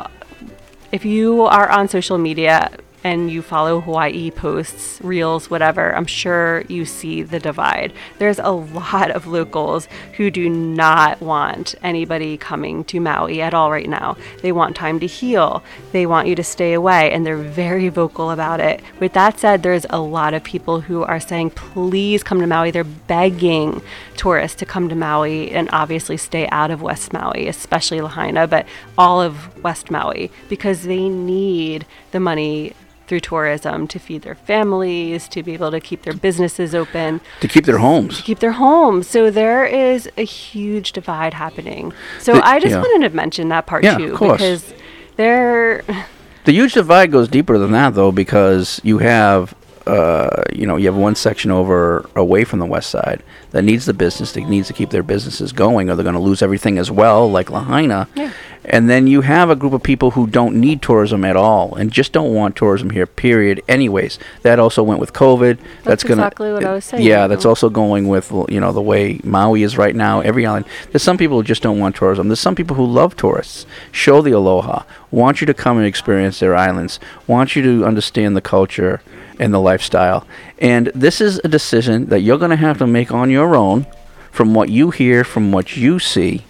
if you are on social media, and you follow Hawaii posts, reels, whatever, I'm sure you see the divide. There's a lot of locals who do not want anybody coming to Maui at all right now. They want time to heal. They want you to stay away, and they're very vocal about it. With that said, there's a lot of people who are saying, please come to Maui. They're begging tourists to come to Maui and obviously stay out of West Maui, especially Lahaina, but all of West Maui, because they need the money through tourism to feed their families, to be able to keep their businesses open, to keep their homes. to keep their homes. So there is a huge divide happening. So The- I just yeah. wanted to mention that part Yeah, of too, course. because there. The huge divide goes deeper than that, though, because you have, uh, you know, you have one section over away from the west side that needs the business, that needs to keep their businesses going, or they're going to lose everything as well, like Lahaina. Yeah. And then you have a group of people who don't need tourism at all and just don't want tourism here. Period. Anyways, that also went with COVID. That's gonna, exactly what I was saying, Yeah, that's also going with you know the way Maui is right now. Every island. There's some people who just don't want tourism. There's some people who love tourists. Show the aloha. Want you to come and experience their islands. Want you to understand the culture and the lifestyle. And this is a decision that you're going to have to make on your own, from what you hear, from what you see.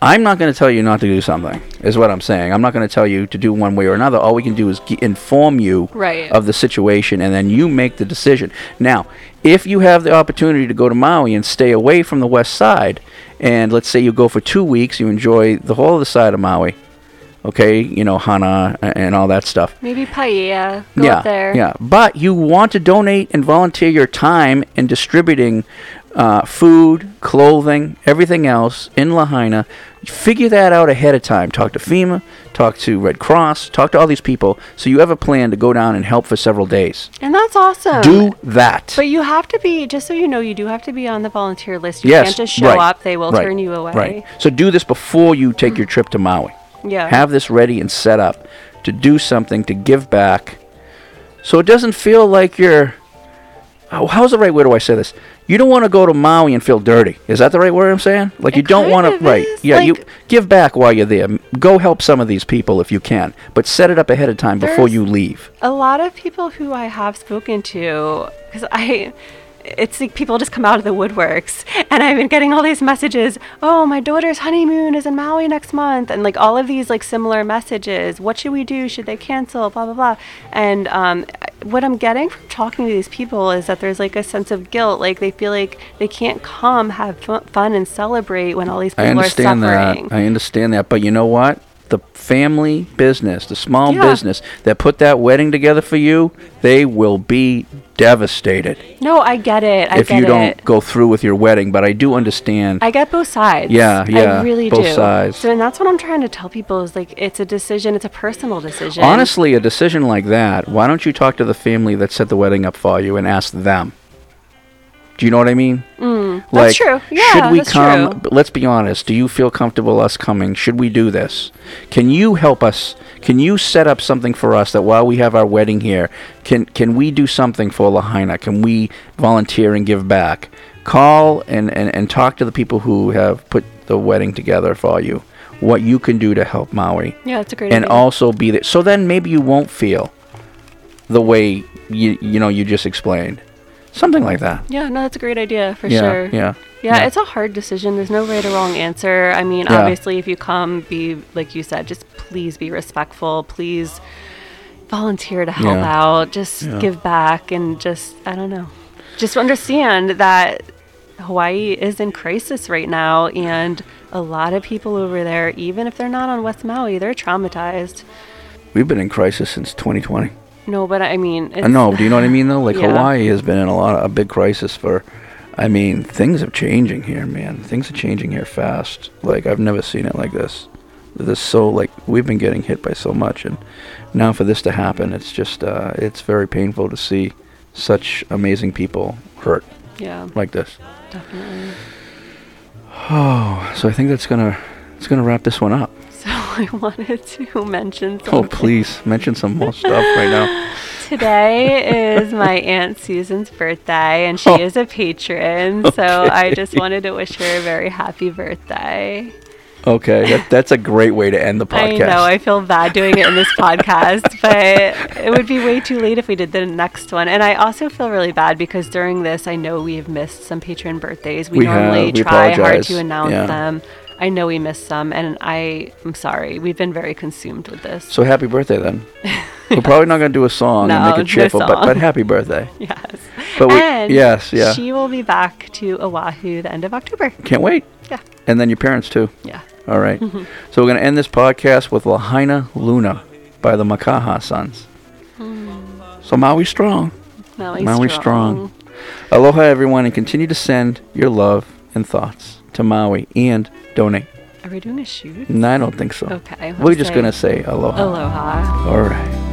I'm not going to tell you not to do something, is what I'm saying. I'm not going to tell you to do one way or another. All we can do is g- inform you Right. of the situation, and then you make the decision. Now, if you have the opportunity to go to Maui and stay away from the west side, and let's say you go for two weeks, you enjoy the whole of the side of Maui, okay, you know, Hana and all that stuff. Maybe Paia. Go yeah, up there. yeah. But you want to donate and volunteer your time in distributing uh, food, clothing, everything else in Lahaina. Figure that out ahead of time. Talk to FEMA, talk to Red Cross, talk to all these people, so you have a plan to go down and help for several days. And that's awesome. Do that. But you have to be, just so you know, you do have to be on the volunteer list. You yes, can't just show right, up, they will right, turn you away. Right. So do this before you take your trip to Maui. Yeah. Have this ready and set up to do something to give back, so it doesn't feel like you're. Oh, how's the right way do I say this? You don't want to go to Maui and feel dirty. Is that the right word I'm saying? Like you don't want to. Right. is, Yeah. you give back while you're there. Go help some of these people if you can, but set it up ahead of time before you leave. a lot of people who I have spoken to, because I, it's like people just come out of the woodworks, and I've been getting all these messages. Oh, my daughter's honeymoon is in Maui next month, and like all of these like similar messages. What should we do? Should they cancel? Blah blah blah. And um, what I'm getting from talking to these people is that there's like a sense of guilt. Like they feel like they can't come, have fun, and celebrate when all these people I understand are that. suffering. I understand that. But you know what? The family business, the small Yeah. business that put that wedding together for you, they will be devastated no, I get it. I if get you don't go through with your wedding. But I do understand. I get both sides. Yeah, yeah, I really both do. sides. So, and that's what I'm trying to tell people is like it's a decision. It's a personal decision. Honestly, a decision like that, why don't you talk to the family that set the wedding up for you and ask them? Do you know what I mean? Mm, that's true. Yeah, should we that's come? true. Let's be honest. Do you feel comfortable us coming? Should we do this? Can you help us? Can you set up something for us that while we have our wedding here, can can we do something for Lahaina? Can we volunteer and give back? Call and, and, and talk to the people who have put the wedding together for you. What you can do to help Maui Yeah, it's a great and idea. also be there. So then maybe you won't feel the way you you know you just explained, something like that. Yeah, no, that's a great idea for Yeah, sure. yeah, yeah. yeah. it's a hard decision. There's no right or wrong answer. I mean, Yeah. obviously, if you come, be like you said, just please be respectful. Please volunteer to help Yeah. out. Just give back and just I don't know. Just understand that Hawaii is in crisis right now, and a lot of people over there, even if they're not on West Maui, they're traumatized. We've been in crisis since 2020. No, but I mean, it's, I know. Do you know what I mean though? Like Yeah. Hawaii has been in a lot of a big crisis for. I mean, things are changing here, man. Things are changing here fast. Like I've never seen it like this. This so like we've been getting hit by so much, and now for this to happen, it's just uh, it's very painful to see such amazing people hurt Yeah, like this. definitely. Oh, <sighs> so I think that's gonna it's gonna wrap this one up. <laughs> So I wanted to mention Oh, please mention some more <laughs> stuff right now. Today is my <laughs> Aunt Susan's birthday, and she Oh. is a patron. So I just wanted to wish her a very happy birthday. Okay, that, that's a great way to end the podcast. I know. I feel bad doing it in this podcast, but it would be way too late if we did the next one. And I also feel really bad because during this, I know we've missed some patron birthdays. We, We have. normally We try hard to announce Yeah. them. I know we missed some, and I am sorry. We've been very consumed with this. so happy birthday then. We're probably not going to do a song and make <laughs> it no cheerful, but, but happy birthday. <laughs> yes. But we, and yes, yeah. She will be back to Oahu the end of October. Can't wait. Yeah. And then your parents too. Yeah. All right. <laughs> so we're going to end this podcast with Lahainaluna by the Makaha Sons. Hmm. So Maui strong. Maui, Maui strong. Aloha, everyone, and continue to send your love and thoughts to Maui and donate. Are we doing a shoot? No, I don't think so. Okay. We're just going to say aloha. Aloha. All right.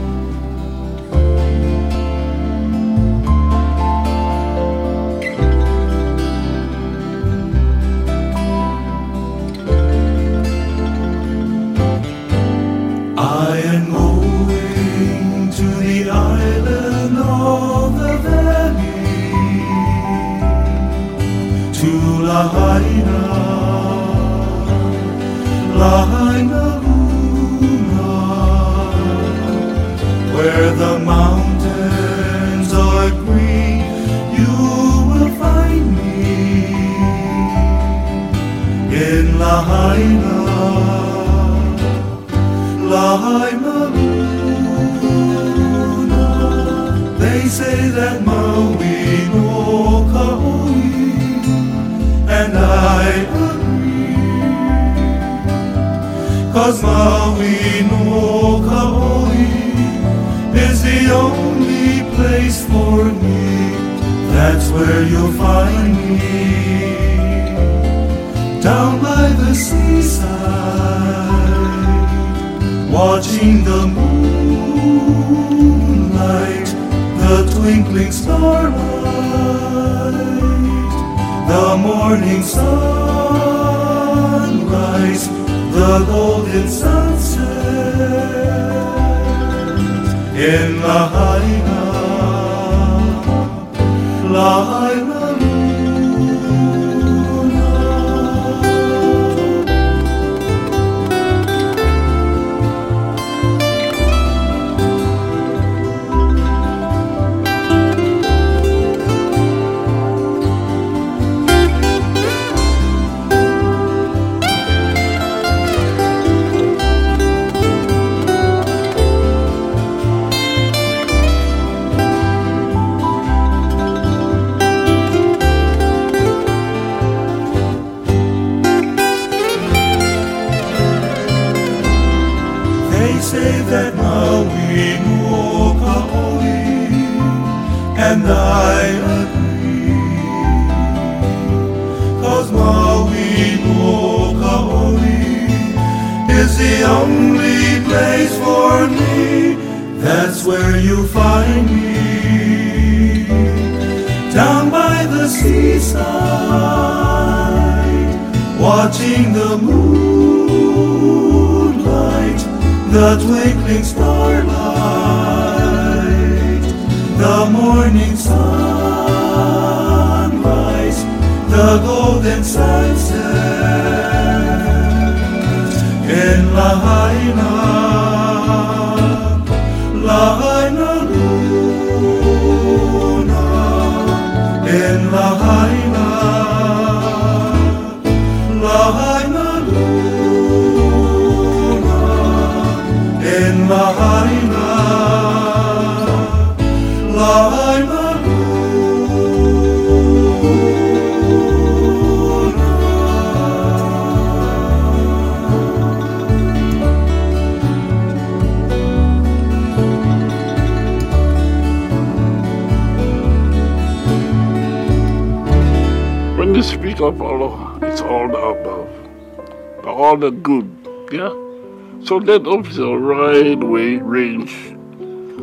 That officer right way range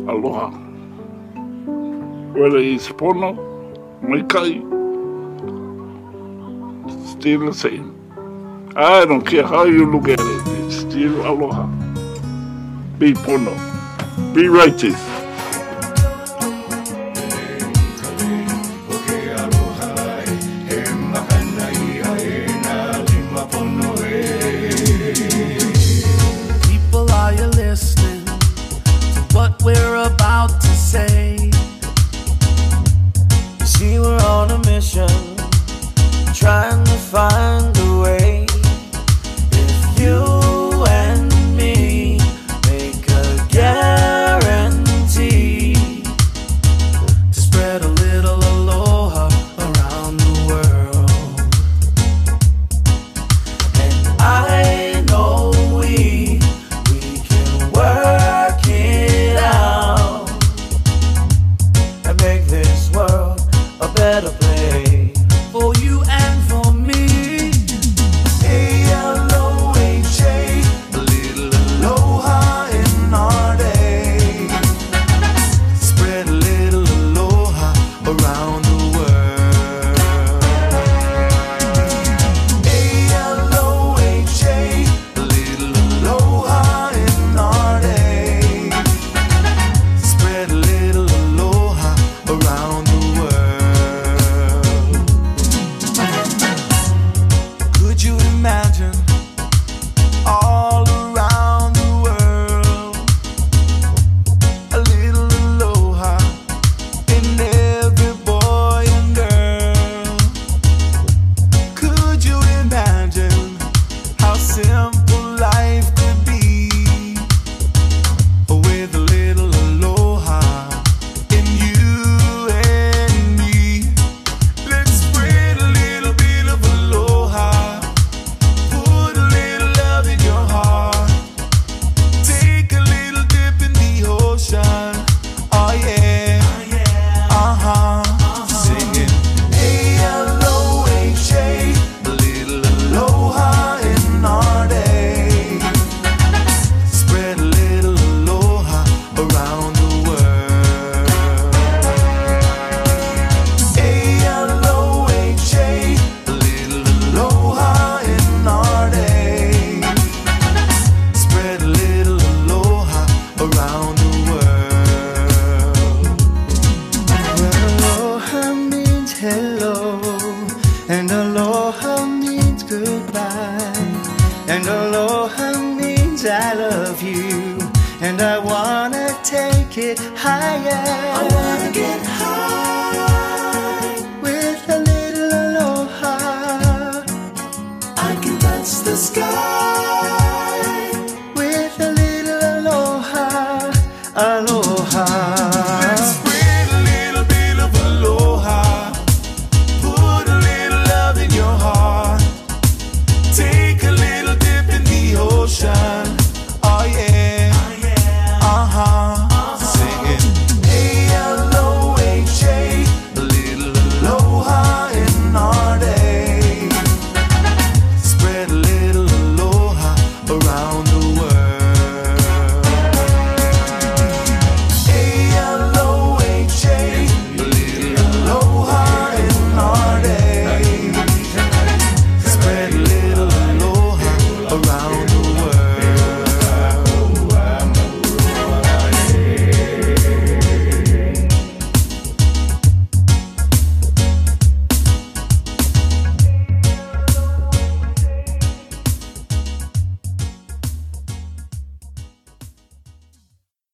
aloha. Whether it's pono, maikai, still the same. I don't care how you look at it, it's still aloha. Be pono, be righteous.